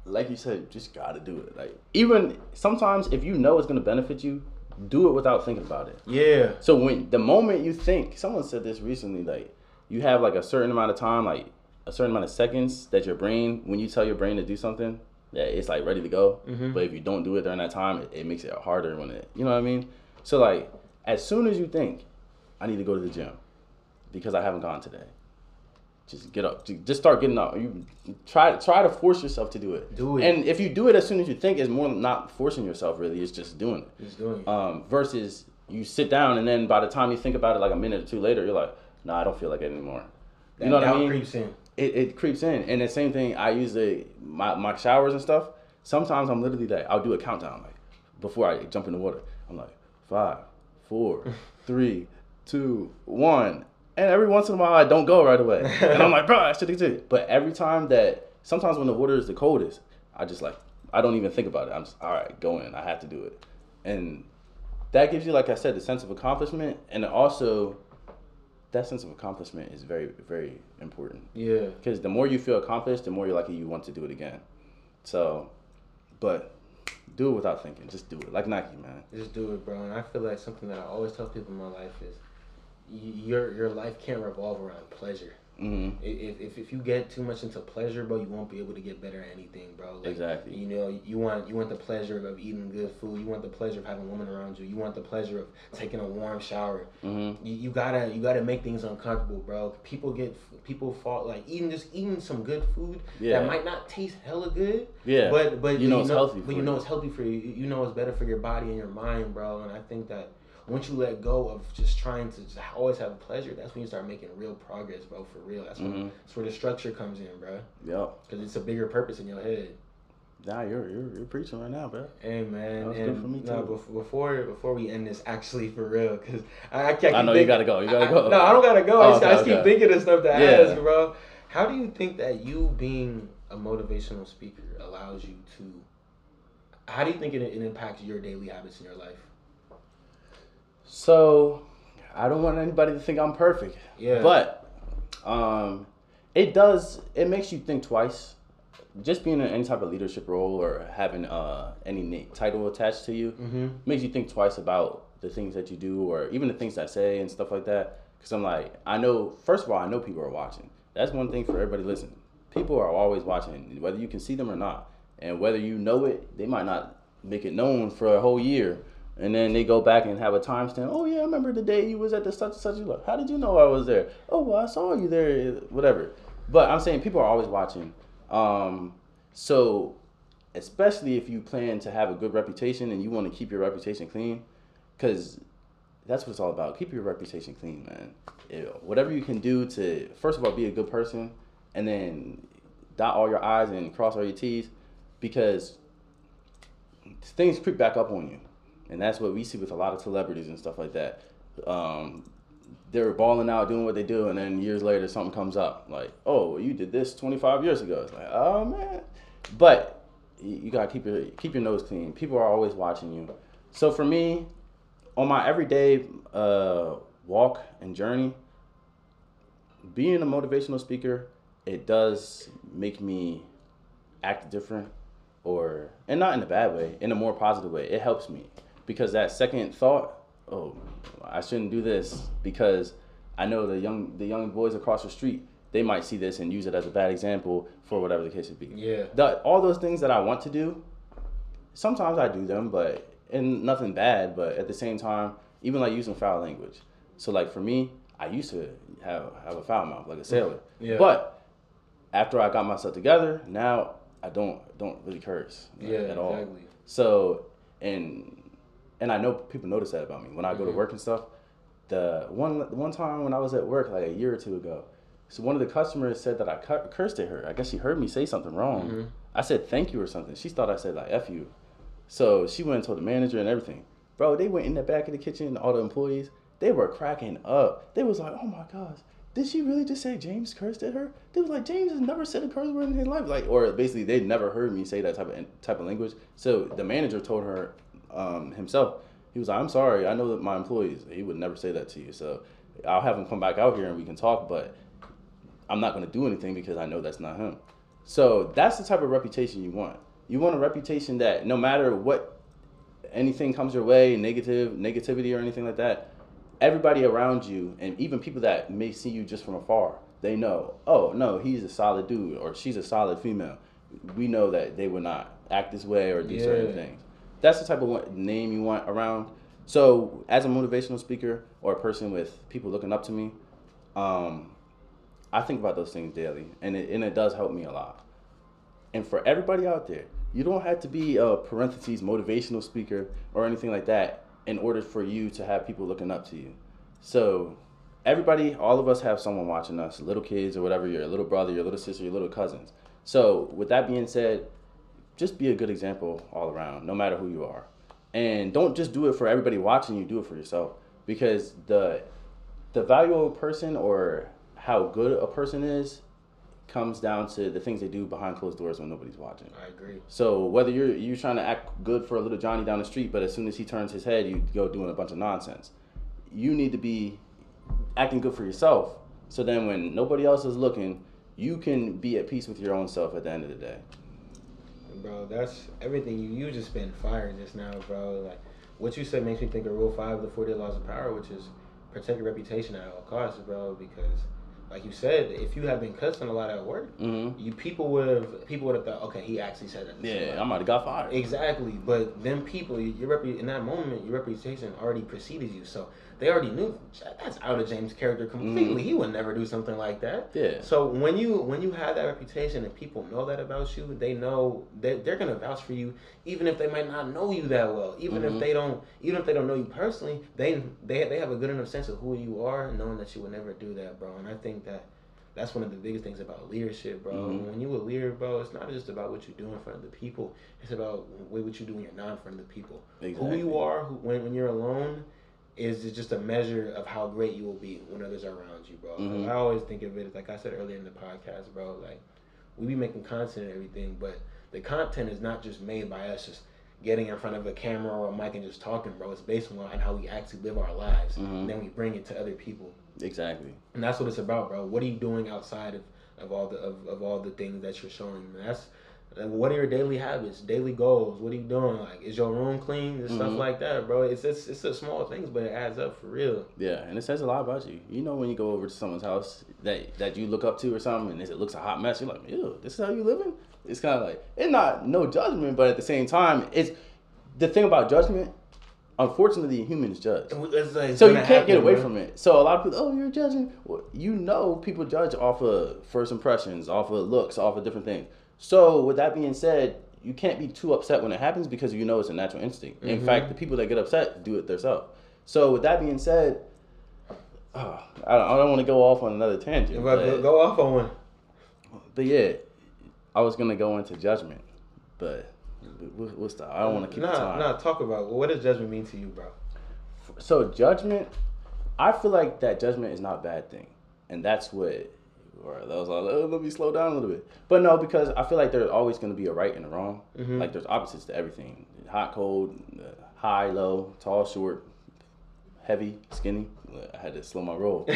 like you said, just gotta do it. Like even sometimes if you know it's gonna benefit you, do it without thinking about it. Yeah. So when the moment you think, someone said this recently, like you have like a certain amount of time, like a certain amount of seconds that your brain, when you tell your brain to do something, that it's like ready to go. Mhm. But if you don't do it during that time, it, it makes it harder when it, you know what I mean? So like as soon as you think, I need to go to the gym because I haven't gone today. Just get up. Just start getting up. You try try to force yourself to do it. Do it. And if you do it as soon as you think, it's more not forcing yourself. Really, it's just doing it Just doing it. um, versus you sit down and then by the time you think about it like a minute or two later you're like no i don't feel like it anymore That you know what i mean creeps in. it, it creeps in and the same thing i use the my, my showers and stuff sometimes i'm literally like i'll do a countdown like before i jump in the water i'm like five, four, three, two, one. And every once in a while, I don't go right away. And I'm like, bro, I should do it. But every time that, sometimes when the water is the coldest, I just like, I don't even think about it. I'm just, all right, go in. I have to do it. And that gives you, like I said, the sense of accomplishment. And also, that sense of accomplishment is very, very important. Yeah. Because the more you feel accomplished, the more you're likely you want to do it again. So, but do it without thinking. Just do it. Like Nike, man. Just do it, bro. And I feel like something that I always tell people in my life is your your life can't revolve around pleasure. Mm-hmm. If, if if you get too much into pleasure, bro, you won't be able to get better at anything, bro. Like, exactly. You know, you want you want the pleasure of eating good food. You want the pleasure of having a woman around you. You want the pleasure of taking a warm shower. Mm-hmm. You, you gotta you gotta make things uncomfortable, bro. People get people fall like eating just eating some good food Yeah. that might not taste hella good. Yeah. But but You know it's healthy But for you know it's healthy for you. You know it's better for your body and your mind, bro. And I think that once you let go of just trying to just always have pleasure, that's when you start making real progress, bro. For real, that's when Mhm. that's where the structure comes in, bro. Yep. Because it's a bigger purpose in your head. Nah, you're you're, you're preaching right now, bro. Hey man, That was and good for me, too. bef- before before we end this, actually for real, because I, I can't. I keep know you gotta go. You gotta I- go. no, I don't gotta go. Oh, I just, I okay, just keep okay. thinking of stuff to Yeah. ask, bro. How do you think that you being a motivational speaker allows you to? How do you think it, it impacts your daily habits in your life? So, I don't want anybody to think I'm perfect. Yeah. But, um, it does. It makes you think twice. Just being in any type of leadership role or having uh any title attached to you Mm-hmm. makes you think twice about the things that you do or even the things I say and stuff like that. Because I'm like, I know. First of all, I know people are watching. That's one thing for everybody listening. People are always watching, whether you can see them or not, and whether you know it, they might not make it known for a whole year, and then they go back and have a timestamp. Oh yeah, I remember the day you was at the such and such. such. How did you know I was there? Oh well, I saw you there. Whatever. But I'm saying people are always watching. Um, so especially if you plan to have a good reputation and you want to keep your reputation clean, because that's what it's all about. Keep your reputation clean, man. Yeah, whatever you can do to, first of all, be a good person, and then dot all your I's and cross all your T's, because things creep back up on you, and that's what we see with a lot of celebrities and stuff like that. Um, they're balling out, doing what they do, and then years later something comes up, like, oh, you did this 25 years ago. It's like, oh man, but you, gotta keep your keep your nose clean. People are always watching you. So for me, on my everyday uh, walk and journey, being a motivational speaker, it does make me act different, or and not in a bad way, in a more positive way. It helps me because that second thought, oh, I shouldn't do this because I know the young the young boys across the street they might see this and use it as a bad example for whatever the case would be. Yeah. The, all those things that I want to do, sometimes I do them, but and nothing bad. But at the same time, even like using foul language. So like for me, I used to have have a foul mouth like a sailor. Mm, yeah. But after I got myself together, now I don't don't really curse like, Yeah, at all. exactly. So and and I know people notice that about me when I go to Mhm. work and stuff. The one one time when I was at work like a year or two ago, so one of the customers said that I cu- cursed at her. I guess she heard me say something wrong. Mhm. I said thank you or something. She thought I said like f you. So she went and told the manager and everything. Bro, they went in the back of the kitchen. All the employees, they were cracking up. They was like, oh my gosh. Did she really just say James cursed at her? They was like, James has never said a curse word in his life. Like, or basically, they never heard me say that type of type of language. So the manager told her um, himself. He was like, I'm sorry. I know that my employees. He would never say that to you. So I'll have him come back out here and we can talk. But I'm not going to do anything because I know that's not him. So that's the type of reputation you want. You want a reputation that no matter what anything comes your way, negative, negativity or anything like that, everybody around you and even people that may see you just from afar, they know, oh no, he's a solid dude or she's a solid female. We know that they would not act this way or do certain things. That's the type of name you want around. So as a motivational speaker or a person with people looking up to me, um, I think about those things daily, and it, and it does help me a lot. And for everybody out there, you don't have to be a parentheses motivational speaker or anything like that in order for you to have people looking up to you. So everybody, all of us have someone watching us, little kids or whatever, your little brother, your little sister, your little cousins. So with that being said, just be a good example all around, no matter who you are. and don't just do it for everybody watching you. Do it for yourself because the the value of a person or how good a person is comes down to the things they do behind closed doors when nobody's watching. I agree. So whether you're you're trying to act good for a little Johnny down the street, but as soon as he turns his head, you go doing a bunch of nonsense. You need to be acting good for yourself. So then when nobody else is looking, you can be at peace with your own self at the end of the day. Bro, that's everything you you just been fire just now, bro. Like what you said makes me think of Rule Five of the Forty Laws of Power, which is protect your reputation at all costs, bro. Because like you said, if you have been cussing a lot at work, Mm-hmm. you people would have people would have thought, okay, he actually said that. Yeah. I might have got fired. Exactly, but them people, your repu- in that moment, your reputation already preceded you, so they already knew that's out of James' character completely. He would never do something like that. Mm-hmm. Yeah. So when you when you have that reputation and people know that about you, they know that they're gonna vouch for you, even if they might not know you that well. Even Mhm. if they don't, even if they don't know you personally, they they they have a good enough sense of who you are, knowing that you would never do that, bro. And I think that. That's one of the biggest things about leadership, bro. Mhm. When you a leader, bro, it's not just about what you do in front of the people. It's about what what you do when you're not in front of the people. Exactly. Who you are who, when, when you're alone is just a measure of how great you will be when others are around you, bro. Mhm. I always think of it like I said earlier in the podcast, bro. Like we be making content and everything, but the content is not just made by us just getting in front of a camera or a mic and just talking, bro. It's based on how we actually live our lives, Mhm. and then we bring it to other people, Exactly. and that's what it's about, bro. What are you doing outside of, of all the of, of all the things that you're showing? That's like, what are your daily habits, daily goals? What are you doing? Like, is your room clean and stuff Mhm. like that, bro? It's it's it's the small things, but it adds up for real. Yeah, and it says a lot about you. You know when you go over to someone's house that that you look up to or something, and it looks a hot mess, you're like, ew, this is how you living? It's kind of like it's not no judgment, but at the same time, it's the thing about judgment. Unfortunately, humans judge. Like, So you can't get away bro. from it. So a lot of people, oh, you're judging. Well, you know, people judge off of first impressions, off of looks, off of different things. So with that being said, you can't be too upset when it happens because you know it's a natural instinct. In Mhm. fact, the people that get upset do it themselves. So with that being said, oh, I don't, I don't want to go off on another tangent. But go off on one. but yeah, I was gonna go into judgment, but we'll, we'll. I don't want to keep the Nah, time. nah. Talk about what does judgment mean to you, bro? so judgment i feel like that judgment is not a bad thing and that's what or that was like oh, let me slow down a little bit but no because i feel like there's always going to be a right and a wrong Mhm. like there's opposites to everything hot cold uh, high low tall short heavy skinny i had to slow my roll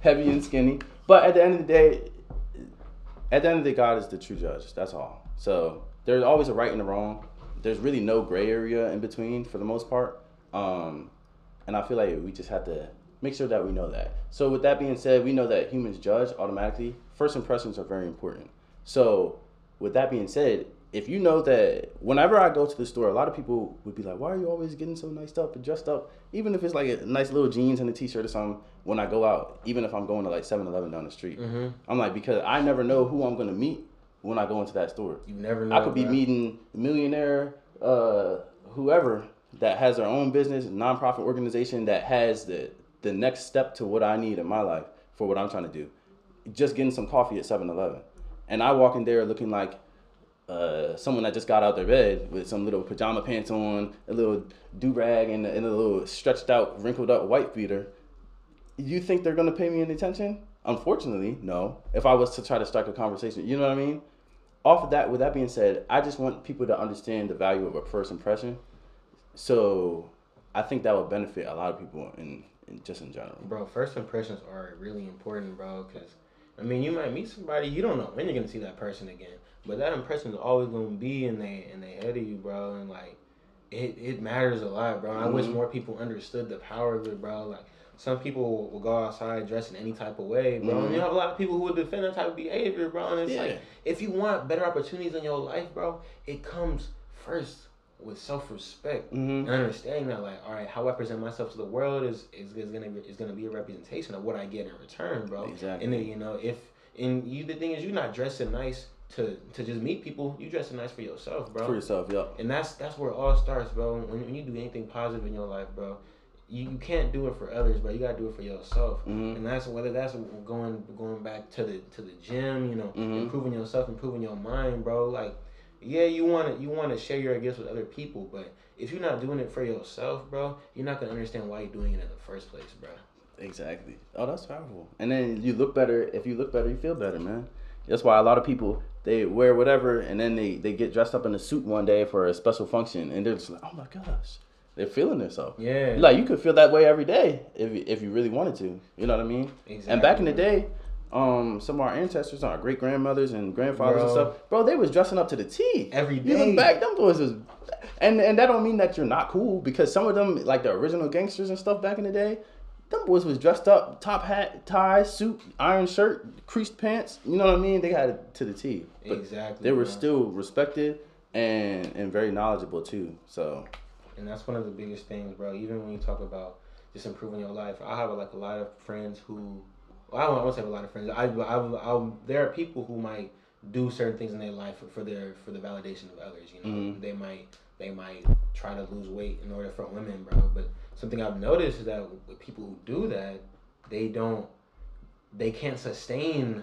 heavy and skinny but at the end of the day at the end of the day god is the true judge that's all so there's always a right and a wrong. There's really no gray area in between for the most part. Um, and i feel like we just have to make sure that we know that. So with that being said we know that humans judge automatically. First impressions are very important. So with that being said if you know that whenever i go to the store a lot of people would be like why are you always getting so nice up and dressed up? Even if it's like a nice little jeans and a t-shirt or something when i go out even if i'm going to like 7-eleven down the street Mm-hmm. i'm like because i never know who i'm going to meet when i go into that store You never know. I could be bro. meeting a millionaire, uh, whoever that has their own business, nonprofit organization that has the the next step to what I need in my life for what I'm trying to do. Just getting some coffee at 7-Eleven. And I walk in there looking like uh, someone that just got out their bed with some little pajama pants on, a little do rag, and, and a little stretched out, wrinkled up white beater. You think they're gonna pay me any attention? Unfortunately, no. If I was to try to strike a conversation, you know what I mean? Off of that, with that being said, I just want people to understand the value of a first impression. So I think that would benefit a lot of people in, in just in general. Bro, first impressions are really important, bro. Because I mean, you might meet somebody you don't know when you're gonna see that person again, but that impression is always gonna be in they in they head of you, bro. And like, it it matters a lot, bro. I wish Mhm. more people understood the power of it, bro. Like. Some people will go outside dressed in any type of way, bro. Mhm. you have a lot of people who would defend that type of behavior, bro. And it's Yeah. like, if you want better opportunities in your life, bro, it comes first with self respect Mm-hmm. and understanding that like all right how i present myself to the world is is, is gonna be is gonna be a representation of what i get in return bro Exactly. and then you know if and you the thing is you're not dressing nice to to just meet people you dressing nice for yourself bro For yourself, yeah. and that's that's where it all starts bro when, when you do anything positive in your life bro you, you can't do it for others but you gotta do it for yourself Mhm. and that's whether that's going going back to the to the gym you know Mhm. improving yourself improving your mind bro like yeah, you want to you want to share your gifts with other people, but if you're not doing it for yourself, bro, you're not gonna understand why you're doing it in the first place, bro. Exactly. Oh, that's powerful. And then you look better. If you look better, you feel better, man. That's why a lot of people they wear whatever, and then they they get dressed up in a suit one day for a special function, and they're just like, oh my gosh, they're feeling themselves. Yeah. Like you could feel that way every day if you- if you really wanted to. You know what I mean? Exactly. And back in the day, um, some of our ancestors, our great grandmothers and grandfathers and stuff, bro, they was dressing up to the T every day. Look back, them boys was, and and that don't mean that you're not cool because some of them, like the original gangsters and stuff back in the day, them boys was dressed up, top hat, tie, suit, iron shirt, creased pants. You know what I mean? They had it to the T. But Exactly, They were bro. still respected and and very knowledgeable too. So And that's one of the biggest things, bro. Even when you talk about just improving your life, I have like a lot of friends who, well, I don't I won't say have a lot of friends. I, I, I, there are people who might do certain things in their life for, for their for the validation of others. You know, Mhm. they might they might try to lose weight in order for women, bro. But something I've noticed is that with people who do that, they don't, they can't sustain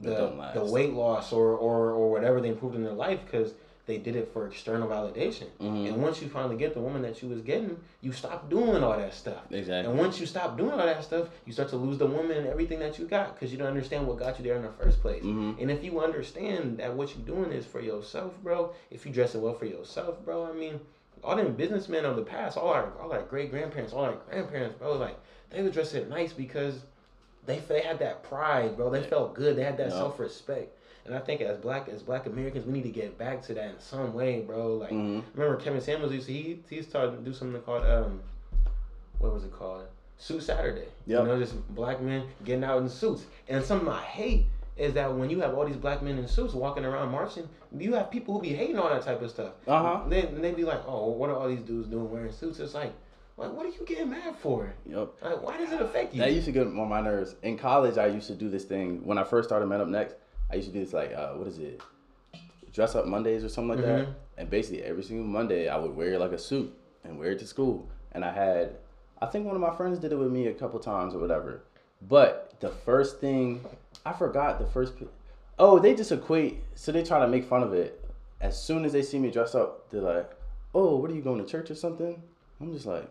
the the weight loss or or or whatever they improved in their life because they did it for external validation. Mhm. And once you finally get the woman that you was getting, you stop doing all that stuff. exactly. And once you stop doing all that stuff, you start to lose the woman and everything that you got because you don't understand what got you there in the first place. Mhm. And if you understand that what you're doing is for yourself, bro, if you dress it well for yourself, bro, I mean, all them businessmen of the past, all our all our great grandparents, all our grandparents, bro, like they would dress it nice because they they had that pride, bro. They felt good. They had that Yeah. self respect. And I think as black as black Americans, we need to get back to that in some way, bro. Like Mhm. remember Kevin Samuels used to he he started to do something called um what was it called? Suit Saturday. Yep. You know, just black men getting out in suits. And something I hate is that when you have all these black men in suits walking around marching, you have people who be hating all that type of stuff. Uh huh. Then they be like, Oh, what are all these dudes doing wearing suits? It's like, like what are you getting mad for? Yep. Like, why does it affect you? That used to get on my nerves. In college, I used to do this thing. When I first started Men Up Next, I used to do this like, uh, what is it? Dress up Mondays or something like that. Mhm. And basically every single Monday, I would wear like a suit and wear it to school. And I had, I think one of my friends did it with me a couple times or whatever. But the first thing, I forgot the first. Oh, they just equate. So they try to make fun of it. As soon as they see me dressed up, they're like, "Oh, what are you going to church or something?" I'm just like,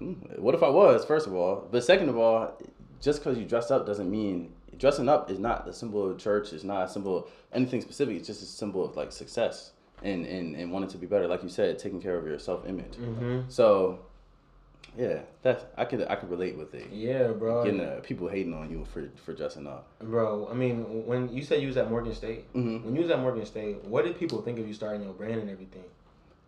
what if I was, first of all? But second of all, just because you dress up doesn't mean dressing up is not a symbol of church. It's not a symbol of anything specific. It's just a symbol of like success and, and, and wanting to be better. Like you said, taking care of your self image. mm-hmm. So, yeah, that's I could I could relate with it. Yeah, bro. Getting uh, people hating on you for for dressing up. Bro, I mean, when you said you was at Morgan State, Mhm. when you was at Morgan State, what did people think of you starting your brand and everything?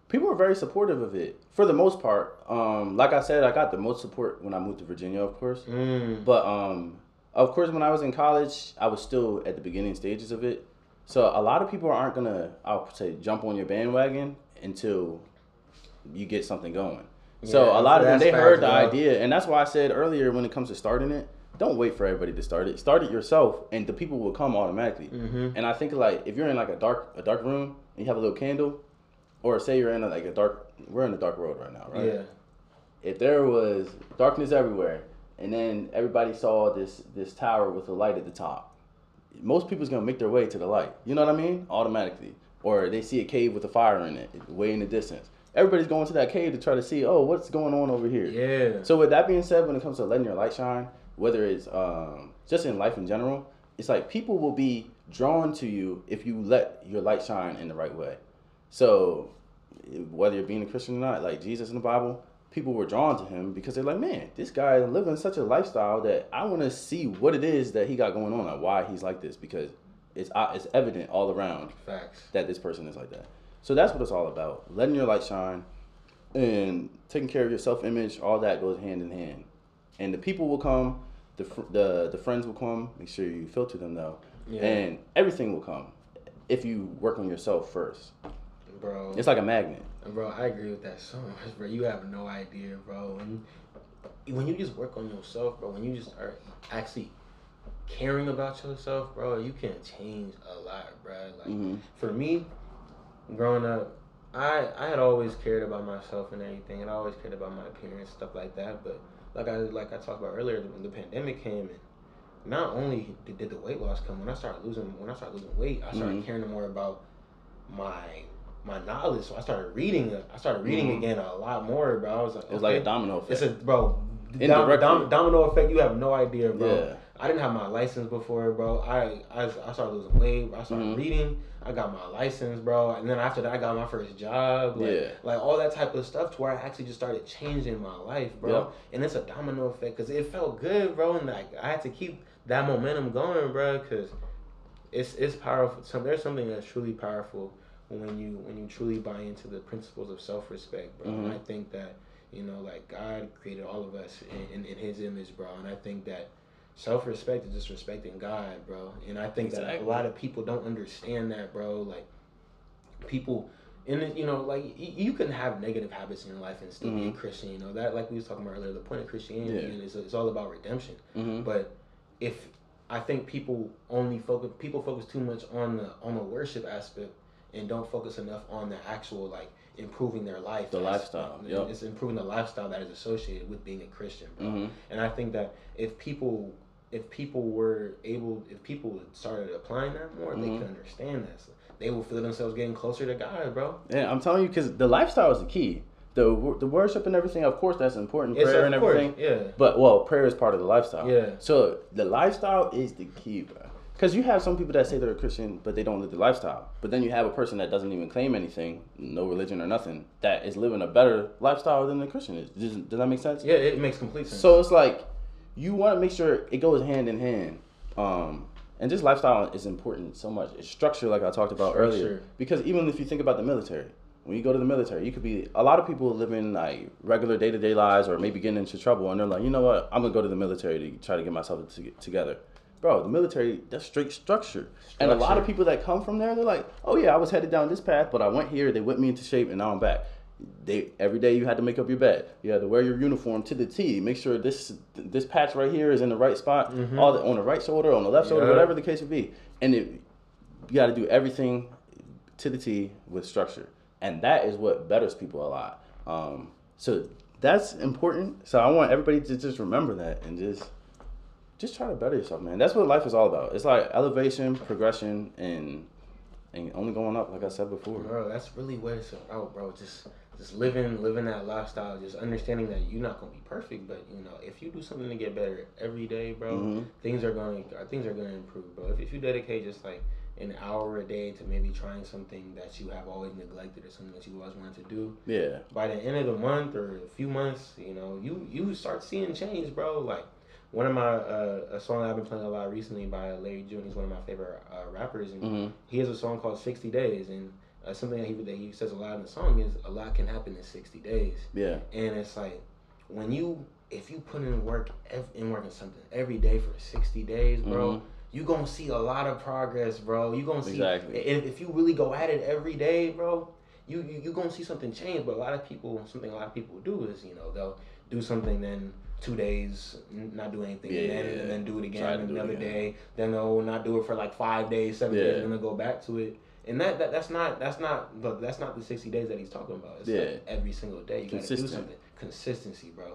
People were very supportive of it for the most part. Um, like I said, I got the most support when I moved to Virginia, of course. Mm. But um, of course, when I was in college, I was still at the beginning stages of it. So a lot of people aren't gonna, I'll say, jump on your bandwagon until you get something going. so a lot of them they heard the idea, and that's why I said earlier when it comes to starting it, don't wait for everybody to start it. Start it yourself, and the people will come automatically. Mm-hmm. And I think like if you're in like a dark a dark room and you have a little candle, or say you're in a, like a dark, we're in a dark world right now, right? Yeah. if there was darkness everywhere and then everybody saw this this tower with a light at the top most people's gonna make their way to the light you know what i mean automatically or they see a cave with a fire in it way in the distance everybody's going to that cave to try to see oh what's going on over here Yeah. so with that being said when it comes to letting your light shine whether it's um, just in life in general it's like people will be drawn to you if you let your light shine in the right way so whether you're being a Christian or not, like Jesus in the Bible, people were drawn to him because they're like, man, this guy is living such a lifestyle that I want to see what it is that he got going on, like why he's like this, because it's it's evident all around Facts. that this person is like that. So that's what it's all about: letting your light shine and taking care of your self image. All that goes hand in hand, and the people will come, the the the friends will come. Make sure you filter them though, Yeah. and everything will come if you work on yourself first. Bro. It's like a magnet. Bro, I agree with that so much, bro. You have no idea, bro. When you, when you just work on yourself, bro, when you just are actually caring about yourself, bro, you can change a lot, bro. Like Mhm. for me, growing up, I I had always cared about myself and everything, and I always cared about my appearance, stuff like that. But like I like I talked about earlier, when the pandemic came, and not only did, did the weight loss come, when I started losing when I started losing weight, I started Mhm. caring more about my my knowledge. So I started reading. I started reading Mhm. again a lot more, bro. I was like, It was like a domino effect. It's a bro. Dom, dom, domino effect. You have no idea, bro. Yeah. I didn't have my license before, bro. I I, I started losing weight. I started Mhm. reading. I got my license, bro. And then after that, I got my first job. Like, Yeah. Like all that type of stuff, to where I actually just started changing my life, bro. And it's a domino effect because it felt good, bro. And like I had to keep that momentum going, bro, because it's it's powerful. So there's something that's truly powerful when you when you truly buy into the principles of self respect, bro. And Mhm. I think that you know, like God created all of us in, in, in His image, bro. And I think that self respect is just respecting God, bro. And I think that a lot of people don't understand that, bro. Like people. And you know, like you can have negative habits in your life and still be a Mhm. Christian. You know that, like we was talking about earlier, the point of Christianity Yeah. is it's all about redemption. hmm But if I think people only focus, people focus too much on the on the worship aspect and don't focus enough on the actual like improving their life. The lifestyle, And yep. It's improving the lifestyle that is associated with being a Christian, bro. hmm And I think that if people if people were able if people started applying that more, they Mhm. could understand that. So they will feel themselves getting closer to God, bro. Yeah, I'm telling you, because the lifestyle is the key. The the worship and everything, of course, that's important. Prayer and course, everything. yeah. But well, prayer is part of the lifestyle. Yeah. So the lifestyle is the key, bro. Because you have some people that say they're a Christian, but they don't live the lifestyle. But then you have a person that doesn't even claim anything, no religion or nothing, that is living a better lifestyle than the Christian is. Does, does that make sense? Yeah, it makes complete sense. So it's like you want to make sure it goes hand in hand. Um, and just lifestyle is important so much. It's structure, like I talked about earlier. Because even if you think about the military, when you go to the military, you could be a lot of people living like regular day to day lives or maybe getting into trouble, and they're like, you know what, I'm gonna go to the military to try to get myself to together. Bro, the military, that's straight structure. And a lot of people that come from there, they're like, oh yeah, I was headed down this path, but I went here, they whipped me into shape, and now I'm back. They every day you had to make up your bed. You had to wear your uniform to the T. Make sure this this patch right here is in the right spot, Mhm. all the, on the right shoulder, on the left shoulder, Yeah. whatever the case would be. And it, you got to do everything to the T with structure, and that is what betters people a lot. Um, so that's important. So I want everybody to just remember that and just just try to better yourself, man. That's what life is all about. It's like elevation, progression, and and only going up, like I said before. Bro, that's really what it's about, bro. Just just living living that lifestyle, just understanding that you're not gonna be perfect, but you know, if you do something to get better every day, bro, Mhm. things are going things are gonna improve, bro. If, if you dedicate just like an hour a day to maybe trying something that you have always neglected or something that you always wanted to do, Yeah. by the end of the month or a few months, you know, you you start seeing change, bro. Like one of my uh, a song I've been playing a lot recently by Larry June. He's one of my favorite uh, rappers, and hmm he has a song called 60 Days, and uh, something that he that he says a lot in the song is a lot can happen in 60 days, Yeah. and it's like when you if you put in work ev- in working something every day for 60 days, bro. Mhm. You gonna see a lot of progress, bro. You gonna see Exactly. if, if you really go at it every day, bro. You, you you gonna see something change. But a lot of people, something a lot of people do is you know they'll do something then two days not do anything and, then, Yeah. and then do it again do it another again. day. Then they'll not do it for like five days, seven days, and then go back to it. And that, that that's not that's not but that's not the sixty days that he's talking about. It's Yeah. like every single day you gotta do something. Consistency, bro.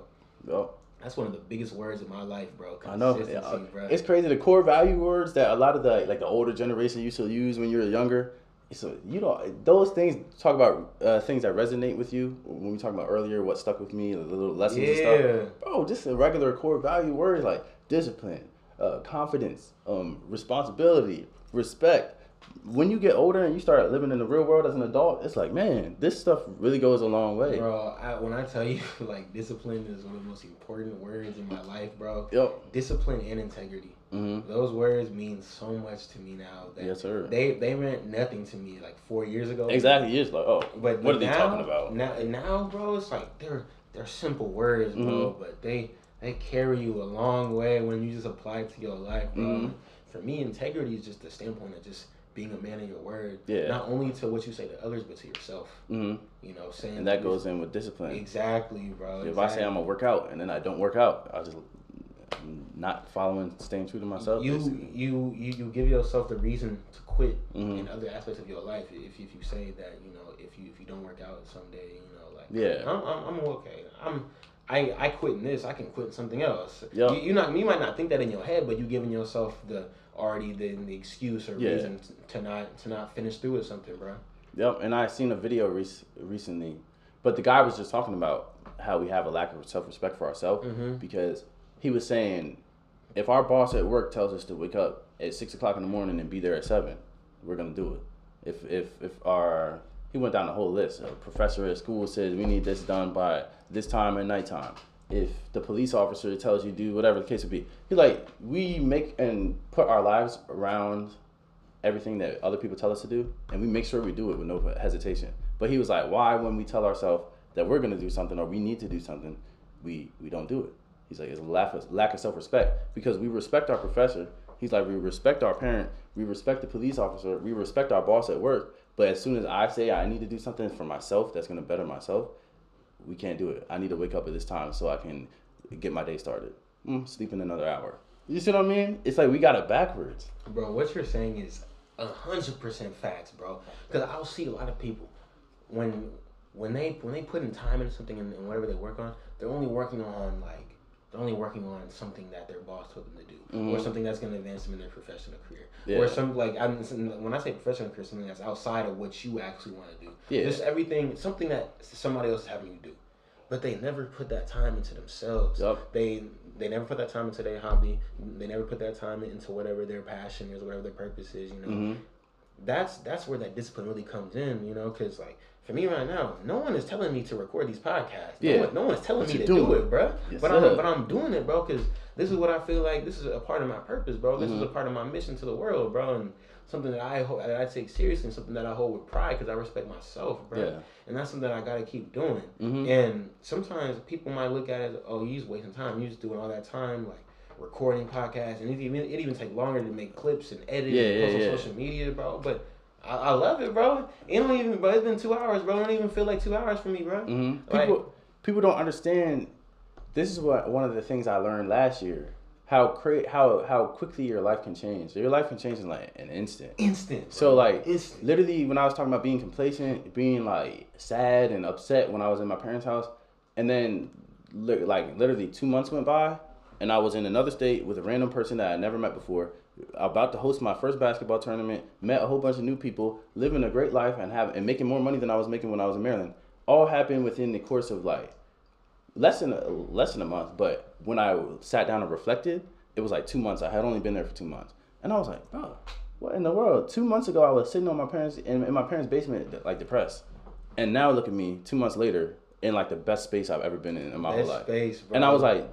Yep. That's one of the biggest words in my life, bro. I know. Yeah, bro. It's crazy. The core value words that a lot of the like the older generation used to use when you were younger. So you know those things talk about uh, things that resonate with you. When we talked about earlier, what stuck with me, the little lessons and stuff. yeah. Bro, just a regular core value words like discipline, uh, confidence, um, responsibility, respect. When you get older and you start living in the real world as an adult, it's like, man, this stuff really goes a long way. Bro, I, when I tell you, like, discipline is one of the most important words in my life, bro. Yep. Discipline and integrity. Hmm Those words mean so much to me now. That Yes, sir. They they meant nothing to me like four years ago. Exactly. You're like, oh, But what are they talking about? Now, now, bro, it's like they're they're simple words, bro, Mhm. but they they carry you a long way when you just apply it to your life, bro. Mhm. For me, integrity is just the standpoint of just being a man of your word. Yeah. Not only to what you say to others, but to yourself. hmm You know, saying And that goes in with discipline. exactly, bro. If I say I'm gonna work out and then I don't work out, I just not following, staying true to myself. you, basically. you you you give yourself the reason to quit Mhm. in other aspects of your life if if you say that you know if you if you don't work out someday you know like Yeah. I'm I'm, I'm okay I'm I I quit in this I can quit in something else Yeah. you, you not you might not think that in your head but you giving yourself the already the, the excuse or Yeah. reason to not to not finish through with something bro Yep, and I seen a video rec- recently, but the guy was just talking about how we have a lack of self respect for ourselves Mm-hmm. because he was saying if our boss at work tells us to wake up at six o'clock in the morning and be there at seven, we're gonna do it. If if if our he went down the whole list. A professor at school says we need this done by this time at nighttime. If the police officer tells you do whatever the case would be, he's like we make and put our lives around everything that other people tell us to do, and we make sure we do it with no hesitation. But he was like, why when we tell ourselves that we're gonna do something or we need to do something, we we don't do it. He's like, it's a lack of lack of self respect because we respect our professor. He's like, we respect our parent, we respect the police officer, we respect our boss at work. But as soon as I say I need to do something for myself that's gonna better myself, we can't do it. I need to wake up at this time so I can get my day started. Mm, sleep in another hour. You see what I mean? It's like we got it backwards. Bro, what you're saying is hundred percent facts, bro. Because I'll see a lot of people when when they when they put in time into something and, and whatever they work on, they're only working on like they're only working on something that their boss told them to do, or something that's going to advance them in their professional career, Yeah. or some like I'm, when I say professional career, something that's outside of what you actually want to do. Yeah. Just everything, something that somebody else is having you do, but they never put that time into themselves. Yup. They they never put that time into their hobby. They never put that time into whatever their passion is, whatever their purpose is. You know, Mm-hmm. that's that's where that discipline really comes in. You know, because like for me right now, no one is telling me to record these podcasts. Yeah. No one, no one is telling me to do it, bro. Yes, but I'm but I'm doing it, bro, because this is what I feel like. This is a part of my purpose, bro. This is a Mm-hmm. part of my mission to the world, bro, and something that I hold, that I take seriously, and something that I hold with pride because I respect myself, bro. Yeah. And that's something I gotta keep doing. Mhm. And sometimes people might look at it as, oh, you just wasting time. You just doing all that time, like recording podcasts, and it even it even take longer to make clips and edit Yeah, and yeah, post yeah. on social media, bro. But I, I love it, bro. It don't even, bro. It's been two hours, bro. It don't even feel like two hours for me, bro. hmm Like- People people don't understand. This is what one of the things I learned last year. How cra- how how quickly your life can change. Your life can change in like an instant. Instant. bro. So like instant. literally when I was talking about being complacent, being like sad and upset when I was in my parents' house, and then li- like literally two months went by, and I was in another state with a random person that I never met before, about to host my first basketball tournament, met a whole bunch of new people, living a great life and have and making more money than I was making when I was in Maryland. All happened within the course of like less than a, less than a month. But when I sat down and reflected, it was like two months. I had only been there for two months, and I was like, bro, what in the world? Two months ago, I was sitting on my parents in, in my parents' basement, like depressed, and now look at me, two months later, in like the best space I've ever been in in my Best whole life. space, bro. And I was like,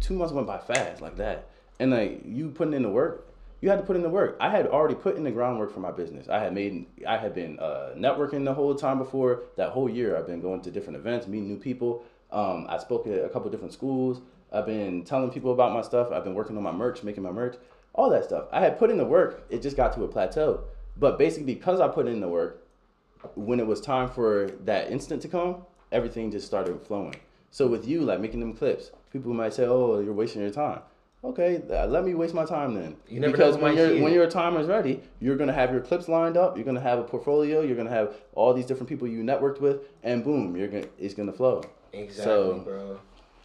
two months went by fast like that, and like you putting in the work. You had to put in the work. I had already put in the groundwork for my business. I had made, I had been uh, networking the whole time before that whole year. I've been going to different events, meeting new people. Um, I spoke at a couple different schools. I've been telling people about my stuff. I've been working on my merch, making my merch, all that stuff. I had put in the work. It just got to a plateau. But basically, because I put in the work, when it was time for that instant to come, everything just started flowing. So with you, like making them clips, people might say, "Oh, you're wasting your time." Okay, th- let me waste my time then. You never because when your see when your time is ready, you're gonna have your clips lined up. You're gonna have a portfolio. You're gonna have all these different people you networked with, and boom, you're gonna it's gonna flow. Exactly, So- bro.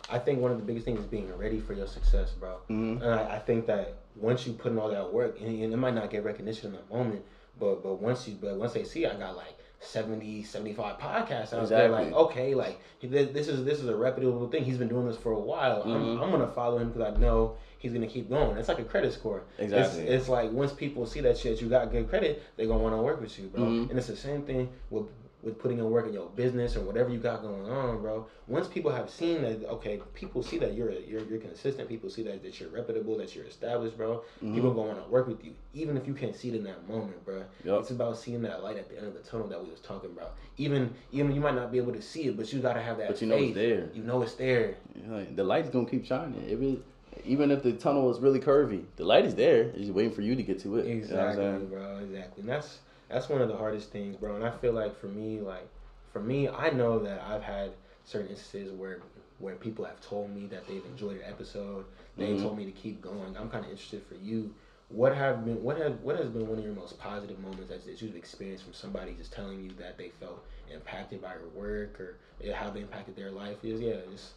I think one of the biggest things is being ready for your success, bro. Mhm. And I, I think that once you put in all that work, and, and it might not get recognition in the moment, but but once you but once they see I got like 70, 75 podcasts out there, like okay, like this is this is a reputable thing. He's been doing this for a while. I'm, Mhm. I'm gonna follow him because I know he's gonna keep going. It's like a credit score. Exactly. It's, it's like once people see that shit, you got good credit, they're gonna want to work with you, bro. Mhm. And it's the same thing with with putting in work in your business or whatever you got going on, bro. Once people have seen that, okay, people see that you're you're, you're consistent. People see that, that you're reputable, that you're established, bro. People gonna want to work with you, even if you can't see it in that moment, bro. Yup. It's about seeing that light at the end of the tunnel that we was talking about. Even even you might not be able to see it, but you gotta have that. But you know it's there. You know it's there. Know, the light's gonna keep shining. It is, even if the tunnel is really curvy, the light is there. It's just waiting for you to get to it. You know Exactly, bro. Exactly. And that's that's one of the hardest things, bro. And I feel like for me, like for me, I know that I've had certain instances where where people have told me that they've enjoyed an episode. They Mhm. told me to keep going. I'm kind of interested for you. What have been what have what has been one of your most positive moments that, that you've experienced from somebody just telling you that they felt impacted by your work or how they impacted their life? Is yeah, just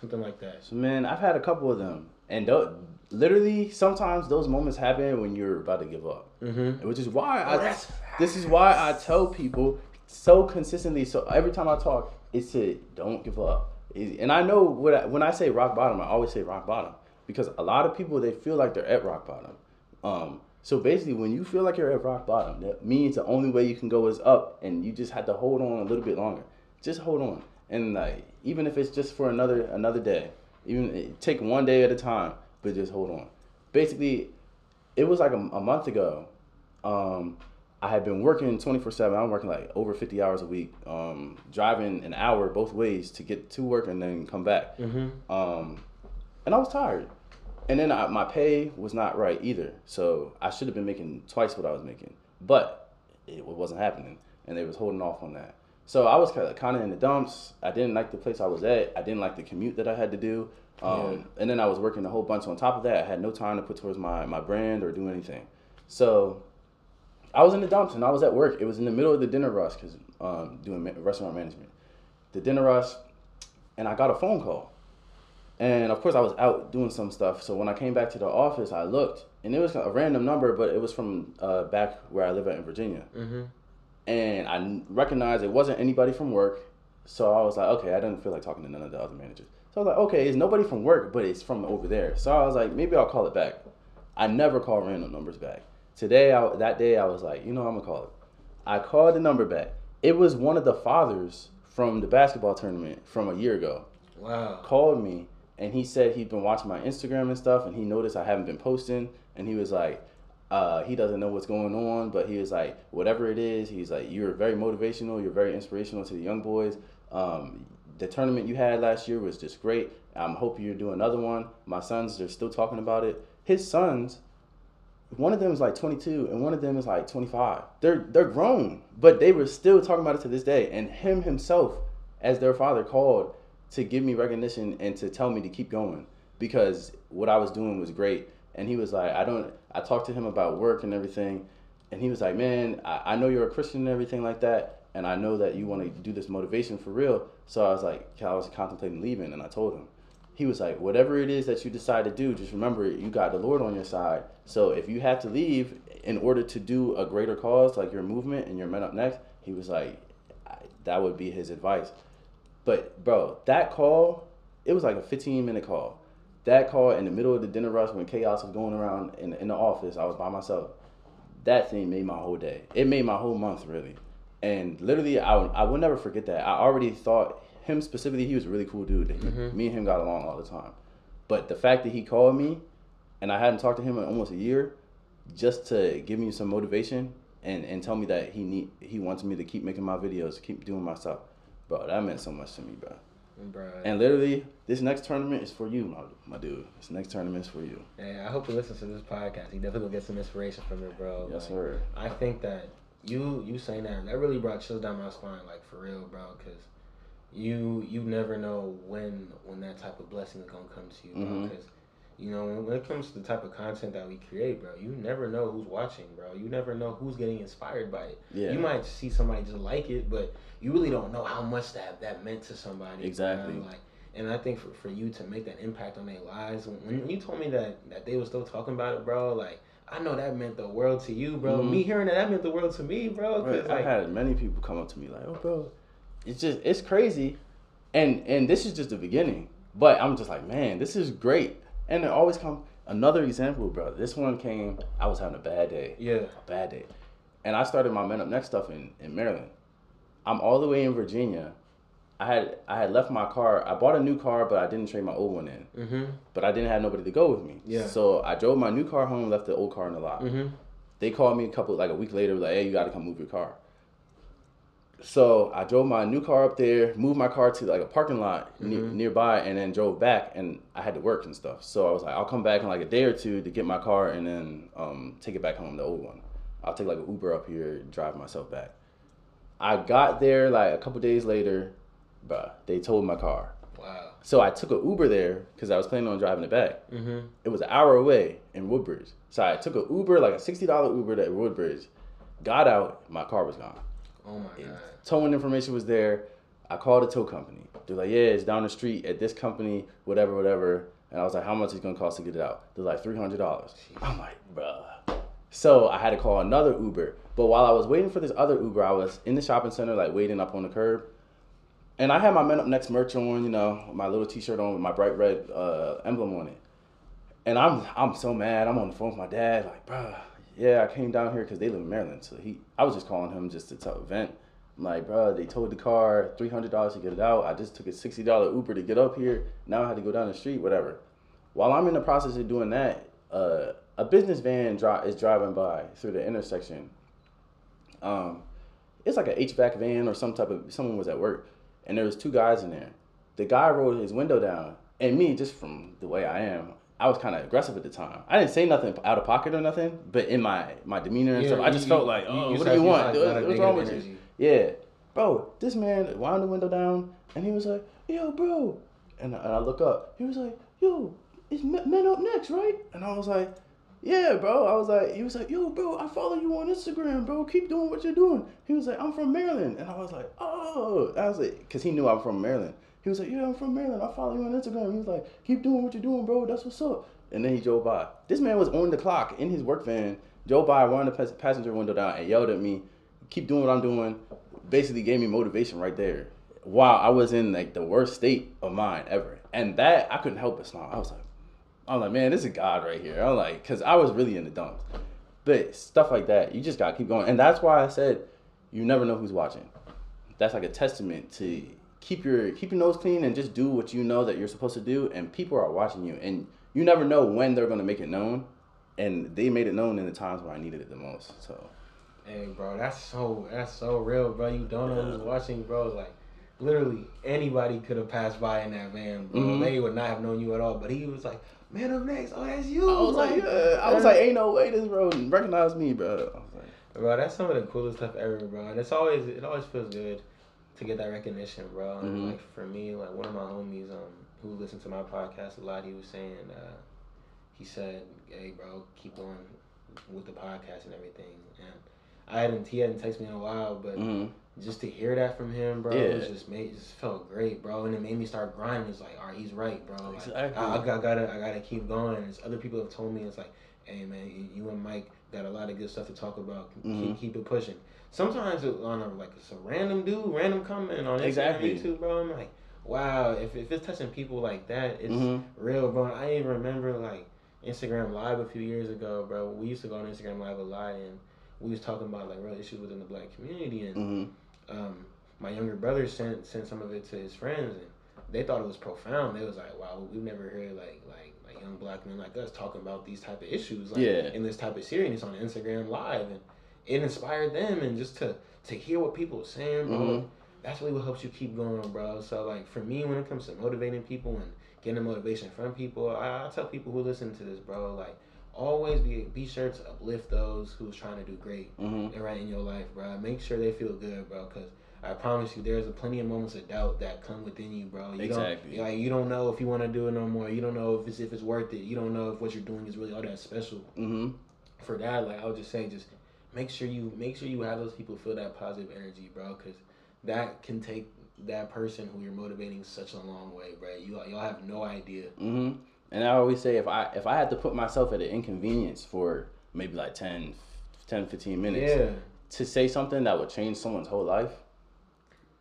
something like that. So man, I've had a couple of them, and th- literally sometimes those moments happen when you're about to give up, Mm-hmm. which is why Oh, I. that's This is why I tell people so consistently. So every time I talk, it's to don't give up. And I know what I, when I say rock bottom, I always say rock bottom because a lot of people they feel like they're at rock bottom. Um, so basically, when you feel like you're at rock bottom, that means the only way you can go is up, and you just have to hold on a little bit longer. Just hold on, and like even if it's just for another another day, even take one day at a time, but just hold on. Basically, it was like a, a month ago. Um, I had been working 24 7. I'm working like over 50 hours a week, um, driving an hour both ways to get to work and then come back. Mm-hmm. Um, and I was tired. And then I, my pay was not right either. So I should have been making twice what I was making. But it wasn't happening. And they was holding off on that. So I was kind of in the dumps. I didn't like the place I was at. I didn't like the commute that I had to do. Um, Yeah. And then I was working a whole bunch on top of that. I had no time to put towards my, my brand or do anything. So I was in the dumps and I was at work. It was in the middle of the dinner rush because um, doing ma- restaurant management. The dinner rush, and I got a phone call. And of course, I was out doing some stuff. So when I came back to the office, I looked, and it was a random number, but it was from uh, back where I live at in Virginia. Mm-hmm. And I recognized it wasn't anybody from work. So I was like, okay, I didn't feel like talking to none of the other managers. So I was like, okay, it's nobody from work, but it's from over there. So I was like, maybe I'll call it back. I never call random numbers back. Today, I, that day, I was like, you know, I'm gonna call it. I called the number back. It was one of the fathers from the basketball tournament from a year ago Wow. called me and he said he'd been watching my Instagram and stuff and he noticed I haven't been posting and he was like uh, he doesn't know what's going on but he was like whatever it is he's like you're very motivational you're very inspirational to the young boys. Um, the tournament you had last year was just great. I'm hoping you're doing another one. My sons they're still talking about it. His sons one of them is like 22 and one of them is like 25 they're they're grown but they were still talking about it to this day. And him himself as their father called to give me recognition and to tell me to keep going because what I was doing was great. And he was like, I don't, I talked to him about work and everything. And he was like, man, I, I know you're a Christian and everything like that. And I know that you want to do this motivation for real. So I was like, I was contemplating leaving. And I told him, he was like, whatever it is that you decide to do, just remember you got the Lord on your side. So if you have to leave in order to do a greater cause, like your movement and your men up next, he was like, that would be his advice. But bro, that call, it was like a 15 minute call. That call in the middle of the dinner rush when chaos was going around in, in the office, I was by myself. That thing made my whole day. It made my whole month really. And literally, I, I will never forget that. I already thought him specifically, he was a really cool dude. He- mm-hmm. Me and him got along all the time. But the fact that he called me and I hadn't talked to him in almost a year just to give me some motivation and, and tell me that he need he wants me to keep making my videos, keep doing my stuff. Bro, that meant so much to me, bro. Bruh. And literally, this next tournament is for you, my, my dude. This next tournament is for you. Hey, I hope he listens to this podcast. He definitely will get some inspiration from it, bro. Yes, Like, sir. I think that you you saying that that really brought chills down my spine, like for real, bro. Because you you never know when when that type of blessing is gonna come to you, bro. Mhm. Because you know when, it comes to the type of content that we create, bro, you never know who's watching, bro. You never know who's getting inspired by it. Yeah. You might see somebody just like it, but you really don't know how much that that meant to somebody. Exactly. Like, and I think for, for you to make that impact on their lives, when, when you told me that that they were still talking about it, bro, like I know that meant the world to you, bro. Mhm. Me hearing that, that meant the world to me, bro. Right, like, I've had many people come up to me like, "Oh, bro, it's just it's crazy," and and this is just the beginning. But I'm just like, man, this is great. And it always come another example, bro. This one came. I was having a bad day. yeah, a bad day. And I started my Men Up Next stuff in, in Maryland. I'm all the way in Virginia. I had I had left my car. I bought a new car, but I didn't trade my old one in. mm-hmm, But I didn't have nobody to go with me. Yeah. So I drove my new car home, left the old car in the lot. mm-hmm. They called me a couple like a week later, like, hey, you got to come move your car. So I drove my new car up there, moved my car to like a parking lot ne- Mhm. nearby, and then drove back. And I had to work and stuff. So I was like, I'll come back in like a day or two to get my car and then um, take it back home, the old one. I'll take like an Uber up here, and drive myself back. I got there like a couple days later, bruh, they towed my car. Wow. So I took an Uber there because I was planning on driving it back Mm-hmm. it was an hour away in Woodbridge. So I took an Uber, like a sixty dollar Uber to Woodbridge. Got out, my car was gone. Oh my god. Towing information was there. I called a tow company. They're like, yeah, it's down the street at this company, whatever, whatever. And I was like, how much is it gonna cost to get it out? They're like, three hundred dollars. I'm like, bruh. So I had to call another Uber. But while I was waiting for this other Uber, I was in the shopping center, like waiting up on the curb. And I had my Men Up Next merch on, you know, my little T-shirt on with my bright red uh, emblem on it. And I'm I'm so mad. I'm on the phone with my dad, like, bruh, yeah, I came down here because they live in Maryland. So he, I was just calling him just to tell vent. I'm like, bro, they towed the car, three hundred dollars to get it out. I just took a sixty dollar Uber to get up here. Now I had to go down the street, whatever. While I'm in the process of doing that, uh, a business van dri- is driving by through the intersection. Um, it's like an HVAC van or some type of someone was at work, and there was two guys in there. The guy rolled his window down, and me, just from the way I am, I was kind of aggressive at the time. I didn't say nothing out of pocket or nothing, but in my my demeanor and Yeah, stuff, I just you- felt like, oh, what do you want? had a What- lot of What's wrong with you? Yeah, bro, this man wound the window down, and he was like, yo, bro, and I, and I look up. He was like, yo, is Men Men Up Next, right? And I was like, yeah, bro. I was like, he was like, yo, bro, I follow you on Instagram, bro. Keep doing what you're doing. He was like, I'm from Maryland, and I was like, oh, I was like, cause he knew I'm from Maryland. He was like, yeah, I'm from Maryland. I follow you on Instagram. He was like, keep doing what you're doing, bro. That's what's up. And then he drove by. This man was on the clock in his work van. Drove by, wound the passenger window down, and yelled at me, keep doing what I'm doing. Basically gave me motivation right there. Wow, I was in like the worst state of mind ever, and that I couldn't help but smile. I was like. I'm like, man, this is God right here. I'm like, cause I was really in the dumps. But stuff like that, you just gotta keep going. And that's why I said you never know who's watching. That's like a testament to keep your keep your nose clean and just do what you know that you're supposed to do and people are watching you and you never know when they're gonna make it known. And they made it known in the times where I needed it the most. So Hey, bro, that's so that's so real, bro. You don't know who's watching, bro. Like, literally anybody could have passed by in that van, bro. Mhm. They would not have known you at all. But he was like, "Man, up next. Oh, that's you." I was like, yeah. I was like, ain't no way this bro recognize me, bro. I was like, bro, that's some of the coolest stuff ever, bro. And it's always it always feels good to get that recognition, bro. And Mhm. like for me, like one of my homies, um, who listened to my podcast a lot, he was saying, uh, he said, "Hey, bro, keep going with the podcast and everything." And I hadn't he hadn't texted me in a while, but mhm. just to hear that from him, bro, Yeah. it was just made it just felt great, bro, and it made me start grinding. It's like, all right, he's right, bro. Like, Exactly. I, I, got- I gotta, I gotta keep going. And other people have told me, it's like, hey, man, you, and Mike got a lot of good stuff to talk about. Mhm. Keep, keep it pushing. Sometimes it- on a like it's a random dude, random comment on Instagram, Exactly. YouTube, bro. I'm like, wow, if, if it's touching people like that, it's Mhm. real, bro. I even remember like Instagram Live a few years ago, bro. We used to go on Instagram Live a lot, and we was talking about like real issues within the black community, and Mhm. um, my younger brother sent sent some of it to his friends, and they thought it was profound. They was like, "Wow, we've never heard like like like young black men like us talking about these type of issues, like Yeah. in this type of seriousness on Instagram Live," and it inspired them, and just to to hear what people were saying, bro. Mhm. That's really what helps you keep going, bro. So like for me, when it comes to motivating people and getting motivation from people, I, I tell people who listen to this, bro, like always be be sure to uplift those who's trying to do great Mhm. and right in your life, bro. Make sure they feel good, bro, because I promise you, there's a plenty of moments of doubt that come within you, bro. You Exactly. Don't, like you don't know if you want to do it no more. You don't know if it's if it's worth it. You don't know if what you're doing is really all that special. Mhm. For that, like I would just say, just make sure you make sure you have those people feel that positive energy, bro, because that can take that person who you're motivating such a long way, bro. You y'all have no idea. hmm And I always say if I if I had to put myself at an inconvenience for maybe like 10, 10 15 minutes Yeah. to say something that would change someone's whole life,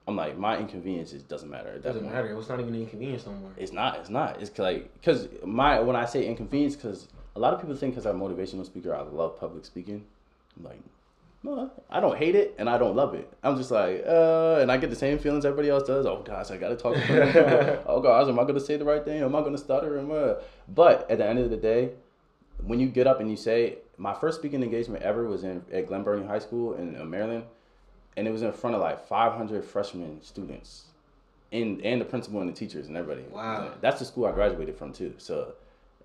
I'm like my inconvenience doesn't matter. At that Doesn't point. matter. It's not even an inconvenience no more. It's not. It's not. It's like because my when I say inconvenience, because a lot of people think because I'm a motivational speaker, I love public speaking. I'm like, no, I don't hate it and I don't love it. I'm just like, uh, and I get the same feelings everybody else does. Oh gosh, I gotta talk. in front of people. oh gosh, am I gonna say the right thing? Am I gonna stutter? Am I? But at the end of the day, when you get up and you say, my first speaking engagement ever was in at Glen Burnie High School in uh, Maryland, and it was in front of like 500 freshman students, and and the principal and the teachers and everybody. Wow. That's the school I graduated from too. So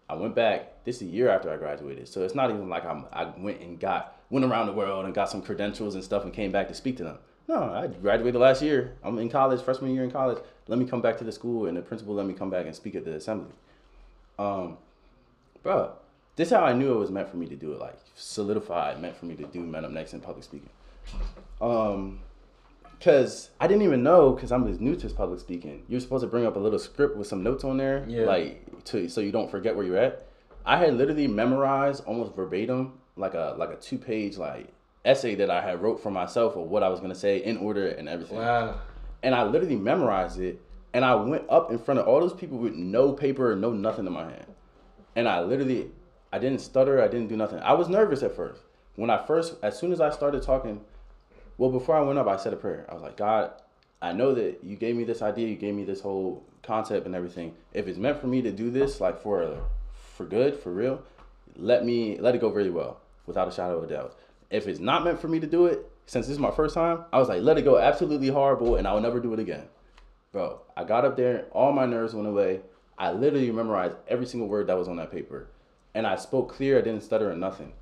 I went back. This is a year after I graduated. So it's not even like I'm I went and got went around the world and got some credentials and stuff and came back to speak to them. No, I graduated last year. I'm in college, freshman year in college. Let me come back to the school, and the principal let me come back and speak at the assembly. Um, bro, this is how I knew it was meant for me to do it. Like solidified, meant for me to do Men Up Next in public speaking. Um, Cause I didn't even know, cause I'm just new to public speaking. You're supposed to bring up a little script with some notes on there, Yeah. like to so you don't forget where you're at. I had literally memorized almost verbatim, like a like a two page like essay that I had wrote for myself of what I was gonna say in order and everything. Wow. And I literally memorized it, and I went up in front of all those people with no paper, no nothing in my hand, and I literally, I didn't stutter, I didn't do nothing. I was nervous at first. When I first, as soon as I started talking, well, before I went up, I said a prayer. I was like, God, I know that you gave me this idea, you gave me this whole concept and everything. If it's meant for me to do this, like for for good, for real, let me let it go really well, without a shadow of a doubt. If it's not meant for me to do it, since this is my first time, I was like, let it go absolutely horrible, and I will never do it again. Bro, I got up there, all my nerves went away. I literally memorized every single word that was on that paper, and I spoke clear. I didn't stutter or nothing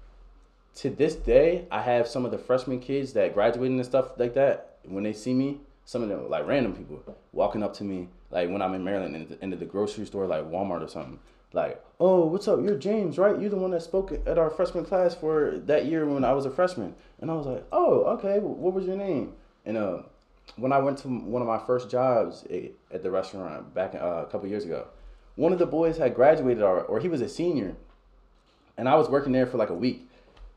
to this day, I have some of the freshman kids that graduated and stuff like that. When they see me, some of them like random people walking up to me, like when I'm in Maryland the, into the grocery store, like Walmart or something. Like, oh, what's up? You're James, right? You're the one that spoke at our freshman class for that year when I was a freshman. And I was like, oh, okay. What was your name? And uh, when I went to one of my first jobs at the restaurant back uh, a couple years ago, one of the boys had graduated or, or he was a senior, and I was working there for like a week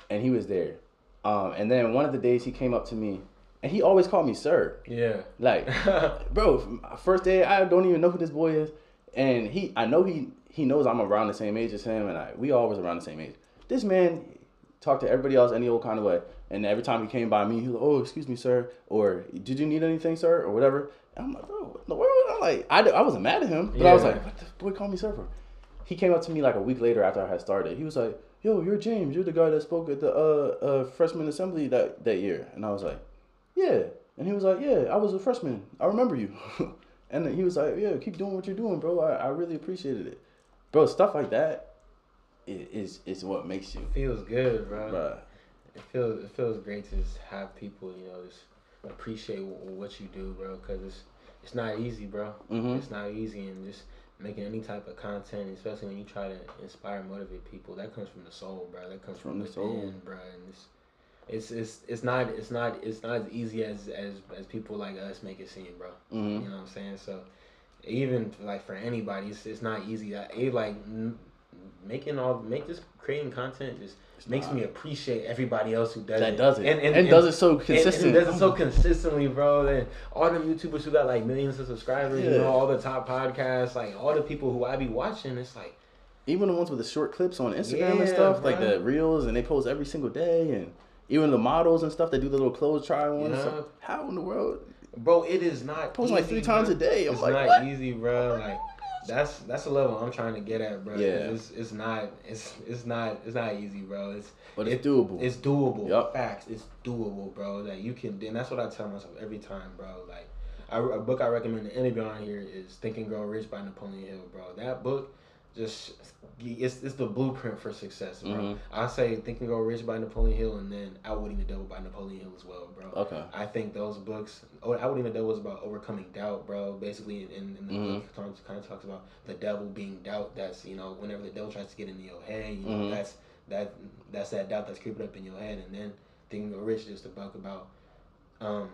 and he was there. Um, and then one of the days he came up to me, and he always called me sir. Yeah. Like, bro, first day I don't even know who this boy is, and he, I know he he knows I'm around the same age as him, and I we always around the same age. This man talked to everybody else any old kind of way, and every time he came by me, he was like, "Oh, excuse me, sir," or "Did you need anything, sir?" or whatever. And I'm like, bro, what in the world? I'm like, I, I wasn't mad at him, but I was like, what the boy called me sir for? He came up to me like a week later after I had started. He was like, "Yo, you're James. You're the guy that spoke at the uh, uh, freshman assembly that that year." And I was like, "Yeah." And he was like, "Yeah, I was a freshman. I remember you." and then he was like, "Yeah, keep doing what you're doing, bro. I, I really appreciated it, bro. Stuff like that is is what makes you, feels good, bro. bro. It feels it feels great to just have people, you know, just appreciate w- what you do, bro. Cause it's it's not easy, bro. Mhm. It's not easy, and just making any type of content, especially when you try to inspire, motivate people, that comes from the soul, bro. That comes From from, the soul. within, bro. And it's it's it's it's not it's not it's not as easy as as as people like us make it seem, bro. hmm You know what I'm saying? So even like for anybody, it's, it's not easy. That it like n- making all make this creating content just makes not. me appreciate everybody else who does That it. does it and, and does it so and- consistent. And, does it so consistently, bro. And all them YouTubers who got like millions of subscribers, you know, all the top podcasts, like all the people who I be watching, it's like even the ones with the short clips on Instagram and Yeah, stuff, like the reels, and they post every single day, and even the models and stuff, they do the little clothes try on. Yeah. So uh-huh. how in the world? Bro, it is not Post like three times bro. a day. I'm it's like, not what? easy, bro. Like that's that's the level I'm trying to get at, bro. Yeah. It's it's not it's it's not it's not easy, bro. It's But it's it- doable. It's doable. Yup. Facts. It's doable, bro. That you can. And that's what I tell myself every time, bro. Like, I, a book I recommend to anybody on here is Think and Grow Rich by Napoleon Hill, bro. That book just it's it's the blueprint for success, bro. Mhm. I say Think and Grow Rich by Napoleon Hill, and then Outwitting the Devil by Napoleon Hill as well, bro. Okay. I think those books, oh, Outwitting the Devil is about overcoming doubt, bro. Basically, in, in the Mhm. book, Tom kind of talks about the devil being doubt. That's you know, whenever the devil tries to get into your head, you know, Mhm. that's that that's that doubt that's creeping up in your head. And then Think and Grow Rich is the book about um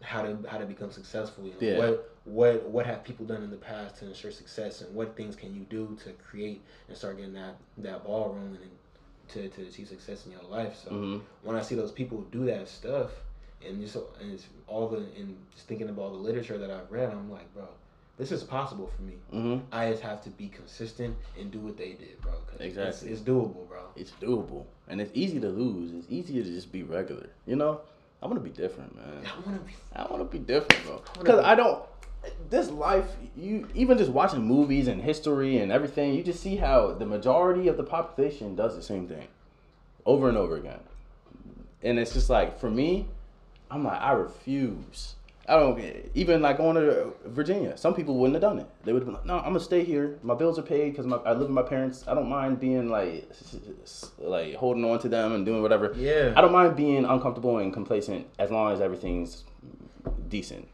how to how to become successful. You know, Yeah. what what what have people done in the past to ensure success, and what things can you do to create and start getting that that ball rolling and to to achieve success in your life. So hmm when I see those people do that stuff, and just and it's all the and just thinking about all the literature that I've read, I'm like, bro, this is possible for me. hmm I just have to be consistent and do what they did, bro. Exactly. it's, it's doable, bro. It's doable, and it's easy to lose. It's easier to just be regular. You know, I want to be different, man. I want to be. I want to be different, bro. Because be- I don't. This life, you even just watching movies and history and everything, you just see how the majority of the population does the same thing, over and over again. And it's just like for me, I'm like I refuse. I don't even like going to Virginia. Some people wouldn't have done it. They would have been like, "No, I'm gonna stay here. My bills are paid because I live with my parents. I don't mind being like, like holding on to them and doing whatever. Yeah. I don't mind being uncomfortable and complacent as long as everything's decent.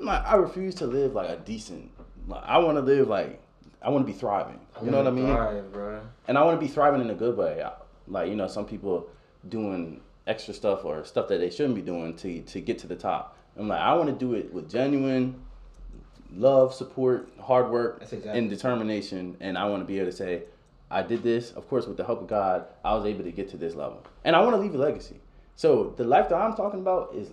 Like, I refuse to live like a decent. Like, I want to live like I want to be thriving. You know what I mean? Thrive, bro. And I want to be thriving in a good way. Like you know, some people doing extra stuff or stuff that they shouldn't be doing to to get to the top. I'm like, I want to do it with genuine love, support, hard work, exactly. and determination. And I want to be able to say, I did this. Of course, with the help of God, I was able to get to this level, and I want to leave a legacy. So the life that I'm talking about is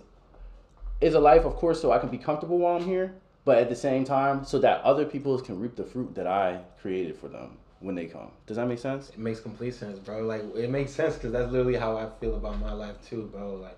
is a life, of course, so I can be comfortable while I'm here, but at the same time, so that other people can reap the fruit that I created for them when they come. Does that make sense? It makes complete sense, bro. Like it makes sense because that's literally how I feel about my life too, bro. Like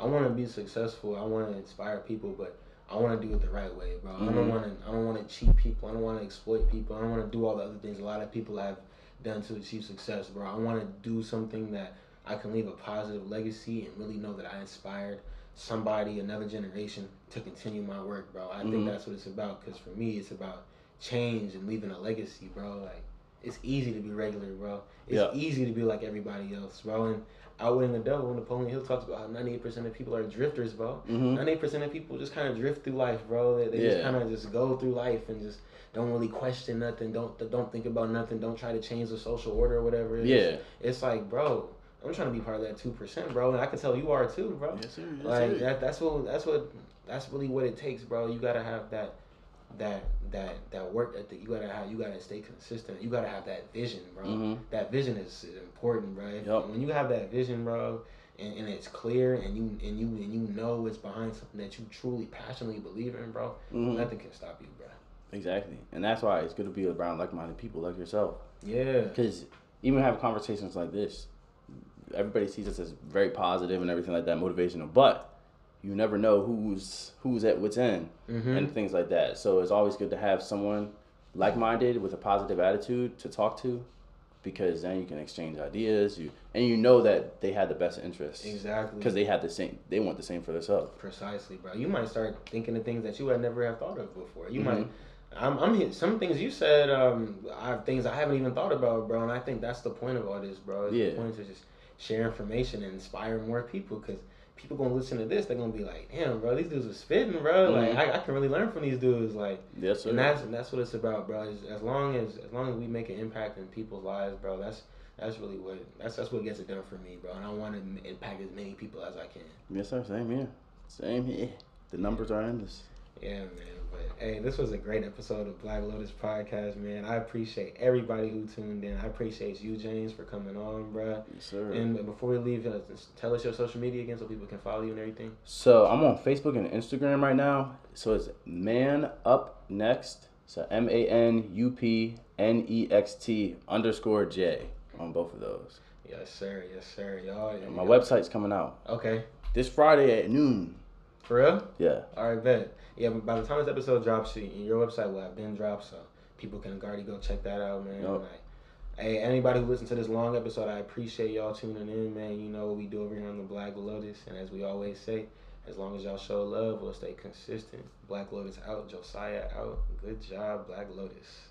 I want to be successful. I want to inspire people, but I want to do it the right way, bro. Mm-hmm. I don't want to. I don't want to cheat people. I don't want to exploit people. I don't want to do all the other things a lot of people have done to achieve success, bro. I want to do something that I can leave a positive legacy and really know that I inspired somebody, another generation, to continue my work, bro. I mm-hmm. think that's what it's about. Cause for me, it's about change and leaving a legacy, bro. Like it's easy to be regular, bro. It's yeah. easy to be like everybody else, bro. And Outwitting the Devil, when Napoleon Hill talks about how 98% of people are drifters, bro. Mm-hmm. 98% of people just kind of drift through life, bro. They, they yeah. just kind of just go through life and just don't really question nothing. Don't don't think about nothing. Don't try to change the social order or whatever. It's, yeah. It's like, bro, I'm trying to be part of that two percent, bro, and I can tell you are too, bro. Yes, sir. Yes, like sir. that. That's what. That's what. That's really what it takes, bro. You gotta have that, that, that, that work ethic. You gotta have. You gotta stay consistent. You gotta have that vision, bro. Mm-hmm. That vision is important, bro. Yep. When you have that vision, bro, and, and it's clear, and you and you and you know it's behind something that you truly passionately believe in, bro. Mm-hmm. Nothing can stop you, bro. Exactly, and that's why it's good to be around like-minded people like yourself. Yeah. Because even have conversations like this, everybody sees us as very positive and everything like that, motivational. But you never know who's who's at what's end mm-hmm. and things like that. So it's always good to have someone like minded with a positive attitude to talk to, because then you can exchange ideas. You and you know that they had the best interests. Exactly. Because they had the same. They want the same for themselves. Precisely, bro. You might start thinking of things that you had never have thought of before. You mm-hmm. might. I'm, I'm here. Some things you said, um, I have things I haven't even thought about, bro. And I think that's the point of all this, bro. It's yeah. The point to just share information and inspire more people because people gonna listen to this, they're gonna be like, "Damn, bro, these dudes are spitting, bro. Mm-hmm. Like, I, I, can really learn from these dudes." Like, yes, sir. And that's and that's what it's about, bro. As, as long as as long as we make an impact in people's lives, bro, that's that's really what that's that's what gets it done for me, bro. And I want to impact as many people as I can. Yes, sir. Same here. Same here. The numbers are endless. Yeah, man. But hey, this was a great episode of Black Lotus Podcast, man. I appreciate everybody who tuned in. I appreciate you, James, for coming on, bro. Yes, sir. And before we leave, uh, tell us your social media again so people can follow you and everything. So I'm on Facebook and Instagram right now. So it's Man Up Next. So M A N U P N E X T underscore J on both of those. Yes, sir. Yes, sir. Y'all. My website's coming out. Okay. This Friday at noon. For real? Yeah. All right, bet. Yeah, but by the time this episode drops, your website will have been dropped, so people can already go check that out, man. Yep. Like, hey, anybody who listens to this long episode, I appreciate y'all tuning in, man. You know what we do over here on the Black Lotus, and as we always say, as long as y'all show love, we'll stay consistent. Black Lotus out, Josiah out. Good job, Black Lotus.